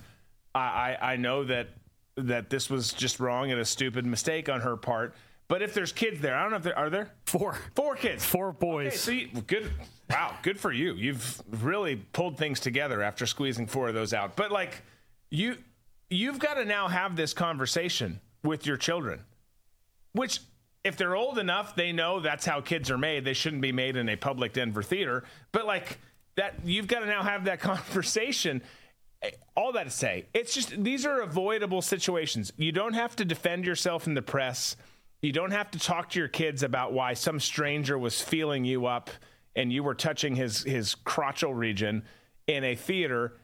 I, I, I know that that this was just wrong and a stupid mistake on her part. But if there's kids there, I don't know if there are there four four kids, four boys. Okay, so you, good. Wow, good for you. You've really pulled things together after squeezing four of those out. But like you, you've got to now have this conversation with your children, which if they're old enough, they know that's how kids are made. They shouldn't be made in a public Denver theater. But like that, you've got to now have that [laughs] conversation. All that to say, it's just these are avoidable situations. You don't have to defend yourself in the press. You don't have to talk to your kids about why some stranger was feeling you up and you were touching his his crotchal region in a theater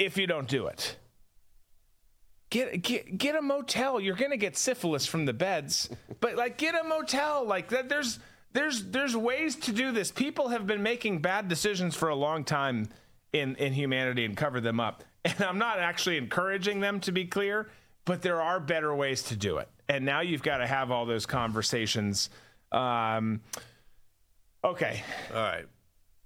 if you don't do it. Get get get a motel. You're gonna get syphilis from the beds, but like get a motel. Like that, there's there's there's ways to do this. People have been making bad decisions for a long time in in humanity and cover them up. And I'm not actually encouraging them to be clear, but there are better ways to do it. And now you've got to have all those conversations. Um, okay. All right.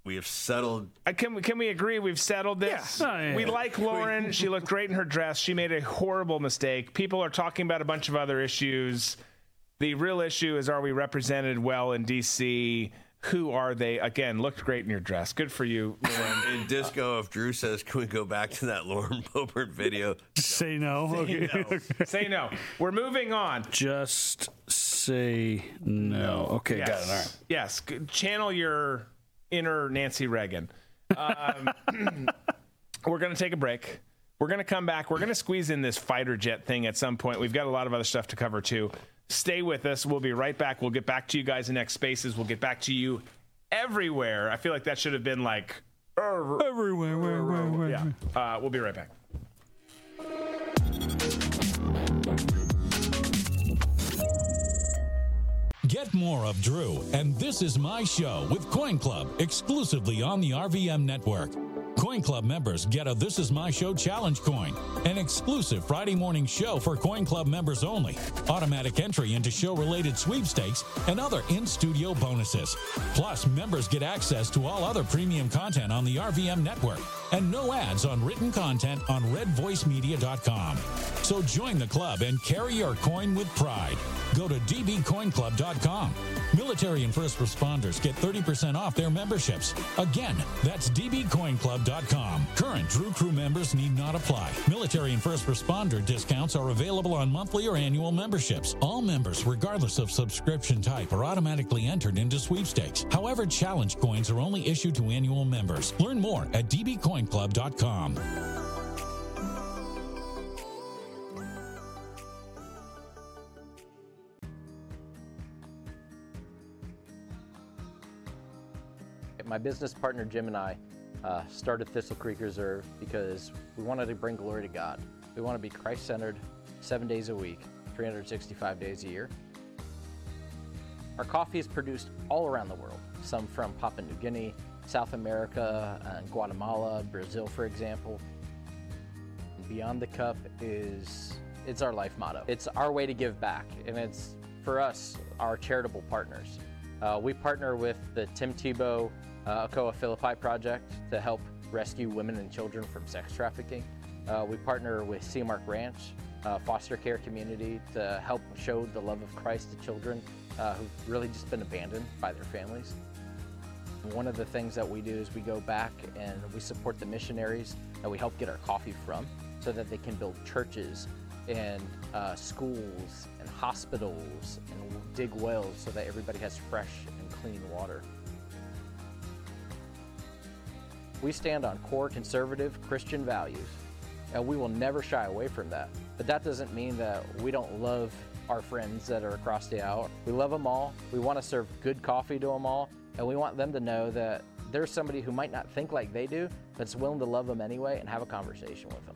We have settled. Uh, can we can we agree we've settled this? Yeah. Oh, yeah. We like Lauren. she looked great in her dress. She made a horrible mistake. People are talking about a bunch of other issues. The real issue is: Are we represented well in D.C.? Who are they? Again, looked great in your dress. Good for you, Lauren. In disco, if Drew says, "Can we go back to that Lauren [laughs] Boebert video?" Say no. Say okay. no. [laughs] Say no. We're moving on. Just say no. Okay, yes. got it. All right. Yes. Channel your inner Nancy Reagan. Um, [clears throat] we're going to take a break. We're going to come back. We're going to squeeze in this fighter jet thing at some point. We've got a lot of other stuff to cover too. Stay with us. We'll be right back. We'll get back to you guys in next spaces. We'll get back to you everywhere. I feel like that should have been like everywhere. Where, where, where, Yeah. Uh, we'll be right back. Get more of Drew, and this is my show with Coin Club exclusively on the RVM network. Coin Club members get a This Is My Show challenge coin, an exclusive Friday morning show for Coin Club members only, automatic entry into show related sweepstakes, and other in studio bonuses. Plus, members get access to all other premium content on the RVM network and no ads on written content on redvoicemedia.com. So join the club and carry your coin with pride. Go to dbcoinclub.com. Military and first responders get 30% off their memberships. Again, that's dbcoinclub.com. Current Drew Crew members need not apply. Military and first responder discounts are available on monthly or annual memberships. All members, regardless of subscription type, are automatically entered into sweepstakes. However, challenge coins are only issued to annual members. Learn more at dbcoinclub.com. My business partner Jim and I uh, started Thistle Creek Reserve because we wanted to bring glory to God. We want to be Christ centered seven days a week, 365 days a year. Our coffee is produced all around the world, some from Papua New Guinea, South America, and Guatemala, Brazil, for example. Beyond the Cup is it's our life motto. It's our way to give back, and it's for us our charitable partners. Uh, we partner with the Tim Tebow uh, Ocoa Philippi Project to help rescue women and children from sex trafficking. Uh, we partner with Seamark Ranch, uh, foster care community, to help show the love of Christ to children uh, who've really just been abandoned by their families. One of the things that we do is we go back and we support the missionaries that we help get our coffee from so that they can build churches and uh, schools and hospitals and dig wells so that everybody has fresh and clean water. We stand on core conservative Christian values, and we will never shy away from that. But that doesn't mean that we don't love our friends that are across the aisle. We love them all. We want to serve good coffee to them all, and we want them to know that there's somebody who might not think like they do, but is willing to love them anyway and have a conversation with them.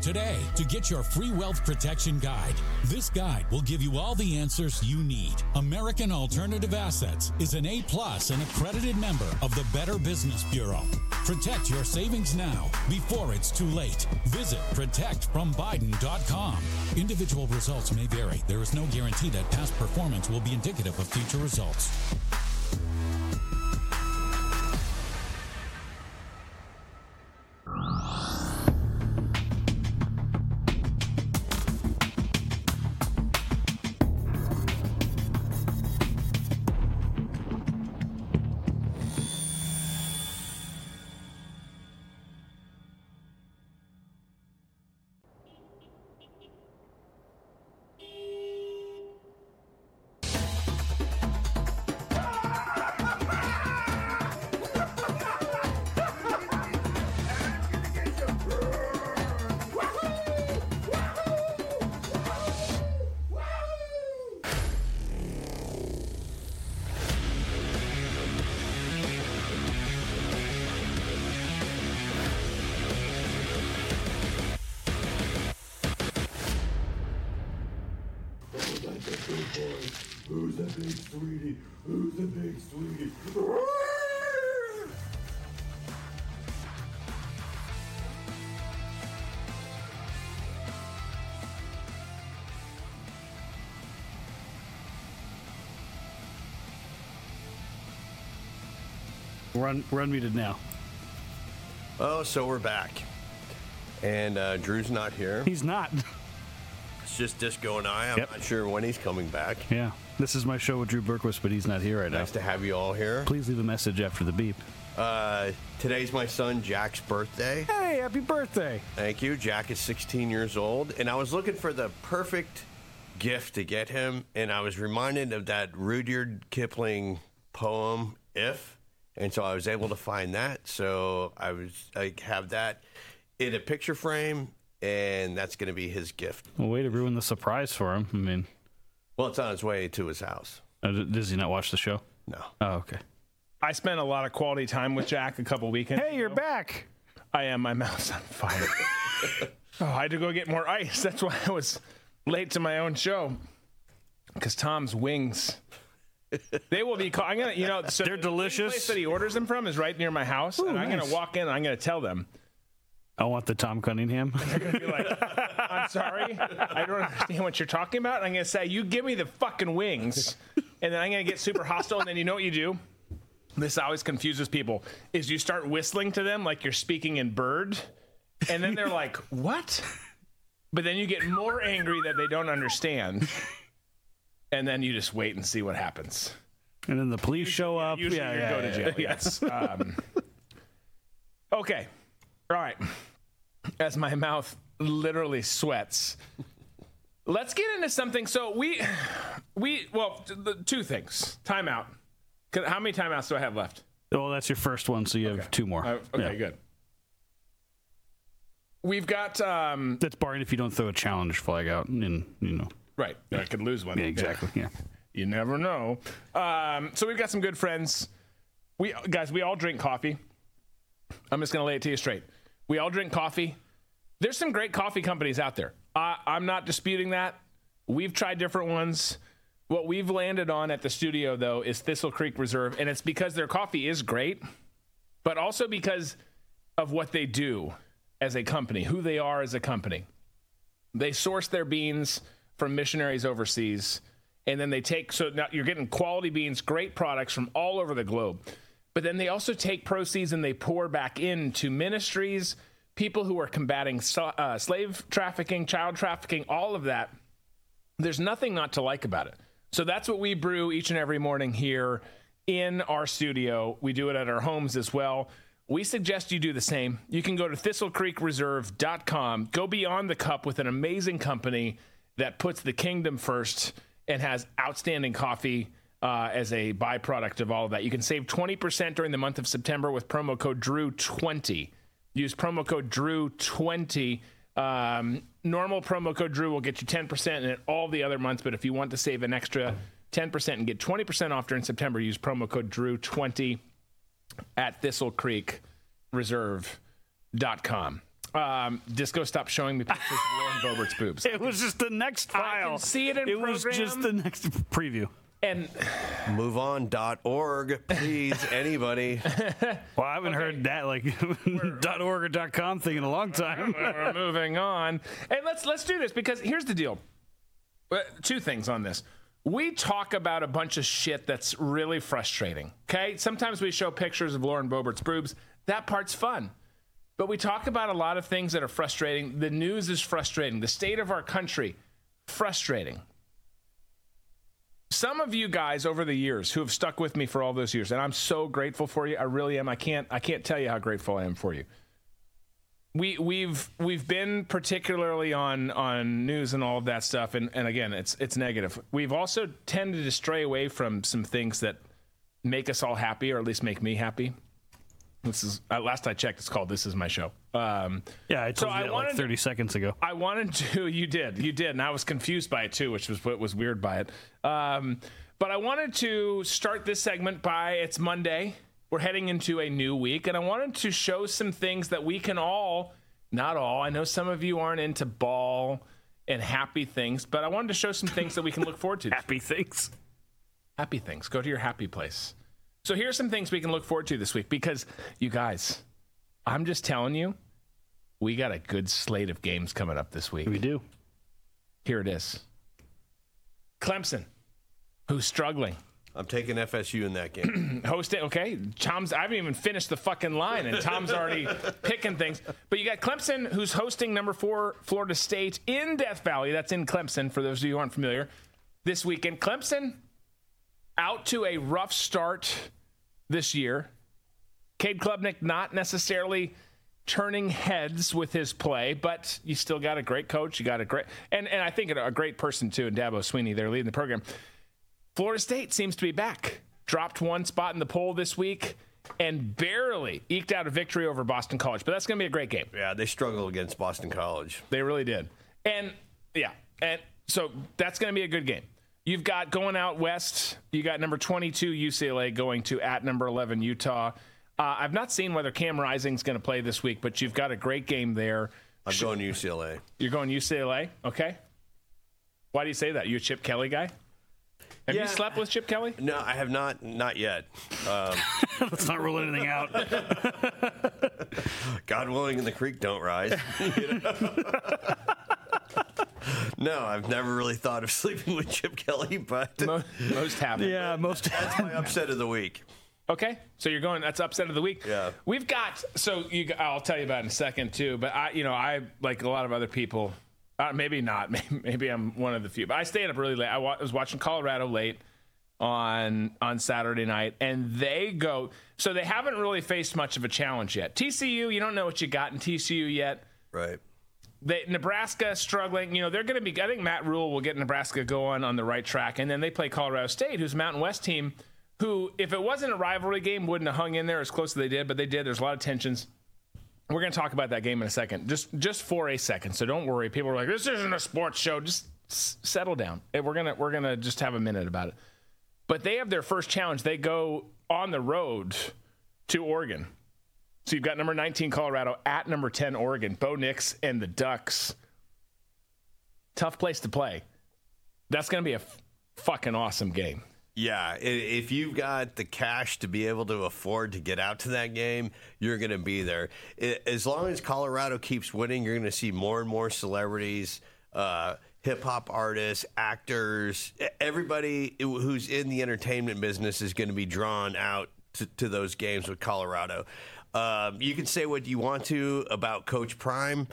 today to get your free wealth protection guide. This guide will give you all the answers you need. American Alternative Assets is an A plus and accredited member of the Better Business Bureau. Protect your savings now before it's too late. Visit protectfrombiden.com. Individual results may vary. There is no guarantee that past performance will be indicative of future results. Who's Run, run muted now. Oh, so we're back. And uh, Drew's not here. He's not. It's just Disco and I. I'm Yep. not sure when he's coming back. Yeah. This is my show with Drew Berquist, but he's not here right now. Nice to have you all here. Please leave a message after the beep. Uh, today's my son Jack's birthday. Hey, happy birthday! Thank you. Jack is 16 years old, and I was looking for the perfect gift to get him, and I was reminded of that Rudyard Kipling poem, If, and so I was able to find that. So I was I have that in a picture frame, and that's going to be his gift. Well, way to ruin the surprise for him. I mean, Well, it's on its way to his house. uh, does he not watch the show? No. Oh, okay. I spent a lot of quality time with Jack a couple weekends. Hey, you're back. I am. My [laughs] mouth's on fire. [laughs] oh, I had to go get more ice. That's why I was late to my own show. Because Tom's wings, they will be. Call- I'm gonna, you know, so they're delicious. place that he orders them from is right near my house, and I'm nice. gonna walk in. and I'm gonna tell them. I want the Tom Cunningham. [laughs] I'm sorry. I don't understand what you're talking about. And I'm going to say, you give me the fucking wings. And then I'm going to get super hostile. And then you know what you do? This always confuses people is you start whistling to them like you're speaking in bird. And then they're like, what? But then you get more angry that they don't understand. And then you just wait and see what happens. and then the police show up. Usually yeah, you yeah, go to jail. Yes. [laughs] Um, okay. All right. As my mouth literally sweats. Let's get into something. So we, we well, two things. Timeout. How many timeouts do I have left? Well, that's your first one, so you have two more. Uh, okay, Yeah. good. We've got um, That's barring if you don't throw a challenge flag out, and you know. Right. I could lose one. Yeah, exactly. Yeah. You never know. Um, so we've got some good friends. We guys, we all drink coffee. I'm just gonna lay it to you straight. We all drink coffee. There's some great coffee companies out there. I, I'm not disputing that. We've tried different ones. What we've landed on at the studio though is Thistle Creek Reserve, and it's because their coffee is great, but also because of what they do as a company, who they are as a company. They source their beans from missionaries overseas, and then they take so now you're getting quality beans, great products from all over the globe. But then they also take proceeds and they pour back into ministries, people who are combating uh, slave trafficking, child trafficking, all of that. There's nothing not to like about it. So that's what we brew each and every morning here in our studio. We do it at our homes as well. We suggest you do the same. You can go to thistlecreekreserve.com, go beyond the cup with an amazing company that puts the kingdom first and has outstanding coffee uh, as a byproduct of all of that. You can save 20% during the month of September with promo code DREW20. Use promo code DREW20. Um, normal promo code Drew will get you 10% in all the other months, but if you want to save an extra 10% and get 20% off during September, use promo code Drew20 at Thistle Creek Reserve.com. Um, Disco stopped showing me pictures of Lauren Boebert's boobs. [laughs] It was just the next file. I can see it in It was just the next preview. And MoveOn.org, please, [laughs] anybody. Well, I haven't heard that like [laughs] dot .org or dot .com thing in a long time. We're moving on. And let's let's do this because here's the deal. Uh, Two things on this. We talk about a bunch of shit that's really frustrating. Okay, sometimes we show pictures of Lauren Boebert's boobs. That part's fun. But we talk about a lot of things that are frustrating. The news is frustrating. The state of our country, frustrating. Some of you guys over the years who have stuck with me for all those years, and I'm so grateful for you. I really am. I can't I can't tell you how grateful I am for you we we've we've been particularly on on news and all of that stuff and and again it's it's negative we've also tended to stray away from some things that make us all happy or at least make me happy this is uh, last i checked it's called this is my show um Yeah, I So told I you that wanted like 30 seconds ago. I wanted to. [laughs] You did. You did. And I was confused by it too, which was what was weird by it. Um, but I wanted to start this segment by it's Monday. We're heading into a new week, and I wanted to show some things that we can all, not all, I know some of you aren't into ball and happy things, but I wanted to show some things that we can look forward to. [laughs] happy things. Happy things. Go to your happy place. So here's some things we can look forward to this week because you guys, I'm just telling you, we got a good slate of games coming up this week. We do. Here it is. Clemson, who's struggling. I'm taking FSU in that game. [clears throat] Host it, okay. Tom's I haven't even finished the fucking line, and Tom's already [laughs] picking things. But you got Clemson, who's hosting number four Florida State in Death Valley. That's in Clemson, for those of you who aren't familiar. This weekend. Clemson out to a rough start this year. Cade Klubnik not necessarily turning heads with his play, but you still got a great coach. You got a great and and I think a great person too, in Dabo Swinney. They're leading the program. Florida State seems to be back. Dropped one spot in the poll this week, and barely eked out a victory over Boston College. But that's going to be a great game. Yeah, they struggled against Boston College. They really did. And yeah, and so that's going to be a good game. You've got going out west. You got number 22 UCLA going to at number 11 Utah. Uh, I've not seen whether Cam Rising's going to play this week, but you've got a great game there. I'm going UCLA. You're going UCLA, okay? Why do you say that? You a Chip Kelly guy? Have Yeah. you slept with Chip Kelly? No, I have not. Not yet. Um, [laughs] Let's not rule anything out. [laughs] God willing, and the creek don't rise. [laughs] You know? No, I've never really thought of [laughs] sleeping with Chip Kelly, but most happen. Yeah, most. That's my upset of the week. Okay, so you're going. That's upset of the week. Yeah. We've got. So you. I'll tell you about it in a second too. But I, you know, I like a lot of other people. Uh, maybe not. [laughs] Maybe, maybe I'm one of the few. But I stayed up really late. I wa- was watching Colorado late on on Saturday night, and they go. So they haven't really faced much of a challenge yet. TCU, you don't know what you got in TCU yet. Right. They, Nebraska struggling. You know they're going to be. I think Matt Rhule will get Nebraska going on the right track, and then they play Colorado State, who's a Mountain West team. Who, if it wasn't a rivalry game, wouldn't have hung in there as close as they did, but they did. There's a lot of tensions. We're going to talk about that game in a second, just just for a second. So don't worry. People are like, "This isn't a sports show." Just s- settle down. We're gonna we're gonna just have a minute about it. But they have their first challenge. They go on the road to Oregon. So you've got number 19 Colorado at number 10 Oregon. Bo Nix and the Ducks. Tough place to play. That's going to be a f- fucking awesome game. Yeah, if you've got the cash to be able to afford to get out to that game, you're going to be there. As long as Colorado keeps winning, you're going to see more and more celebrities, uh, hip hop artists, actors, everybody who's in the entertainment business is going to be drawn out to, to those games with Colorado. Um, you can say what you want to about Coach Prime.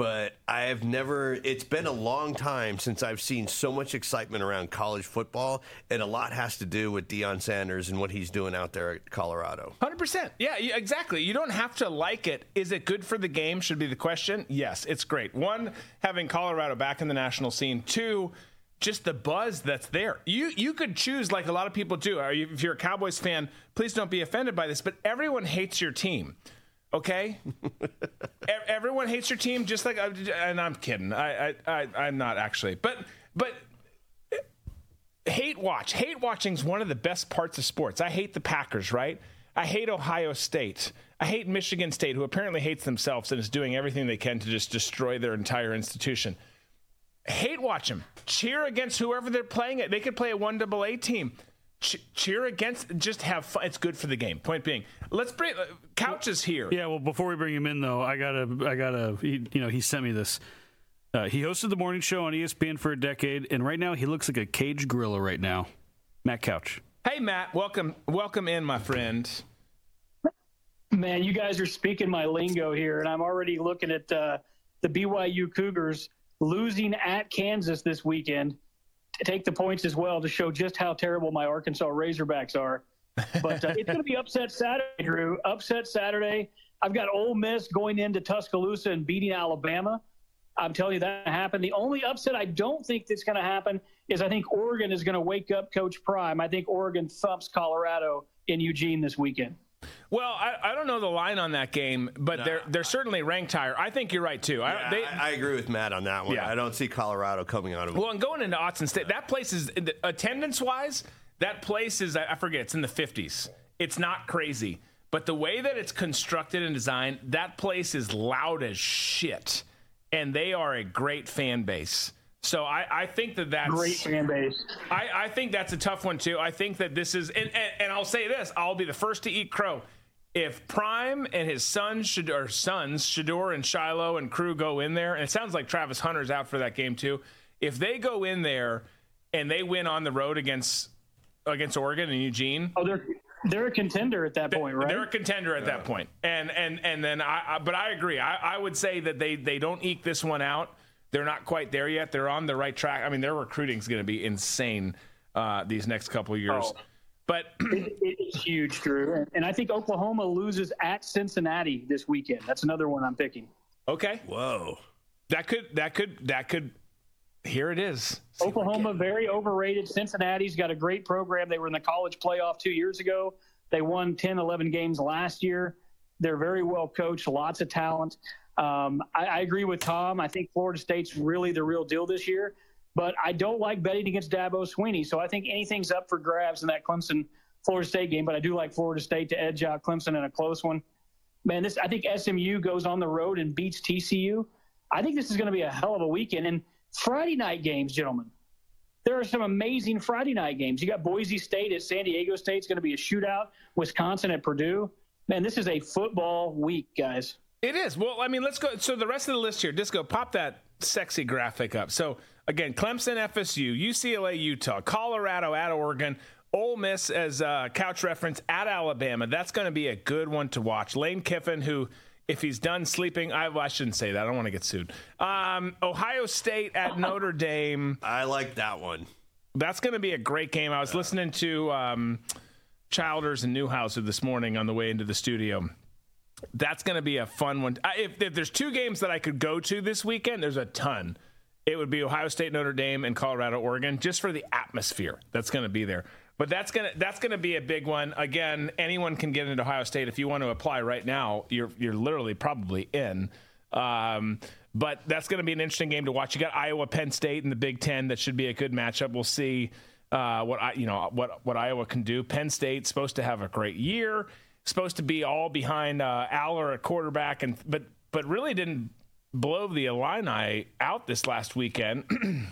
But I have never, it's been a long time since I've seen so much excitement around college football. And a lot has to do with Deion Sanders and what he's doing out there at Colorado. 100%. Yeah, exactly. You don't have to like it. Is it good for the game? Should be the question. Yes, it's great. One, having Colorado back in the national scene. Two, just the buzz that's there. You you could choose like a lot of people do. Are you, if you're a Cowboys fan, please don't be offended by this, but everyone hates your team. Okay, [laughs] E- everyone hates your team, just like, and I'm kidding. I, I, I I'm not actually, but but eh, hate watch. Hate watching is one of the best parts of sports. I hate the Packers, right? I hate Ohio State. I hate Michigan State, who apparently hates themselves and is doing everything they can to just destroy their entire institution. Hate watch them. Cheer against whoever they're playing. It. They could play a one double A team. Ch- cheer against. Just have fun. It's good for the game. Point being, let's bring uh, Couch is here. Yeah, well, before we bring him in, though, I gotta, I gotta, he, you know, he sent me this. Uh, he hosted the morning show on ESPN for a decade, and right now he looks like a caged gorilla. Right now, Matt Couch. Hey Matt, welcome, welcome in, my friend. Man, you guys are speaking my lingo here, and I'm already looking at uh, the BYU Cougars losing at Kansas this weekend to take the points as well to show just how terrible my Arkansas Razorbacks are. But uh, it's going to be upset Saturday, Drew. Upset Saturday. I've got Ole Miss going into Tuscaloosa and beating Alabama. I'm telling you that happened. The only upset I don't think that's going to happen is I think Oregon is going to wake up Coach Prime. I think Oregon thumps Colorado in Eugene this weekend. Well, I, I don't know the line on that game, but they're they're certainly ranked higher. I think you're right too. I, Yeah, they, I, I agree with Matt on that one. Yeah. I don't see Colorado coming out of it. Well, and going into Autzen State, that place is attendance wise. That place is I forget. It's in the fifties. It's not crazy, but the way that it's constructed and designed, that place is loud as shit, and they are a great fan base. So I, I think that that's Great fan base. I, I think that's a tough one too. I think that this is, and, and, and I'll say this: I'll be the first to eat crow. If Prime and his sons should or sons Shedeur and Shilo and crew go in there, and it sounds like Travis Hunter's out for that game too. If they go in there and they win on the road against against Oregon and Eugene, Oh, they're they're a contender at that point, right? they're a contender at that. And and and then I, I but I agree. I, I would say that they they don't eke this one out. They're not quite there yet. They're on the right track. I mean, their recruiting is going to be insane uh, these next couple of years. Oh. But [clears throat] it, it's huge, Drew. And, and I think Oklahoma loses at Cincinnati this weekend. That's another one I'm picking. Okay. Whoa. That could that could that could here it is. Oklahoma very overrated. Cincinnati's got a great program. They were in the college playoff two years ago. They won 10, 11 games last year. They're very well coached, lots of talent. Um, I, I agree with Tom. I think Florida State's really the real deal this year, but I don't like betting against Dabo Swinney. So I think anything's up for grabs in that Clemson Florida State game, but I do like Florida State to edge out Clemson in a close one. Man, this I think SMU goes on the road and beats TCU. I think this is going to be a hell of a weekend. And Friday night games, gentlemen, there are some amazing Friday night games. You got Boise State at San Diego State. It's going to be a shootout. Wisconsin at Purdue. Man, this is a football week, guys. It is. Well, I mean, let's go. So the rest of the list here, Disco, pop that sexy graphic up. So again, Clemson, FSU, UCLA, Utah, Colorado, at Oregon, Ole Miss as a couch reference at Alabama. That's going to be a good one to watch. Lane Kiffin, who if he's done sleeping, I, well, I shouldn't say that. I don't want to get sued. Um, Ohio State at Notre Dame. [laughs] I like that one. That's going to be a great game. I was listening to um, Childers and Newhouser this morning on the way into the studio. That's going to be a fun one. I, if, if there's two games that I could go to this weekend, there's a ton. It would be Ohio State, Notre Dame, and Colorado, Oregon, just for the atmosphere that's going to be there. But that's gonna that's gonna be a big one. Again, anyone can get into Ohio State if you want to apply right now. You're you're literally probably in. Um, but that's going to be an interesting game to watch. You got Iowa, Penn State in the Big Ten. That should be a good matchup. We'll see uh, what I you know what what Iowa can do. Penn State's supposed to have a great year. Supposed to be all behind uh, Allar at quarterback, and but but really didn't blow the Illini out this last weekend. [clears throat]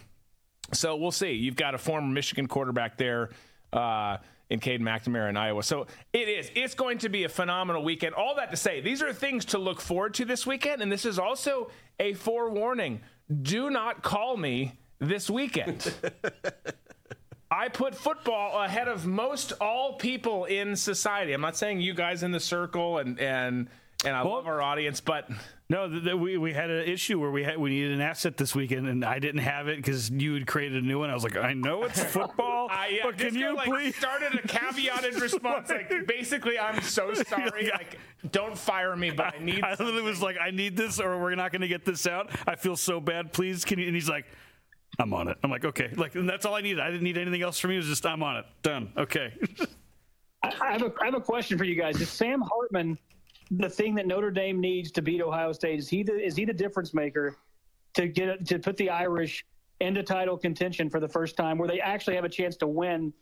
so we'll see. You've got a former Michigan quarterback there uh, in Cade McNamara in Iowa. So it is. It's going to be a phenomenal weekend. All that to say, these are things to look forward to this weekend. And this is also a forewarning do not call me this weekend. [laughs] I put football ahead of most all people in society. I'm not saying you guys in the circle and and and I well, love our audience, but no, the, the, we we had an issue where we had we needed an asset this weekend, and I didn't have it because you had created a new one. I was like, I know it's [laughs] football, I, but can you like, please started a caveated [laughs] response like basically, I'm so [laughs] sorry, like don't fire me, but I need. I literally was like, I need this, or we're not going to get this out. I feel so bad. Please, can you? And he's like. I'm on it. I'm like, okay, like, and that's all I needed. I didn't need anything else from you. It was just, I'm on it. Done. Okay. I have a, I have a question for you guys. Is Sam Hartman the thing that Notre Dame needs to beat Ohio State? Is he the is he the difference maker to get to put the Irish into title contention for the first time, where they actually have a chance to win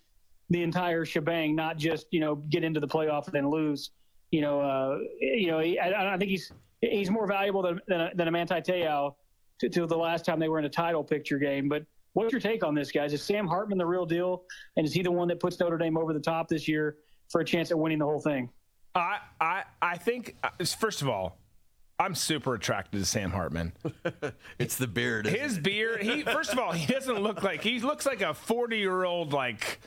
the entire shebang, not just you know get into the playoff and then lose? You know, uh, you know, he, I, I, think he's he's more valuable than than a, than a Manti Te'o to, to the last time they were in a title picture game, but. What's your take on this, guys? Is Sam Hartman the real deal? And is he the one that puts Notre Dame over the top this year for a chance at winning the whole thing? I I I think uh, first of all, I'm super attracted to Sam Hartman. [laughs] it's the beard. His it? beard. He first of all, he doesn't look like he looks like a 40 year old like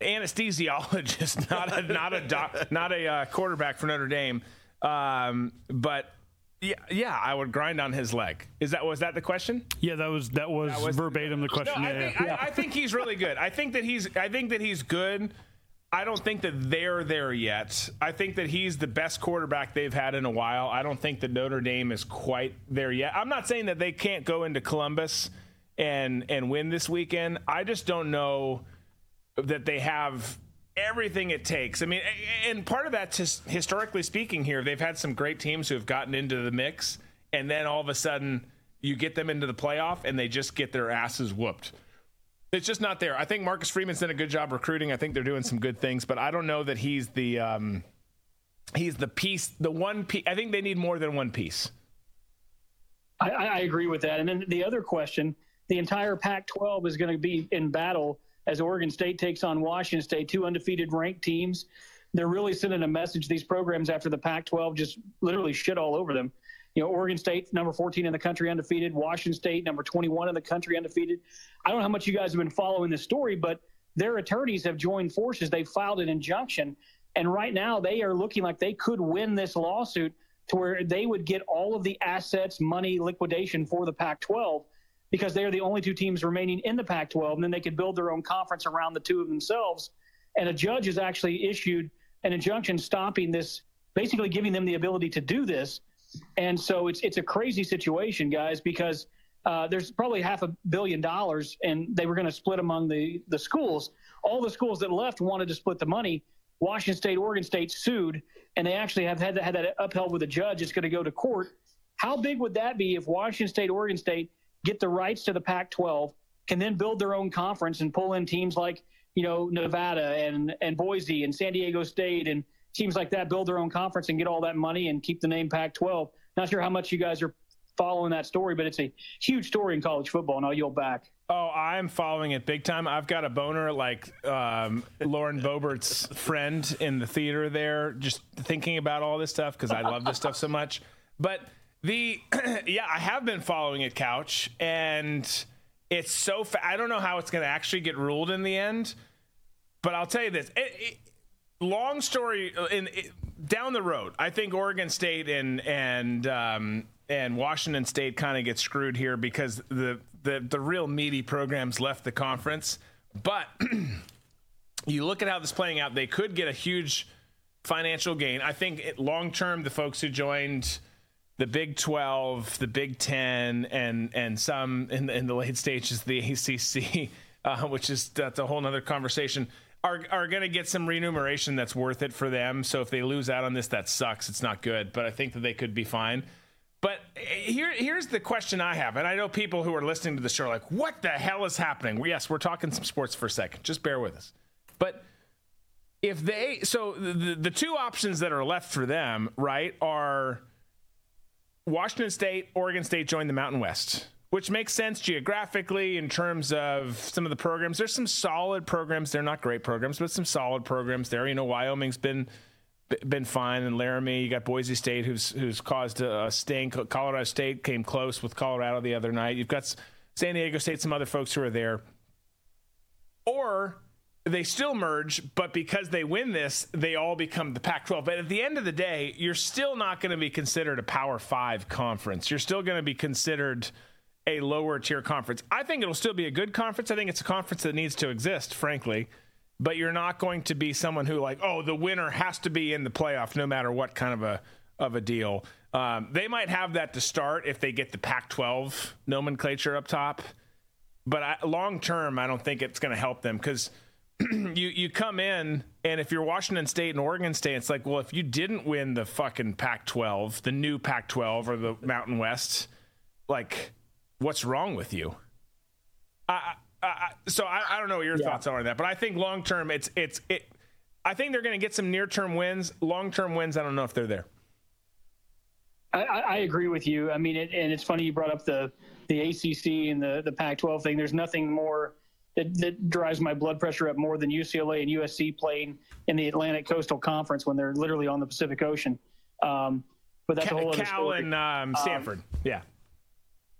anesthesiologist, [laughs] not a not a doc, not a uh, quarterback for Notre Dame. Um, but yeah, yeah, I would grind on his leg. Is that was that the question? Yeah, that was that was, that was verbatim the question. No, I, think, I, I think he's really good. I think that he's I think that he's good. I don't think that they're there yet. I think that he's the best quarterback they've had in a while. I don't think that Notre Dame is quite there yet. I'm not saying that they can't go into Columbus and and win this weekend. I just don't know that they have everything it takes. I mean, and part of that, just historically speaking, here they've had some great teams who have gotten into the mix, and then all of a sudden you get them into the playoff and they just get their asses whooped. It's just not there. I think Marcus Freeman's done a good job recruiting. I think they're doing some good things, but I don't know that he's the um, he's the piece, the one piece. I think they need more than one piece. I, I agree with that. And then the other question: the entire Pac-12 is going to be in battle as Oregon State takes on Washington State, two undefeated ranked teams. They're really sending a message. These programs after the Pac-12 just literally shit all over them. You know, Oregon State, number 14 in the country, undefeated. Washington State, number 21 in the country, undefeated. I don't know how much you guys have been following this story, but their attorneys have joined forces. They filed an injunction. And right now, they are looking like they could win this lawsuit to where they would get all of the assets, money, liquidation for the Pac 12 because they are the only two teams remaining in the Pac 12. And then they could build their own conference around the two of themselves. And a judge has actually issued an injunction stopping this, basically giving them the ability to do this. And so it's it's a crazy situation, guys, because uh, there's probably half a billion dollars, and they were going to split among the the schools. All the schools that left wanted to split the money. Washington State, Oregon State sued, and they actually have had that, had that upheld with a judge. It's going to go to court. How big would that be if Washington State, Oregon State get the rights to the Pac-12, can then build their own conference and pull in teams like you know Nevada and and Boise and San Diego State and teams like that build their own conference and get all that money and keep the name Pac-12. Not sure how much you guys are following that story, but it's a huge story in college football, and I'll yield back. Oh, I'm following it big time. I've got a boner like um, Lauren Boebert's friend in the theater there, just thinking about all this stuff because I love this stuff so much. But the [clears throat] yeah, I have been following it, Couch, and it's so. Fa- I don't know how it's going to actually get ruled in the end, but I'll tell you this. It, it, long story uh, in it, down the road, I think Oregon State and and um, and Washington State kind of get screwed here because the the the real meaty programs left the conference. But [clears throat] you look at how this playing out; they could get a huge financial gain. I think long term, the folks who joined the Big Twelve, the Big Ten, and and some in the, in the late stages the ACC, [laughs] uh, which is that's a whole other conversation. Are, are going to get some remuneration that's worth it for them. So if they lose out on this, that sucks. It's not good. But I think that they could be fine. But here, here's the question I have, and I know people who are listening to the show are like, "What the hell is happening?" Well, yes, we're talking some sports for a second. Just bear with us. But if they, so the the two options that are left for them, right, are Washington State, Oregon State join the Mountain West, which makes sense geographically in terms of some of the programs. There's some solid programs. They're not great programs, but some solid programs there. You know, Wyoming's been been fine and Laramie. You got Boise State, who's who's caused a stink. Colorado State came close with Colorado the other night. You've got San Diego State, some other folks who are there. Or they still merge, but because they win this, they all become the Pac 12. But at the end of the day, you're still not going to be considered a Power Five conference. You're still going to be considered a lower tier conference. I think it'll still be a good conference. I think it's a conference that needs to exist, frankly but you're not going to be someone who like, oh, the winner has to be in the playoff no matter what kind of a of a deal. Um, they might have that to start if they get the Pac-12 nomenclature up top, but long term, I don't think it's going to help them because [clears throat] you you come in and if you're Washington State and Oregon State, it's like, well, if you didn't win the fucking Pac-12, the new Pac-12 or the Mountain West, like, what's wrong with you? I, so I, I, don't know what your yeah. thoughts are on that, but I think long term, it's it's it. I think they're going to get some near term wins. Long term wins, I don't know if they're there. I, I agree with you. I mean, it, and it's funny you brought up the the ACC and the the Pac-12 thing. There's nothing more that, that drives my blood pressure up more than UCLA and USC playing in the Atlantic Coastal Conference when they're literally on the Pacific Ocean. Um, but that's Cal, a whole other Cal and um, Stanford, um, yeah.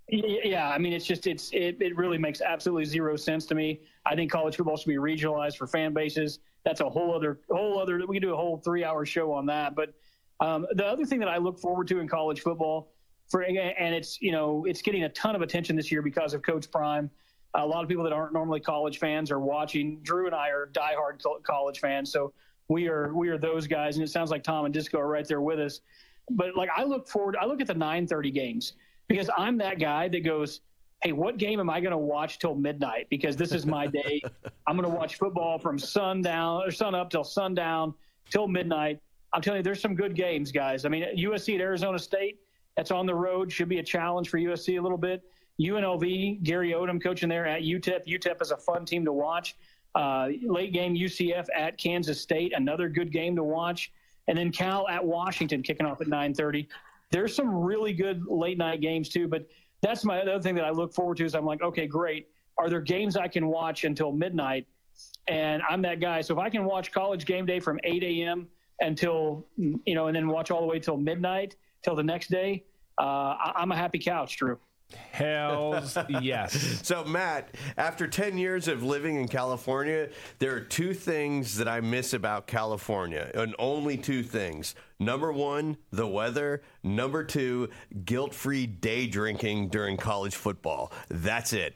Yeah, I mean, it's just it's it, it really makes absolutely zero sense to me. I think college football should be regionalized for fan bases. That's a whole other whole other. We can do a whole three hour show on that. But um, the other thing that I look forward to in college football, for and it's you know it's getting a ton of attention this year because of Coach Prime. A lot of people that aren't normally college fans are watching. Drew and I are diehard college fans, so we are we are those guys. And it sounds like Tom and Disco are right there with us. But like I look forward, I look at the 9:30 games because I'm that guy that goes, hey, what game am I going to watch till midnight? Because this is my day. [laughs] I'm going to watch football from sundown or sun up till sundown till midnight. I'm telling you, there's some good games, guys. I mean, USC at Arizona State, that's on the road, should be a challenge for USC a little bit. UNLV, Gary Odom coaching there at UTEP. UTEP is a fun team to watch. Uh, late game UCF at Kansas State, another good game to watch. And then Cal at Washington kicking off at 9:30 there's some really good late night games too. But that's my other thing that I look forward to is I'm like, okay, great. Are there games I can watch until midnight? And I'm that guy. So if I can watch college game day from 8 a.m. until, you know, and then watch all the way till midnight, till the next day, uh, I'm a happy couch, Drew. Hells [laughs] yes. So, Matt, after 10 years of living in California, there are two things that I miss about California, and only two things. Number one, the weather. Number two, guilt free day drinking during college football. That's it.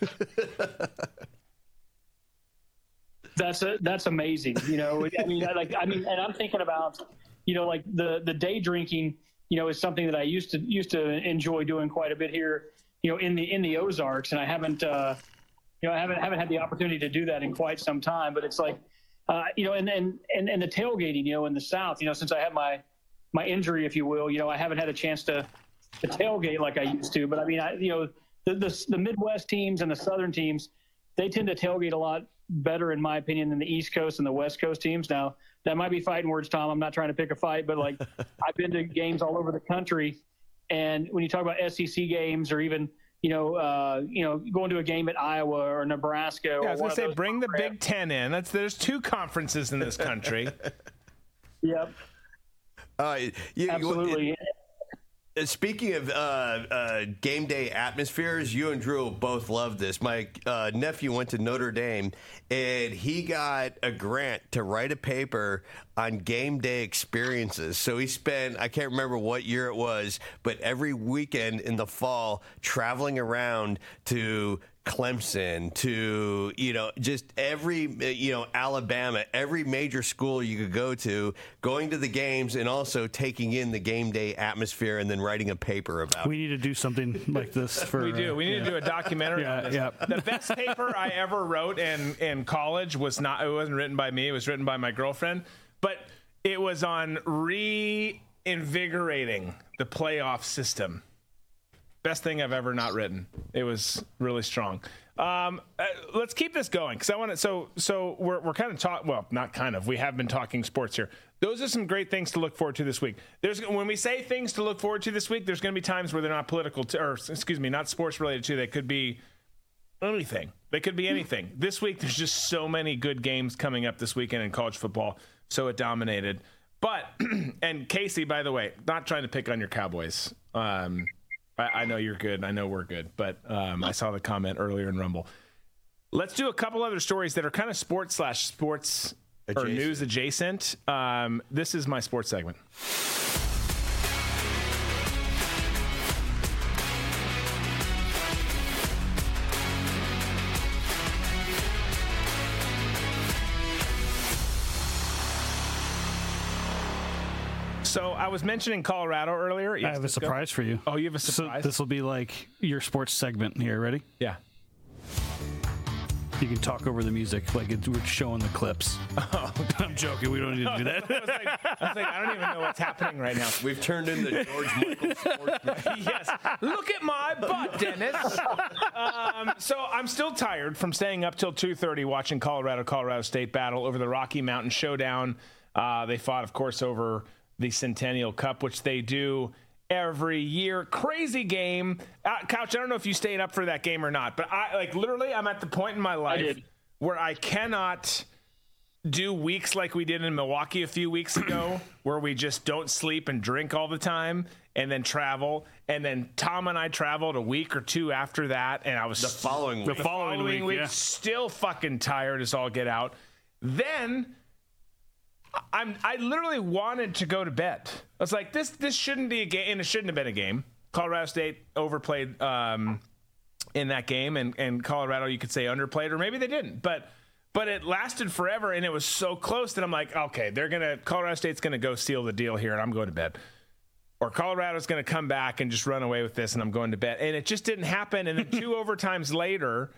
[laughs] that's a, that's amazing. You know, I mean, like, I mean, and I'm thinking about, you know, like the, the day drinking you know, is something that I used to used to enjoy doing quite a bit here, you know, in the in the Ozarks, and I haven't, uh, you know, I haven't haven't had the opportunity to do that in quite some time. But it's like, uh, you know, and, and and and the tailgating, you know, in the South, you know, since I had my my injury, if you will, you know, I haven't had a chance to to tailgate like I used to. But I mean, I, you know, the, the the Midwest teams and the Southern teams, they tend to tailgate a lot better, in my opinion, than the East Coast and the West Coast teams. Now, that might be fighting words, Tom. I'm not trying to pick a fight, but like [laughs] I've been to games all over the country, and when you talk about SEC games or even you know, uh, you know, going to a game at Iowa or Nebraska. Yeah, I was gonna say bring the. Big Ten in. That's there's two conferences in this country. [laughs] Yep. Uh, you, Absolutely. uh, speaking of uh, uh, game day atmospheres, you and Drew both love this. My uh, nephew went to Notre Dame, and he got a grant to write a paper on game day experiences. So he spent, I can't remember what year it was, but every weekend in the fall traveling around to Clemson to you know just every uh, you know Alabama every major school you could go to going to the games and also taking in the game day atmosphere and then writing a paper about We need to do something like this [laughs] for. we do. We need uh, to do a documentary Yeah, on this. yeah. The best paper I ever wrote in in college was not. It wasn't written by me. It was written by my girlfriend. But it was on reinvigorating the playoff system. Best thing I've ever not written. It was really strong. Um, uh, let's keep this going because I want to. So, so we're we're kind of talking. Well, not kind of. We have been talking sports here. Those are some great things to look forward to this week. There's when we say things to look forward to this week. There's going to be times where they're not political, to, or excuse me, not sports related to. They could be anything. They could be anything. This week, there's just so many good games coming up this weekend in college football. So it dominated. But [clears throat] and Casey, by the way, not trying to pick on your Cowboys. Um, I, I know you're good. I know we're good. But um, I saw the comment earlier in Rumble. Let's do a couple other stories that are kind of sports slash sports or Adjacent. news adjacent. Um, this is my sports segment. I was mentioning Colorado earlier. I have a let's go. surprise for you. Oh, you have a So surprise? this will be like your sports segment here. Ready? Yeah. You can talk over the music like it's, we're showing the clips. [laughs] Oh, I'm joking. We don't need to do that. [laughs] I was like, I was like, I don't even know what's happening right now. We've turned into George Michael sportsman. [laughs] yes. Look at my butt, Dennis. Um, so I'm still tired from staying up till 2:30 watching Colorado Colorado State battle over the Rocky Mountain Showdown. Uh, they fought, of course, over the Centennial Cup, which they do every year. Crazy game. Uh, Couch. I don't know if you stayed up for that game or not, but I like literally. I'm at the point in my life did. where I cannot do weeks like we did in Milwaukee a few weeks ago, [clears throat] where we just don't sleep and drink all the time and then travel. And then Tom and I traveled a week or two after that, and I was The following week. the week. following, week, yeah. still fucking tired as all get out. Then I'm I literally wanted to go to bed. I was like, this this shouldn't be a game, and it shouldn't have been a game. Colorado State overplayed um, in that game, and and Colorado you could say underplayed, or maybe they didn't, but. But it lasted forever, and it was so close that I'm like, okay, they're gonna Colorado State's gonna go steal the deal here, and I'm going to bed or Colorado's going to come back and just run away with this, and I'm going to bed. And it just didn't happen. And then two [laughs] overtimes later,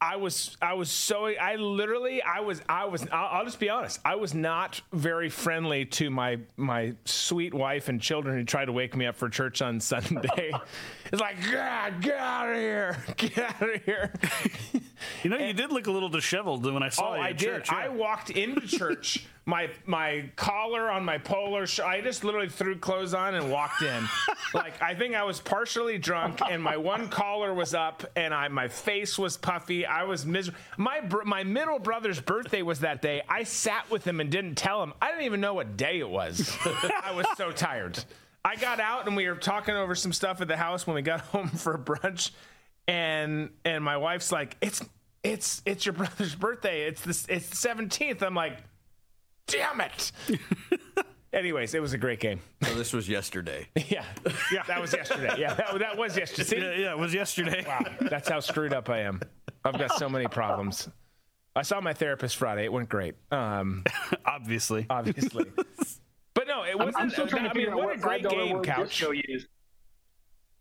I was I was so I literally I was I was I'll, I'll just be honest I was not very friendly to my my sweet wife and children who tried to wake me up for church on Sunday. [laughs] it's like God, get out of here, get out of here. [laughs] [laughs] You know, you did look a little disheveled when I saw Oh, you. I at did. church, yeah. I walked into church. [laughs] My my collar on my polar. shirt. I just literally threw clothes on and walked in. like I think I was partially drunk, and my one collar was up, and I my face was puffy. I was miserable. My br- my middle brother's birthday was that day. I sat with him and didn't tell him. I didn't even know what day it was. [laughs] I was so tired. I got out and we were talking over some stuff at the house when we got home for brunch, and and my wife's like, "It's it's it's your brother's birthday. It's the it's the seventeenth. I'm like, damn it. [laughs] Anyways, it was a great game. So this was yesterday. [laughs] yeah, yeah, that was yesterday. Yeah, that, that was yesterday. See? Yeah, yeah, it was yesterday. Wow, that's how screwed up I am. I've got so many problems. I saw my therapist Friday. It went great. Um, [laughs] Obviously. obviously, but no, it wasn't. I'm still trying I to mean, figure out what what a great game, word Couch. Disco used.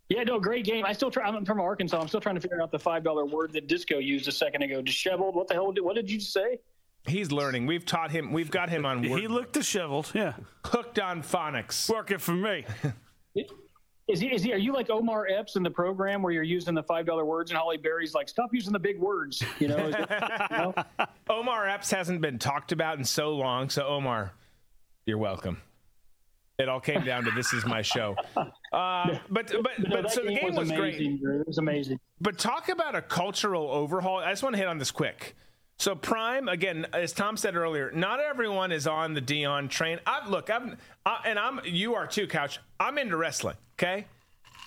Yeah, no, great game. I still try. I'm from Arkansas. I'm still trying to figure out the five dollar word that Disco used a second ago. Disheveled. What the hell? Did, what did you say? He's learning. We've taught him. We've got him on. He looked disheveled. Yeah, hooked on phonics. Working for me. Is he, is he? Are you like Omar Epps in the program where you're using the five dollar words and Halle Berry's like, stop using the big words? You know, is it, you know? [laughs] Omar Epps hasn't been talked about in so long. So Omar, you're welcome. It all came down to this is my show. [laughs] Uh, but but No, but so the game was, great. amazing, Drew. It was amazing. But talk about a cultural overhaul. I just want to hit on this quick. So Prime again, as Tom said earlier, not everyone is on the Deion train. I, look, I'm I, and I'm you are too, Couch. I'm into wrestling. Okay,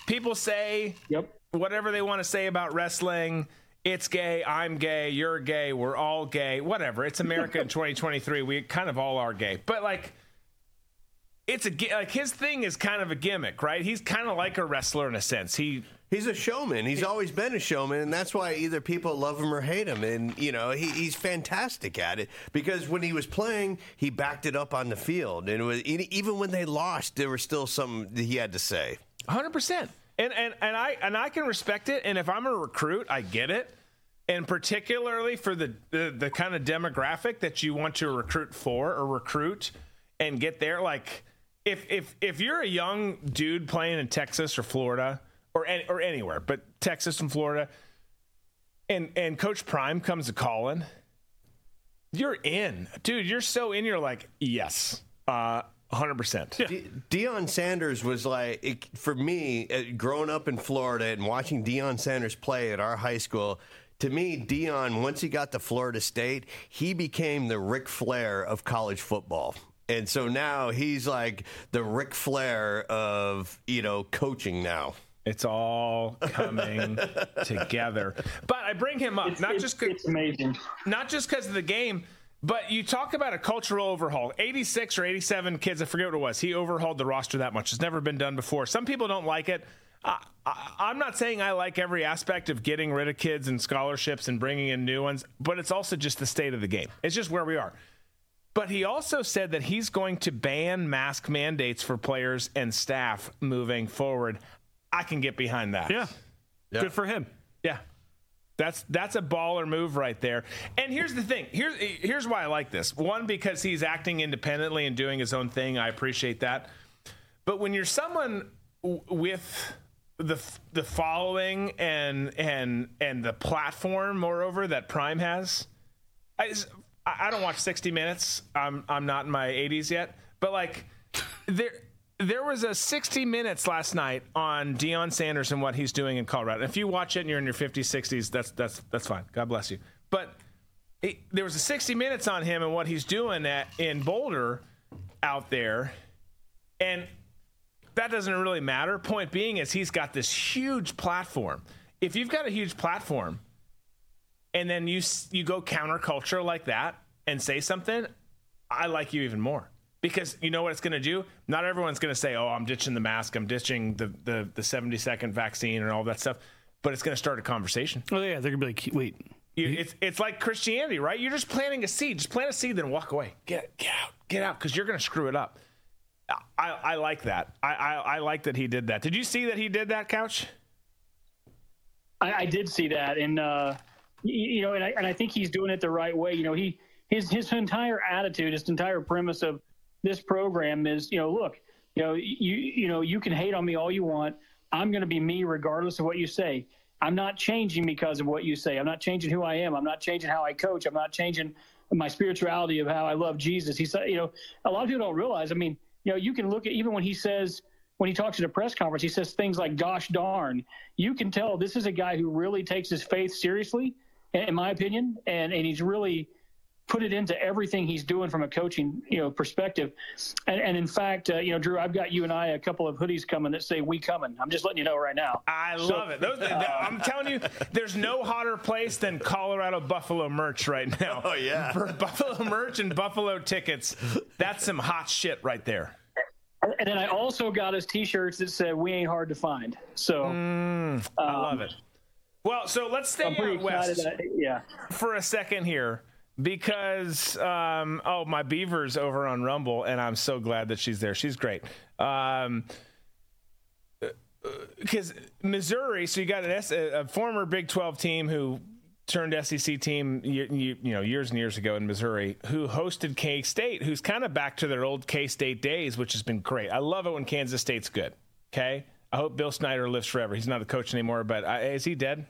people say yep. whatever they want to say about wrestling. It's gay. I'm gay. You're gay. We're all gay. Whatever. It's America in [laughs] 2023. We kind of all are gay. But like, it's a like his thing is kind of a gimmick, right? He's kind of like a wrestler in a sense. He He's a showman. He's always been a showman, and that's why either people love him or hate him. And you know, he, he's fantastic at it because when he was playing, he backed it up on the field, and it was even when they lost, there was still something that he had to say. Hundred percent. And and and I and I can respect it. And if I'm a recruit, I get it. And particularly for the the, the kind of demographic that you want to recruit for or recruit and get there, like if if if you're a young dude playing in Texas or Florida or any, or anywhere, but Texas and Florida, and and Coach Prime comes to calling, you're in, dude. You're so in. You're like, yes, uh, hundred percent. De- Deion Sanders was like, it, for me, uh, growing up in Florida and watching Deion Sanders play at our high school. To me, Deion, once he got to Florida State, he became the Ric Flair of college football. And so now he's like the Ric Flair of, you know, coaching now. It's all coming [laughs] together. But I bring him up not just it's amazing, not just because of the game, but you talk about a cultural overhaul. 86 or 87 kids, I forget what it was. He overhauled the roster that much. It's never been done before. Some people don't like it. I, I, I'm not saying I like every aspect of getting rid of kids and scholarships and bringing in new ones, but it's also just the state of the game. It's just where we are. But he also said that he's going to ban mask mandates for players and staff moving forward. I can get behind that. Yeah. Good for him. Yeah. That's that's a baller move right there. And here's the thing. Here's here's why I like this. One because he's acting independently and doing his own thing. I appreciate that. But when you're someone w- with the the following and and and the platform moreover that Prime has, I, I don't watch 60 Minutes. I'm I'm not in my 80s yet, but like there there was a 60 Minutes last night on Deion Sanders and what he's doing in Colorado. If you watch it and you're in your 50s, 60s, that's that's that's fine. God bless you. But it, there was a 60 Minutes on him and what he's doing at in Boulder out there, and that doesn't really matter. Point being is he's got this huge platform. If you've got a huge platform, and then you you go counterculture like that and say something, I like you even more because you know what it's going to do. Not everyone's going to say, "Oh, I'm ditching the mask, I'm ditching the the the 70 second vaccine and all that stuff," but it's going to start a conversation. Oh yeah, they're gonna be like, wait. You, it's it's like Christianity, right? You're just planting a seed. Just plant a seed, then walk away. Get get out, get out, because you're going to screw it up. I, I like that. I, I I like that he did that. Did you see that he did that, Couch? I, I did see that, and uh, you, know, and I, and I think he's doing it the right way. You know, he his his entire attitude, his entire premise of this program is, you know, look, you know, you you know, you can hate on me all you want. I'm going to be me regardless of what you say. I'm not changing because of what you say. I'm not changing who I am. I'm not changing how I coach. I'm not changing my spirituality of how I love Jesus. He said, you know, a lot of people don't realize. I mean, you know, you can look at even when he says when he talks at a press conference, he says things like "gosh darn." You can tell this is a guy who really takes his faith seriously, in my opinion, and and he's really put it into everything he's doing from a coaching you know perspective. And, and in fact, uh, you know, Drew, I've got you and I a couple of hoodies coming that say "We coming." I'm just letting you know right now. I So- love it. Those, I'm telling you, there's no hotter place than Colorado Buffalo merch right now. Oh, yeah. [laughs] For Buffalo merch and Buffalo tickets, that's some hot shit right there. And then I also got us T-shirts that said "We ain't hard to find." So Mm, I love it. Well, so let's stay out west yeah. for a second here because um, oh my beaver's over on Rumble and I'm so glad that she's there. She's great. Um, because Missouri, so you got an S, a former Big 12 team who turned SEC team, you, you, you know, years and years ago in Missouri, who hosted K State, who's kind of back to their old K State days, which has been great. I love it when Kansas State's good. Okay, I hope Bill Snyder lives forever. He's not a coach anymore, but I, is he dead?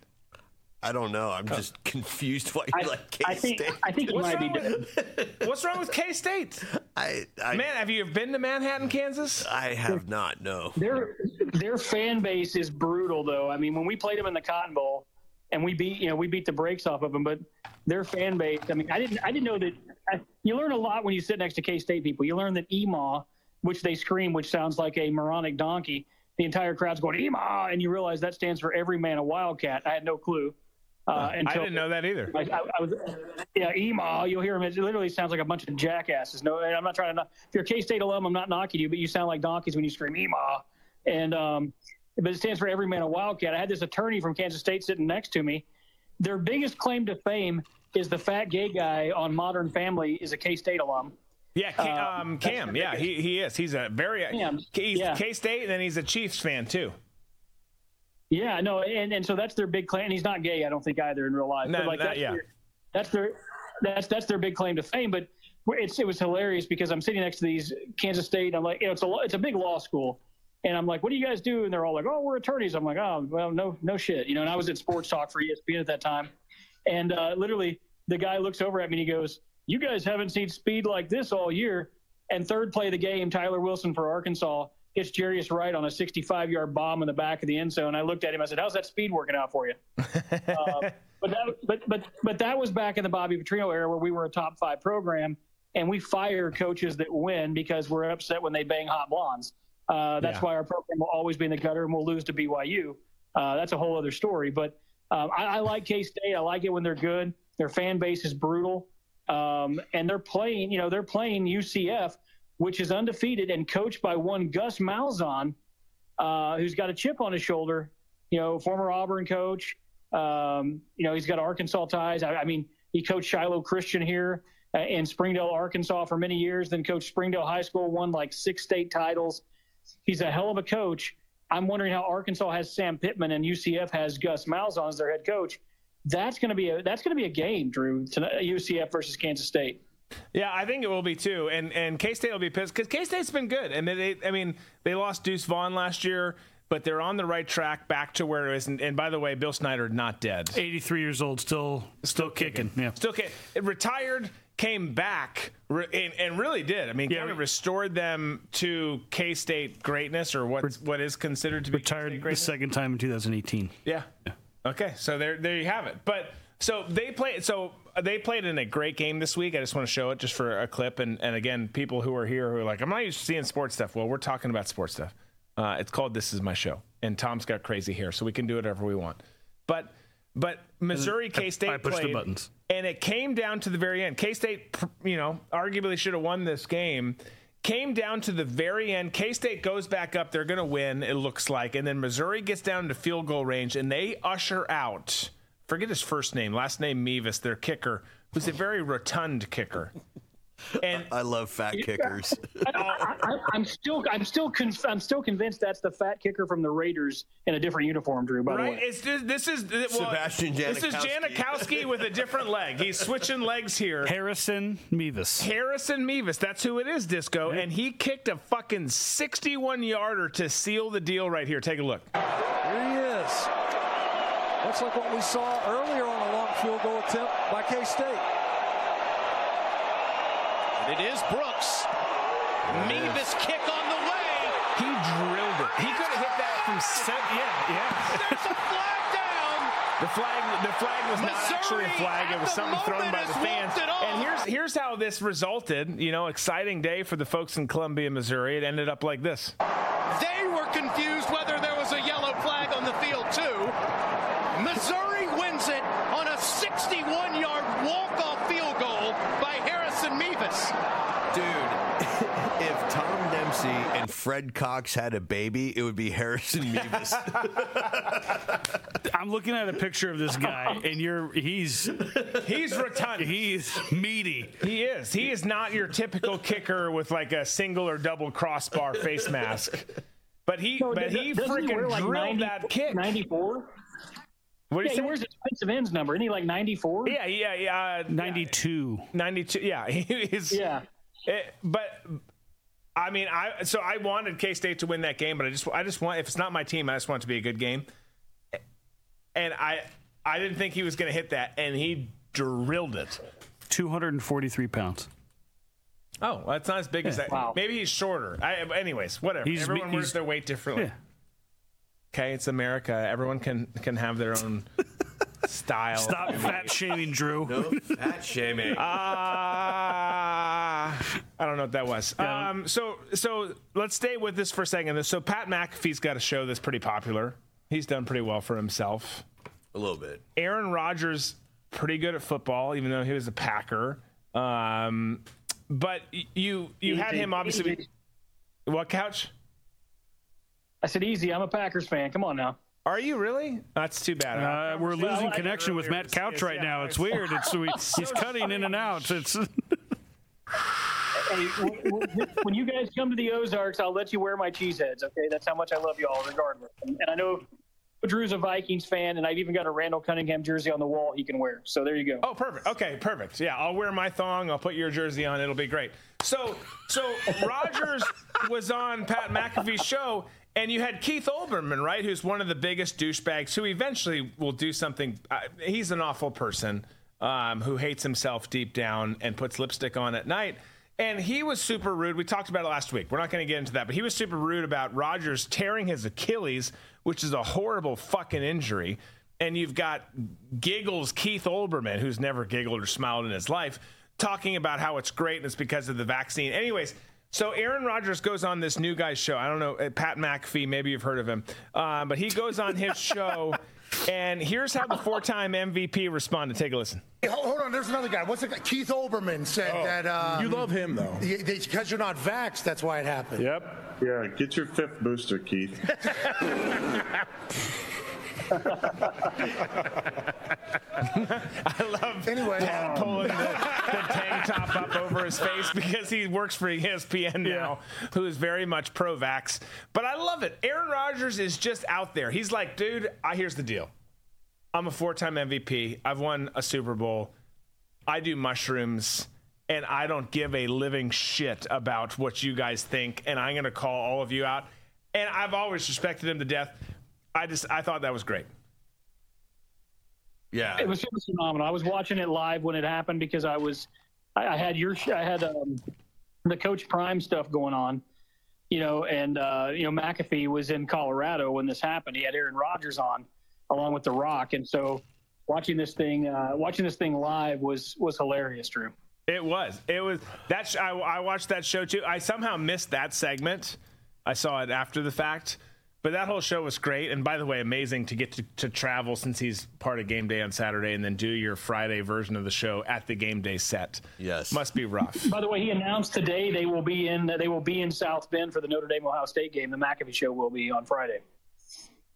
I don't know. I'm just confused why you I- like K I think- State. I think he What's might be wrong with, What's wrong with K State? I, I Man, have you been to Manhattan, Kansas? I have not. No. Their their fan base is brutal, though. I mean, when we played them in the Cotton Bowl, and we beat you know we beat the brakes off of them, but their fan base. I mean, I didn't I didn't know that. I, you learn a lot when you sit next to K State people. You learn that EMA, which they scream, which sounds like a moronic donkey. The entire crowd's going EMA, and you realize that stands for Every Man a Wildcat. I had no clue. Uh, I didn't know that either. I, I, I was, yeah, EMA. You'll hear them. It literally sounds like a bunch of jackasses. No, and I'm not trying to. If you're a K State alum, I'm not knocking you, but you sound like donkeys when you scream EMA. And um, but it stands for Every Man a Wildcat. I had this attorney from Kansas State sitting next to me. Their biggest claim to fame is the fat gay guy on Modern Family is a K State alum. Yeah, K, Uh, um, Cam. Yeah, he, he is. He's a very Cam, he's yeah. K State, and then he's a Chiefs fan too. Yeah, no, and, and so that's their big claim. He's not gay, I don't think either in real life. No, but like that- that's yeah. their, that's their that's that's their big claim to fame. But it's it was hilarious because I'm sitting next to these Kansas State. I'm like, you know, it's a it's a big law school, and I'm like, what do you guys do? And they're all like, oh, we're attorneys. I'm like, oh, well, no no shit, you know. And I was at Sports Talk for ESPN at that time, and uh, literally the guy looks over at me and he goes, you guys haven't seen speed like this all year. And third play of the game, Tyler Wilson for Arkansas hits Jarius Wright on a 65 yard bomb in the back of the end zone. I looked at him. I said, "How's that speed working out for you?" [laughs] uh, but that, but but but that was back in the Bobby Petrino era where we were a top five program, and we fire coaches that win because we're upset when they bang hot blondes. Uh, that's Yeah. why our program will always be in the gutter and we'll lose to BYU. Uh, that's a whole other story. But um, I, I like K State. I like it when they're good. Their fan base is brutal, um, and they're playing. You know, they're playing UCF, which is undefeated and coached by one Gus Malzahn, uh, who's got a chip on his shoulder. You know, former Auburn coach. Um, you know, he's got Arkansas ties. I, I mean, he coached Shiloh Christian here uh, in Springdale, Arkansas for many years. Then coached Springdale High School, won like six state titles. He's a hell of a coach. I'm wondering how Arkansas has Sam Pittman and UCF has Gus Malzahn as their head coach. That's going to be a that's going to be a game, Drew. Tonight, UCF versus Kansas State. Yeah, I think it will be too, and and K State will be pissed because K State's been good, and they, they, I mean, they lost Deuce Vaughn last year, but they're on the right track back to where it is. And, and by the way, Bill Snyder not dead, 83 years old, still still kicking. Yeah. still ca- retired, came back, re- and, and really did. I mean, kind of restored them to K State greatness, or what what is considered to be Retired K-State the second time in 2018. Yeah. Okay, so there there you have it. But so they played so they played in a great game this week. I just want to show it just for a clip and and again, people who are here who are like, I'm not used to seeing sports stuff. Well, we're talking about sports stuff. Uh, it's called This Is My Show, and Tom's got crazy hair, so we can do whatever we want. But but Missouri K State I push the played, buttons. and it came down to the very end. K State, you know, arguably should have won this game. Came down to the very end. K State goes back up. They're going to win, it looks like. And then Missouri gets down to field goal range and they usher out, forget his first name, last name Mevis, their kicker, who's a very rotund kicker. And I love fat kickers. [laughs] I, I, I'm still, I'm still, con- I'm still convinced that's the fat kicker from the Raiders in a different uniform, Drew. By the Right? way, It's just, this is well, Sebastian This is Janikowski. Janikowski with a different leg. He's switching legs here. Harrison Mevis. Harrison Mevis, that's who it is, Disco, and he kicked a fucking 61 yarder to seal the deal right here. Take a look. Here he is. Looks like what we saw earlier on a long field goal attempt by K State. And it is Brooks. Mevis kick on the way. He drilled it. He could have hit that from set. Yeah, yeah. There's a flag down. The flag, the flag was not actually a flag. It was something thrown by the fans. walked it off. And here's here's how this resulted. You know, exciting day for the folks in Columbia, Missouri. It ended up like this. They were confused whether there was a yellow flag on the field, too. Missouri wins it on a 61 yard walk off field goal by Harrison Mevis. Dude, if Tom Dempsey and Fred Cox had a baby, it would be Harrison Mevis. I'm looking at a picture of this guy, and you're he's He's rotund. he's meaty. He is. He is not your typical kicker with like a single or double crossbar face mask. But he, So but does- he doesn't he freaking like, drilled 90 that kick. 94. What do yeah, you he wears his defensive ends number. Isn't he like 94? Yeah, yeah, uh, yeah. 92. 92. Yeah, [laughs] he's. Yeah. It, but I mean, I so I wanted K State to win that game, but I just I just want if it's not my team, I just want it to be a good game. And I I didn't think he was going to hit that, and he drilled it. 243 pounds. Oh, well, that's not as big as that. Wow. Maybe he's shorter. I, anyways, whatever. He's- Everyone he's- wears their weight differently. Yeah. Okay, it's America. Everyone can can have their own style. Stop fat shaming Drew. No fat shaming. Ah, I don't know what that was. Um, so so let's stay with this for a second. So Pat McAfee's got a show that's pretty popular. He's done pretty well for himself. A little bit. Aaron Rodgers pretty good at football, even though he was a Packer. Um, but y- you you had him obviously. easy. What couch? I said easy. I'm a Packers fan. Come on now. Are you really? That's too bad. Uh, we're Well, losing I- connection with Matt Couch right now. It's weird. It's we, [laughs] he's cutting in and out. It's [laughs] Hey, when, when- when you guys come to the Ozarks, I'll let you wear my cheese heads. Okay, that's how much I love you all, regardless. And, and I know Drew's a Vikings fan, and I've even got a Randall Cunningham jersey on the wall he can wear. So there you go. Oh, perfect. Okay, perfect. Yeah, I'll wear my thong. I'll put your jersey on. It'll be great. So, so [laughs] Rodgers was on Pat McAfee's show, and you had Keith Olbermann, right? Who's one of the biggest douchebags who eventually will do something. Uh, he's an awful person um, who hates himself deep down and puts lipstick on at night. And he was super rude. We talked about it last week. We're not going to get into that, but he was super rude about Rodgers tearing his Achilles, which is a horrible fucking injury. And you've got giggles Keith Olbermann, who's never giggled or smiled in his life, talking about how it's great and it's because of the vaccine. Anyways, so Aaron Rodgers goes on this new guy's show. I don't know, uh, Pat McAfee, maybe you've heard of him. Um, but he goes on his show, [laughs] and here's how the four time MVP responded. Take a listen. Hey, hold, hold on, there's another guy. What's the guy? Keith Olbermann said Oh, that. Um, you love him, though. Because you're not vaxxed, that's why it happened. Yep. Yeah, get your fifth booster, Keith. [laughs] [laughs] I love anyway Pat um, pulling the, the tank top up over his face because he works for ESPN now, who is very much pro-vax. But I love it. Aaron Rodgers is just out there. He's like, dude, I, here's the deal. I'm a four-time MVP. I've won a Super Bowl. I do mushrooms. And I don't give a living shit about what you guys think. And I'm going to call all of you out. And I've always respected him to death. I just, I thought that was great. Yeah. It was, it was phenomenal. I was watching it live when it happened because I was, I, I had your, I had um, the Coach Prime stuff going on, you know, and uh, you know McAfee was in Colorado when this happened. He had Aaron Rodgers on, along with The Rock, and so watching this thing, uh, watching this thing live was was hilarious, Drew. It was. It was that. Sh- I, I watched that show too. I somehow missed that segment. I saw it after the fact, but that whole show was great. And by the way, amazing to get to, to travel since he's part of Game Day on Saturday, and then do your Friday version of the show at the Game Day set. Yes, must be rough. By the way, he announced today they will be in they will be in South Bend for the Notre Dame Ohio State game. The McAfee show will be on Friday.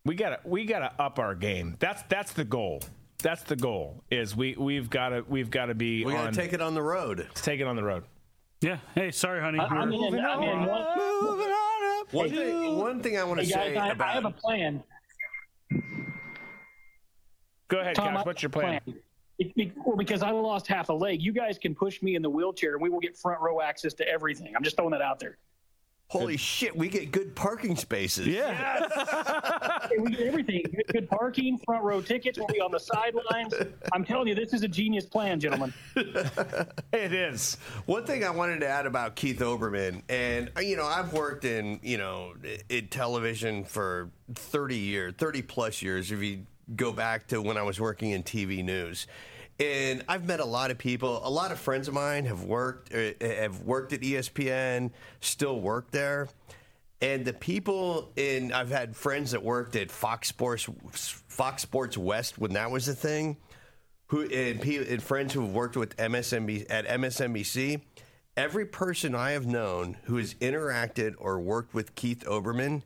we gotta we gotta up our game. That's that's the goal. That's the goal. Is we we've gotta we've gotta be. We gotta on, take it on the road. Take it on the road. Yeah. Hey, sorry, honey. I- I'm in, I'm in. One thing, one thing I want to Hey, guys, say I, about I have a plan. Go ahead, Tom, Cash. What's your have plan? It- it- well, because I lost half a leg, you guys can push me in the wheelchair, and we will get front row access to everything. I'm just throwing that out there. Holy shit, we get good parking spaces. Yeah. [laughs] Hey, we get everything. Good, good parking, front row tickets. We'll be on the sidelines. I'm telling you, this is a genius plan, gentlemen. [laughs] it is. One thing I wanted to add about Keith Olbermann, and uh, you know, I've worked in you know in television for thirty years, thirty plus years. If you go back to when I was working in TV news. And I've met a lot of people. A lot of friends of mine have worked uh, have worked at ESPN, still work there. And the people in I've had friends that worked at Fox Sports Fox Sports West when that was a thing who and, pe- and friends who have worked with MSNBC at MSNBC, every person I have known who has interacted or worked with Keith Olbermann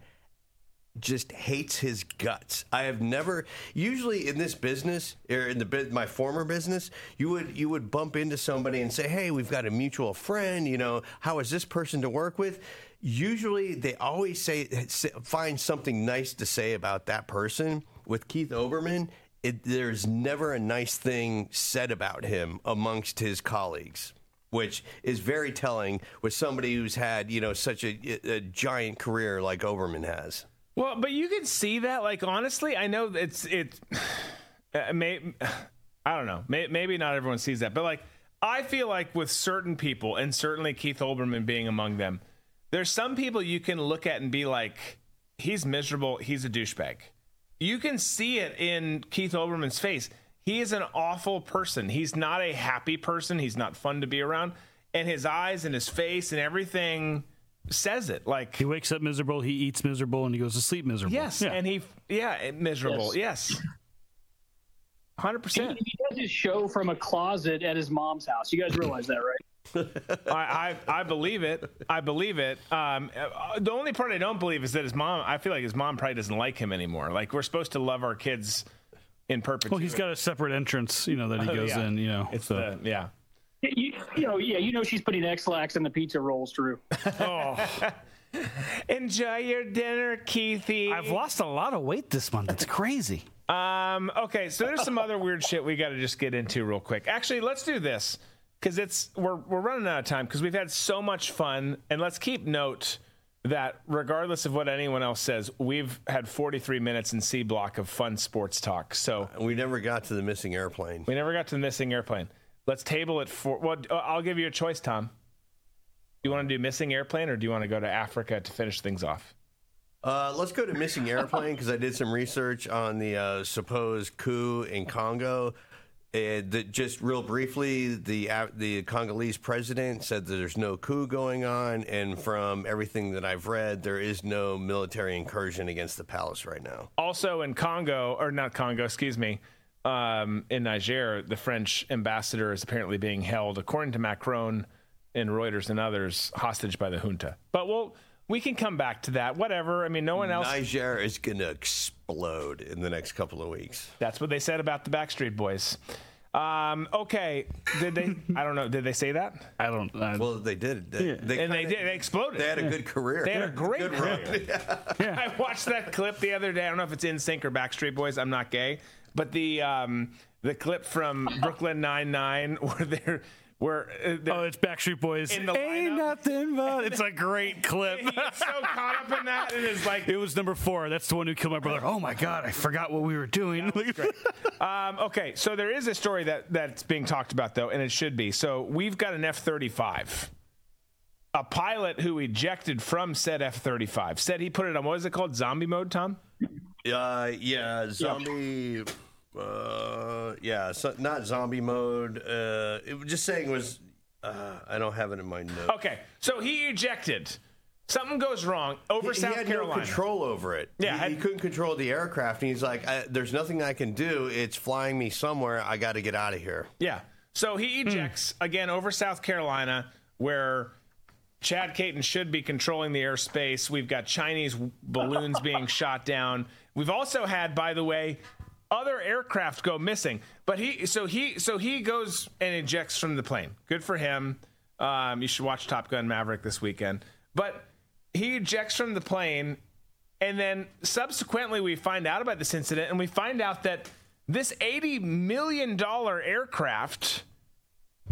just hates his guts. I have never usually in this business or in the my former business, you would you would bump into somebody and say, "Hey, we've got a mutual friend, you know, how is this person to work with?" Usually they always say find something nice to say about that person. With Keith Olbermann, it, there's never a nice thing said about him amongst his colleagues, which is very telling with somebody who's had you know such a, a giant career like Olbermann has. Well, but you can see that. Like honestly, I know it's it. [sighs] Uh, may, [sighs] I don't know. May, maybe not everyone sees that, but like I feel like with certain people, and certainly Keith Olbermann being among them, there's some people you can look at and be like, he's miserable. He's a douchebag. You can see it in Keith Olbermann's face. He is an awful person. He's not a happy person. He's not fun to be around. And his eyes and his face and everything says it. Like he wakes up miserable, he eats miserable, and he goes to sleep miserable. Yes, Yeah. and he yeah miserable. Yes, hundred He, percent. he does his show from a closet at his mom's house. You guys realize that, right? [laughs] I, I I believe it. I believe it. Um, uh, the only part I don't believe is that his mom. I feel like his mom probably doesn't like him anymore. Like we're supposed to love our kids in perpetuity. Well, he's got a separate entrance, you know, that he Oh, goes yeah. in. You know, It's so. the yeah. You, you know, yeah, you know she's putting Ex-Lax in the pizza rolls, Drew. Oh. [laughs] Enjoy your dinner, Keithy. I've lost a lot of weight this month. It's crazy. Um, okay, so there's some other weird shit we got to just get into real quick. Actually, let's do this because it's we're we're running out of time because we've had so much fun, and let's keep note that regardless of what anyone else says, we've had 43 minutes in C block of fun sports talk. So we never got to the missing airplane. we never got to the missing airplane. Let's table it for. Well, uh, I'll give you a choice, Tom. Do you want to do missing airplane, or do you want to go to Africa to finish things off? Uh, let's go to missing airplane because I did some research on the uh, supposed coup in Congo. And the, just real briefly, the uh, the Congolese president said that there's no coup going on, and from everything that I've read, there is no military incursion against the palace right now. Also in Congo, or not Congo, excuse me, um, in Niger, the French ambassador is apparently being held, according to Macron and Reuters and others, hostage by the junta. But we'll we can come back to that. Whatever. I mean, no one else. Niger is going to explode in the next couple of weeks. That's what they said about the Backstreet Boys. Um, okay, did they? [laughs] I don't know. Did they say that? I don't. I, Well, they did. They, and they they kinda- did. They exploded. They had a good career. They had a great Good career. run. [laughs] I watched that clip the other day. I don't know if it's NSYNC or Backstreet Boys. I'm not gay, but the um, the clip from Brooklyn Nine Nine [laughs] where they're where uh, Oh, it's Backstreet Boys. In the Ain't nothing but. It's a great clip. [laughs] He's so caught up in that, and it's like It was number four. That's the one who killed my brother. Oh my god, I forgot what we were doing. [laughs] Um, okay, so there is a story that that's being talked about though, and it should be. So we've got an F thirty five. A pilot who ejected from said F thirty five said he put it on what is it called? Zombie mode, Tom? Uh, yeah, zombie. Uh, yeah, so, not zombie mode. Uh, it was just saying was. Uh, I don't have it in my notes. Okay, so he ejected. Something goes wrong over he, South he had Carolina. no control over it. Yeah, he, had- he couldn't control the aircraft, and he's like, I, "There's nothing I can do. It's flying me somewhere. I got to get out of here." Yeah. So he Hmm. ejects again over South Carolina, where Chad Caton should be controlling the airspace. We've got Chinese balloons [laughs] being shot down. We've also had, by the way, other aircraft go missing. But he, so he, so he goes and ejects from the plane. Good for him. Um, you should watch Top Gun Maverick this weekend. But he ejects from the plane, and then subsequently we find out about this incident, and we find out that this eighty million dollar aircraft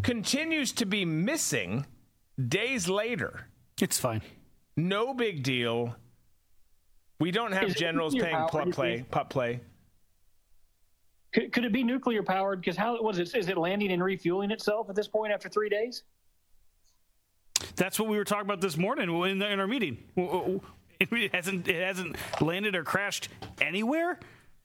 continues to be missing days later. It's fine. No big deal. We don't have Is generals nuclear paying powered, play. think? Pup play. Could, could it be nuclear powered? Because how was it? Is it landing and refueling itself at this point after three days? That's what we were talking about this morning in, in our meeting. [laughs] It hasn't it hasn't landed or crashed anywhere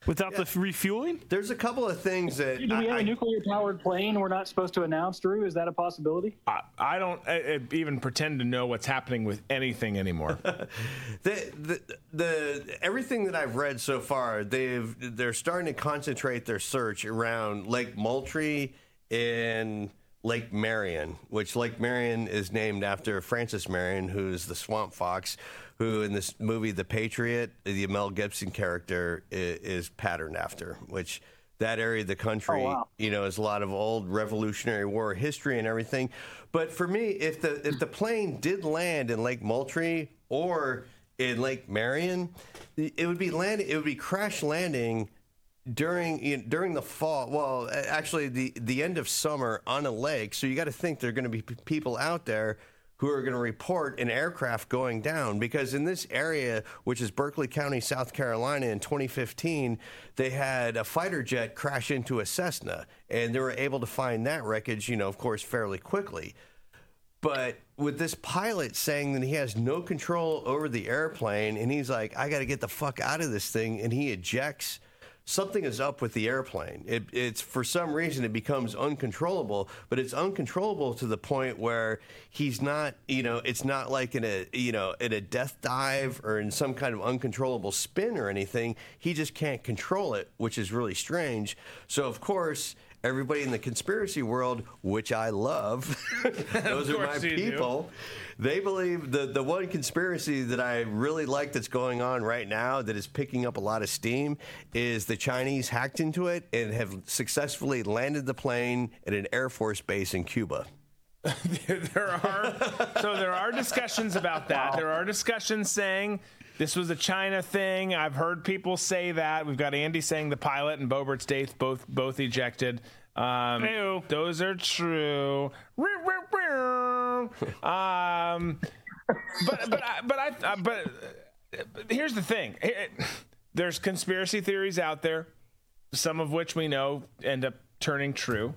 without the refueling. There's a couple of things that Do we have a nuclear powered plane we're not supposed to announce, Drew? Is that a possibility? I, I don't uh, even pretend to know what's happening with anything anymore. [laughs] the, the the everything that I've read so far, they've they're starting to concentrate their search around Lake Moultrie and Lake Marion, which Lake Marion is named after Francis Marion, who's the swamp fox, who in this movie The Patriot, the Mel Gibson character is, is patterned after, which that area of the country, Oh, wow. you know, is a lot of old Revolutionary War history and everything. But for me, if the if the plane did land in Lake Moultrie or in Lake Marion, it would be landing. It would be crash landing during you know, during the fall. Well, actually, the the end of summer on a lake. So you got to think there are going to be p- people out there who are going to report an aircraft going down because in this area, which is Berkeley County, South Carolina, in 2015, they had a fighter jet crash into a Cessna, and they were able to find that wreckage, you know, of course, fairly quickly. But with this pilot saying that he has no control over the airplane, and he's like, I got to get the fuck out of this thing, and he ejects. Something is up with the airplane. It, it's for some reason it becomes uncontrollable, but it's uncontrollable to the point where he's not. You know, it's not like in a you know in a death dive or in some kind of uncontrollable spin or anything. He just can't control it, which is really strange. So of course, everybody in the conspiracy world, which I love, [laughs] those are my you do. people. They believe the the one conspiracy that I really like that's going on right now that is picking up a lot of steam is the Chinese hacked into it and have successfully landed the plane at an Air Force base in Cuba. [laughs] there are so there are discussions about that. There are discussions saying this was a China thing. I've heard people say that. We've got Andy saying the pilot and Boebert's Daith both both ejected. Um, those are true. um, but but I, but I uh, but here's the thing. There's conspiracy theories out there, some of which we know end up turning true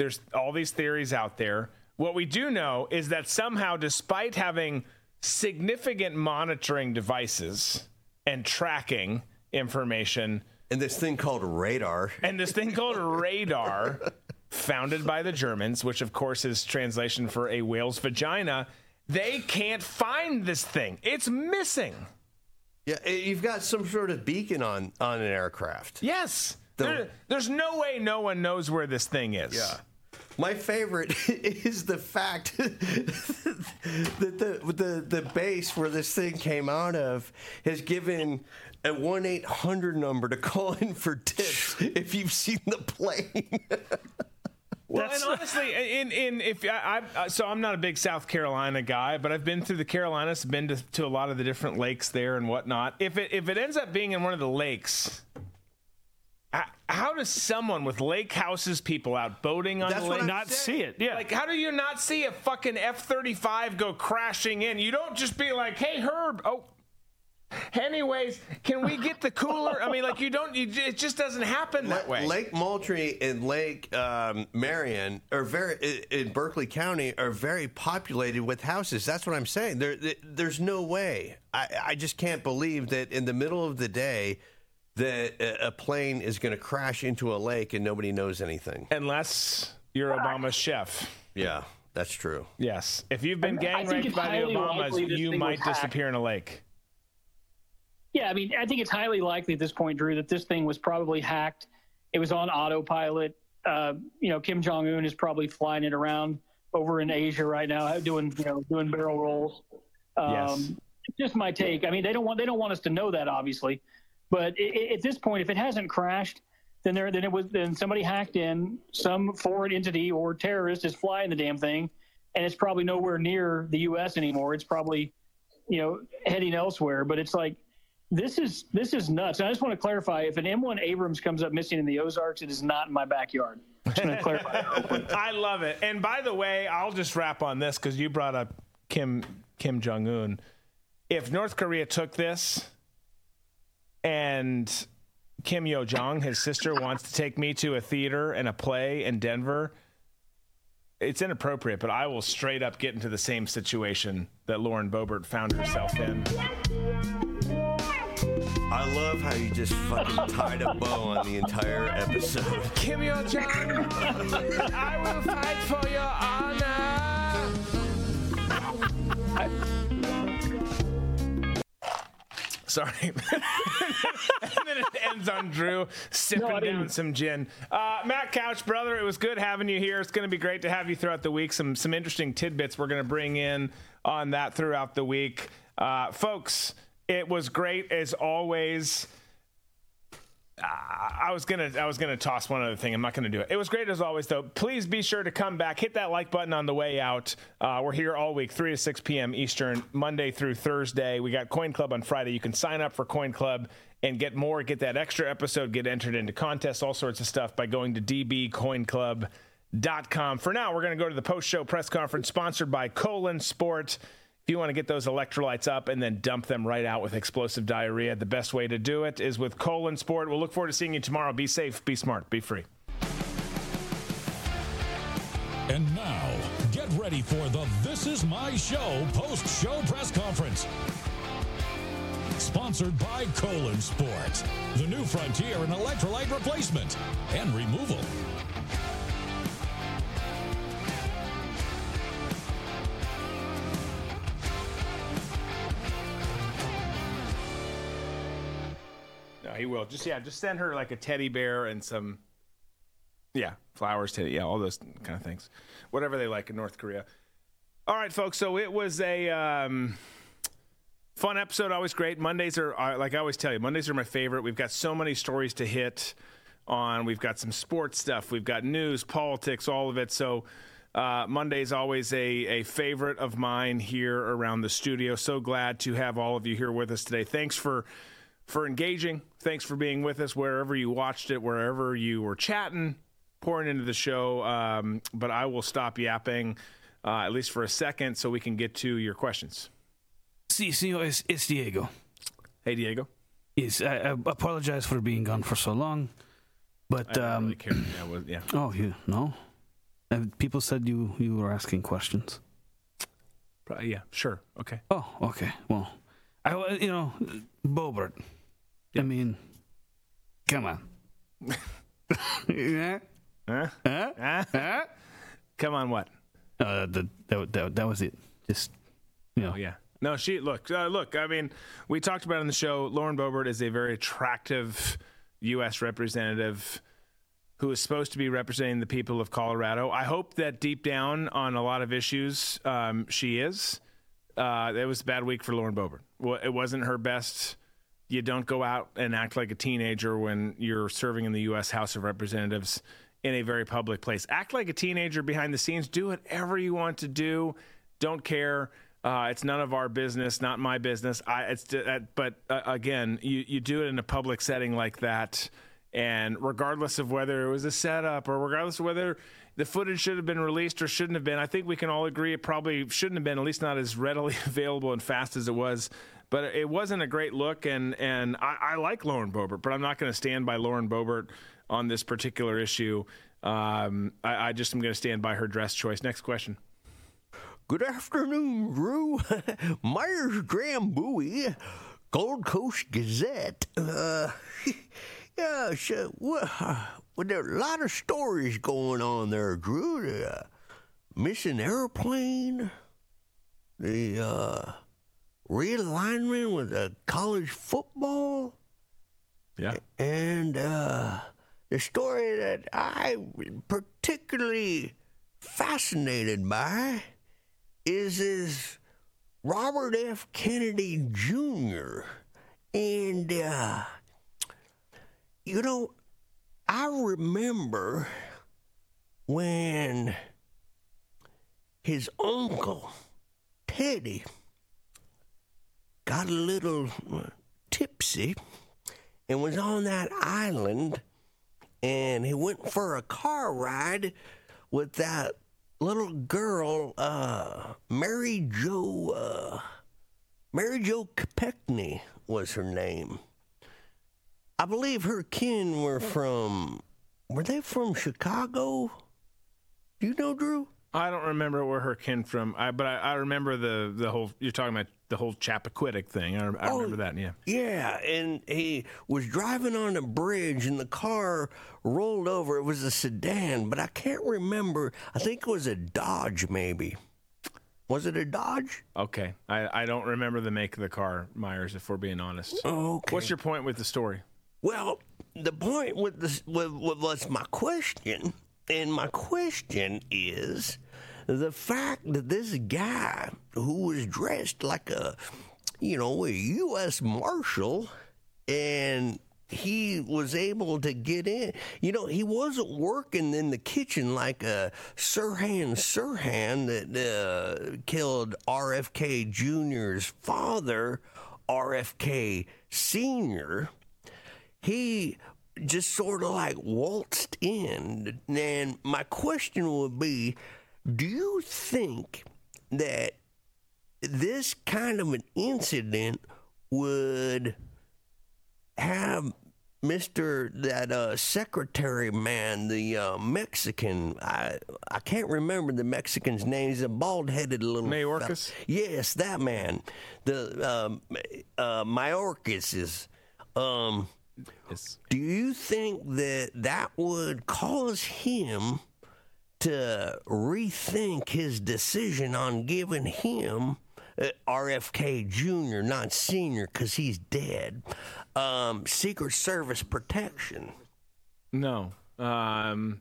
there's all these theories out there. What we do know is that somehow, despite having significant monitoring devices and tracking information, and this thing called radar, and this thing called radar, founded by the Germans, which of course is translation for a whale's vagina, they can't find this thing. It's missing. Yeah, eh, you've got some sort of beacon on on an aircraft. Yes. The- There- there's no way no one knows where this thing is. Yeah. My favorite [laughs] is the fact [laughs] that the, the the base where this thing came out of has given a one eight hundred number to call in for tips if you've seen the plane. [laughs] Well, and honestly, in in if I, I so I'm not a big South Carolina guy, but I've been through the Carolinas, been to, to a lot of the different lakes there and whatnot. If it if it ends up being in one of the lakes, h- how does someone with lake houses, people out boating on That's the lake, Not saying. see it, yeah. Like, how do you not see a fucking F thirty five go crashing in? You don't just be like, "Hey, Herb, oh." Anyways, can we get the cooler? I mean, like you don't. You, it just doesn't happen that way. Lake Moultrie and Lake um, Marion are very in Berkeley County are very populated with houses. That's what I'm saying. There, there- there's no way. I, I just can't believe that in the middle of the day that a, a plane is going to crash into a lake and nobody knows anything. Unless you're Obama's chef. Yeah, that's true. Yes. If you've been I- I gang think raped by the Obamas, you might was hacked. disappear in a lake. Yeah, I mean, I think it's highly likely at this point, Drew, that this thing was probably hacked. It was on autopilot. Uh, you know, Kim Jong Un is probably flying it around over in Asia right now, doing you know doing barrel rolls. Um, Yes. Just my take. I mean, they don't want they don't want us to know that, obviously, but i i at this point, if it hasn't crashed, then there then it was then somebody hacked in, some foreign entity or terrorist is flying the damn thing, and it's probably nowhere near the U.S. anymore. It's probably you know heading elsewhere. But it's like this is this is nuts. And I just want to clarify: if an M1 Abrams comes up missing in the Ozarks, it is not in my backyard. [laughs] Just to clarify. I love it. And by the way, I'll just wrap on this because you brought up Kim Kim Jong Un. If North Korea took this and Kim Yo Jong, his sister, wants to take me to a theater and a play in Denver, it's inappropriate, but I will straight up get into the same situation that Lauren Boebert found herself in. I love how you just fucking tied a bow on the entire episode. Kim Yo Jong, I will fight for your honor. Sorry. [laughs] and then it ends on Drew sipping down some gin. Uh, Matt Couch, brother, it was good having you here. It's going to be great to have you throughout the week. Some some interesting tidbits we're going to bring in on that throughout the week. Uh, folks, it was great as always. I was gonna I was gonna toss one other thing. I'm not gonna do it. It was great as always, though. Please be sure to come back. Hit that like button on the way out. Uh, we're here all week, three to six p.m. Eastern, Monday through Thursday. We got Coin Club on Friday. You can sign up for Coin Club and get more. Get that extra episode. Get entered into contests, all sorts of stuff by going to dbcoinclub.com. For now, we're gonna go to the post show press conference sponsored by Colon Sport. You want to get those electrolytes up and then dump them right out with explosive diarrhea, the best way to do it is with Colon Sport. We'll look forward to seeing you tomorrow. Be safe, be smart, be free. And now, get ready for the This Is My Show post show press conference. Sponsored by Colon Sport, the new frontier in electrolyte replacement and removal. He will. Just yeah, just send her like a teddy bear and some yeah, flowers, teddy, yeah, all those kind of things. Whatever they like in North Korea. All right, folks. So it was a um, fun episode. Always great. Mondays are are- like I always tell you. Mondays are my favorite. We've got so many stories to hit on. We've got some sports stuff. We've got news, politics, all of it. So. Uh, Monday's always a, a favorite of mine here around the studio. So glad to have all of you here with us today. Thanks for for engaging. Thanks for being with us wherever you watched it, wherever you were chatting, pouring into the show. Um, but I will stop yapping uh, at least for a second so we can get to your questions. Sí, señor, es, es Diego. Hey, Diego. Yes, I, I apologize for being gone for so long, but um, really. Yeah, well, yeah. [clears throat] oh, you no. Uh, people said you you were asking questions. Pro- yeah, sure. Okay. Oh, okay. Well, I you know, Boebert. I mean, come on. [laughs] yeah. Huh? Huh? Huh? Come on, what? Uh, the, that, that that was it. Just you know, Oh, yeah. No, she look. Uh, look, I mean, we talked about it on the show. Lauren Boebert is a very attractive U.S. representative who is supposed to be representing the people of Colorado. I hope that deep down on a lot of issues, um, she is. Uh, it was a bad week for Lauren Boebert. Well, it wasn't her best. You don't go out and act like a teenager when you're serving in the U.S. House of Representatives in a very public place. Act like a teenager behind the scenes. Do whatever you want to do. Don't care. Uh, it's none of our business, not my business. I, it's, uh, but uh, again, you, you do it in a public setting like that, and regardless of whether it was a setup or regardless of whether the footage should have been released or shouldn't have been, I think we can all agree it probably shouldn't have been, at least not as readily [laughs] available and fast as it was. But it wasn't a great look, and and I, I like Lauren Boebert, but I'm not going to stand by Lauren Boebert on this particular issue. Um, I, I just am going to stand by her dress choice. Next question. Good afternoon, Drew. [laughs] Myers Graham Bowie, Gold Coast Gazette. Uh, [laughs] yeah, so, well, well, there are a lot of stories going on there, Drew. The uh, missing airplane, the uh, realignment with the college football. Yeah. And uh, the story that I particularly fascinated by is is Robert F. Kennedy Jr. And uh, you know, I remember when his uncle Teddy got a little uh, tipsy and was on that island and he went for a car ride with that little girl, uh, Mary Jo, uh, Mary Jo Kopechne was her name. I believe her kin were from, were they from Chicago? Do you know, Drew? I don't remember where her kin from, I, but I, I remember the the whole. You're talking about the whole Chappaquiddick thing. I, I Oh, remember that. Yeah. Yeah, and he was driving on a bridge and the car rolled over. It was a sedan, but I can't remember. I think it was a Dodge, maybe. Was it a Dodge? Okay. I, I don't remember the make of the car, Myers. If we're being honest. Oh, okay. What's your point with the story? Well, the point with this with, with what's my question, and my question is the fact that this guy who was dressed like a, you know, a U.S. Marshal and he was able to get in. You know, he wasn't working in the kitchen like a Sirhan Sirhan that uh, killed RFK Jr.'s father, RFK Sr. He just sort of like waltzed in. And my question would be do you think that this kind of an incident would have Mr. that uh, secretary man, the uh, Mexican, I I can't remember the Mexican's name. He's a bald headed little Mayorkas? fella. Yes, that man. The um, uh, Mayorkas is. Um, Do you think that that would cause him to rethink his decision on giving him uh, RFK Jr., not Senior, because he's dead, um, Secret Service protection? No, um,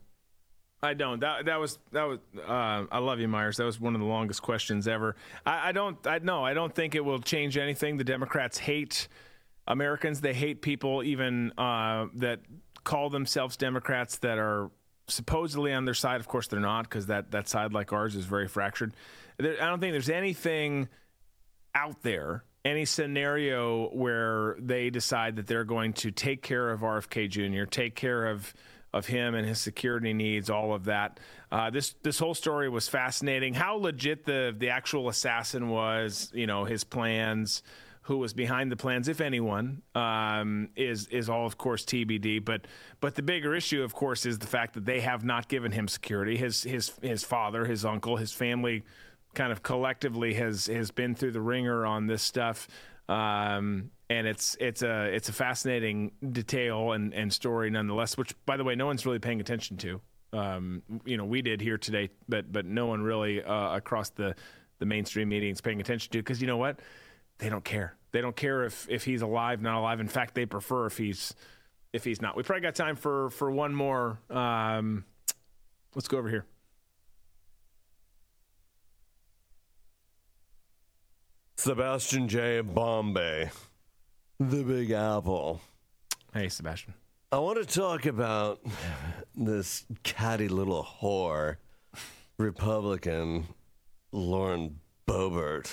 I don't. That that was that was. Uh, I love you, Myers. That was one of the longest questions ever. I, I don't. I no. I don't think it will change anything. The Democrats hate Americans. They hate people even uh, that call themselves Democrats that are supposedly on their side. Of course, they're not because that that side like ours is very fractured. There, I don't think there's anything out there any scenario where they decide that they're going to take care of RFK Jr., take care of of him and his security needs, all of that. Uh, this this whole story was fascinating. How legit the the actual assassin was, you know, his plans, who was behind the plans, if anyone, um, is is all of course TBD. But but the bigger issue, of course, is the fact that they have not given him security. His his his father, his uncle, his family kind of collectively has has been through the ringer on this stuff. Um, and it's it's a it's a fascinating detail and, and story nonetheless. Which, by the way, no one's really paying attention to. Um, you know, we did here today, but but no one really uh, across the the mainstream media is paying attention to because you know what? They don't care. They don't care if if he's alive, not alive. In fact, they prefer if he's if he's not. We probably got time for for one more. Um, let's go over here. Sebastian J. Bombay, the Big Apple. Hey, Sebastian. I want to talk about this catty little whore, Republican Lauren Boebert.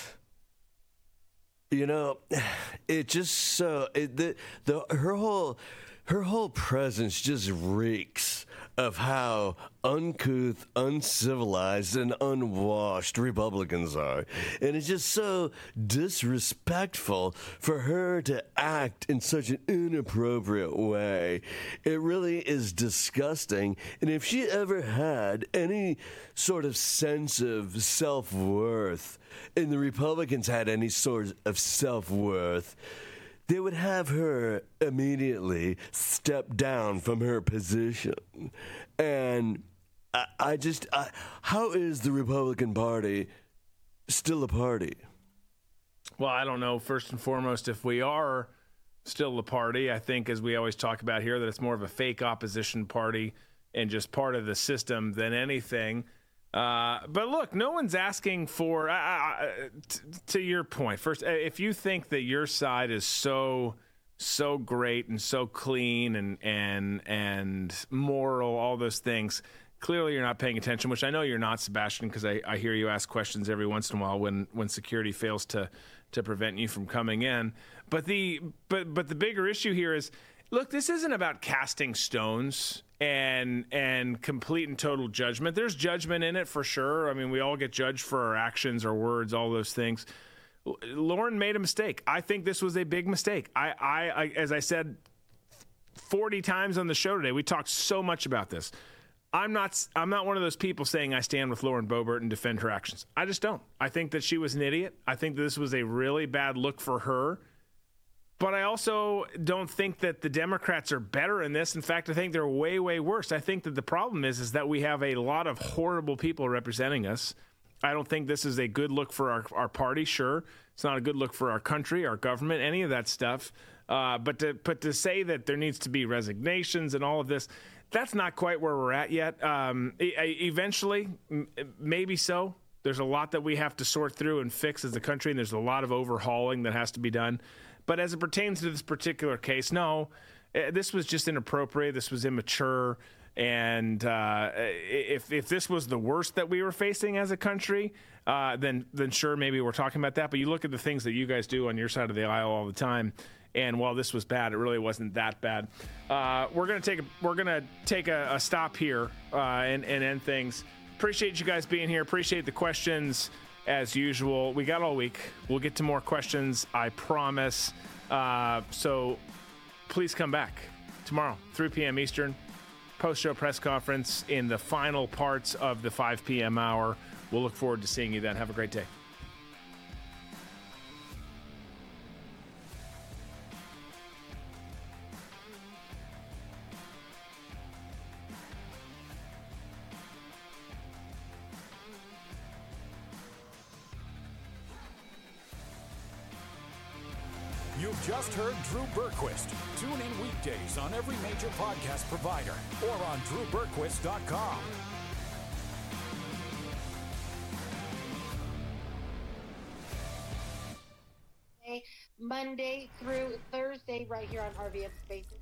You know, [sighs] it just so it, the the her whole her whole presence just reeks of how uncouth, uncivilized, and unwashed Republicans are. And it's just so disrespectful for her to act in such an inappropriate way. It really is disgusting. And if she ever had any sort of sense of self worth, and the Republicans had any sort of self worth, they would have her immediately step down from her position. And I, I just, I, how is the Republican Party still a party? Well, I don't know. First and foremost, if we are still a party, I think, as we always talk about here, that it's more of a fake opposition party and just part of the system than anything. Uh, but look, no one's asking for. Uh, t- to your point, first, uh, if you think that your side is so so great and so clean and and and moral, all those things, clearly you're not paying attention. Which I know you're not, Sebastian, because I, I hear you ask questions every once in a while when when security fails to to prevent you from coming in. But the but but the bigger issue here is, look, this isn't about casting stones and and complete and total judgment. There's judgment in it for sure. I mean, we all get judged for our actions, our words, all those things. Lauren made a mistake. I think this was a big mistake. I, I, I as I said 40 times on the show today, we talked so much about this. I'm not I'm not one of those people saying I stand with Lauren Boebert and defend her actions. I just don't. I think that she was an idiot. I think this was a really bad look for her. But I also don't think that the Democrats are better in this. In fact, I think they're way, way worse. I think that the problem is is that we have a lot of horrible people representing us. I don't think this is a good look for our, our party. Sure, it's not a good look for our country, our government, any of that stuff. Uh, but to but to say that there needs to be resignations and all of this, that's not quite where we're at yet. Um, eventually, maybe so. There's a lot that we have to sort through and fix as a country, and there's a lot of overhauling that has to be done. But as it pertains to this particular case, no, eh, this was just inappropriate. This was immature. And uh, if if this was the worst that we were facing as a country, uh, then then sure maybe we're talking about that. But you look at the things that you guys do on your side of the aisle all the time, and while this was bad, it really wasn't that bad. Uh, we're gonna take a, we're gonna take a, a stop here uh, and, and end things. Appreciate you guys being here. Appreciate the questions as usual. We got all week. We'll get to more questions. I promise. Uh, so please come back tomorrow, 3 p.m. Eastern post show press conference in the final parts of the 5 p.m. hour. We'll look forward to seeing you then. Have a great day. Just heard Drew Berquist. Tune in weekdays on every major podcast provider or on drewberquist.com. Monday through Thursday, right here on RVM Spaces.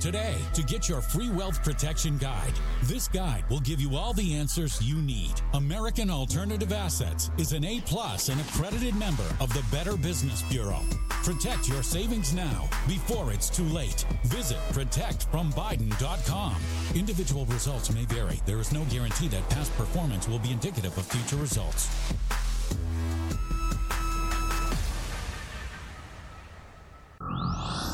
today to get your free wealth protection guide. This guide will give you all the answers you need. American Alternative Assets is an A plus and accredited member of the Better Business Bureau. Protect your savings now before it's too late. Visit protectfrombiden.com. Individual results may vary. There is no guarantee that past performance will be indicative of future results. you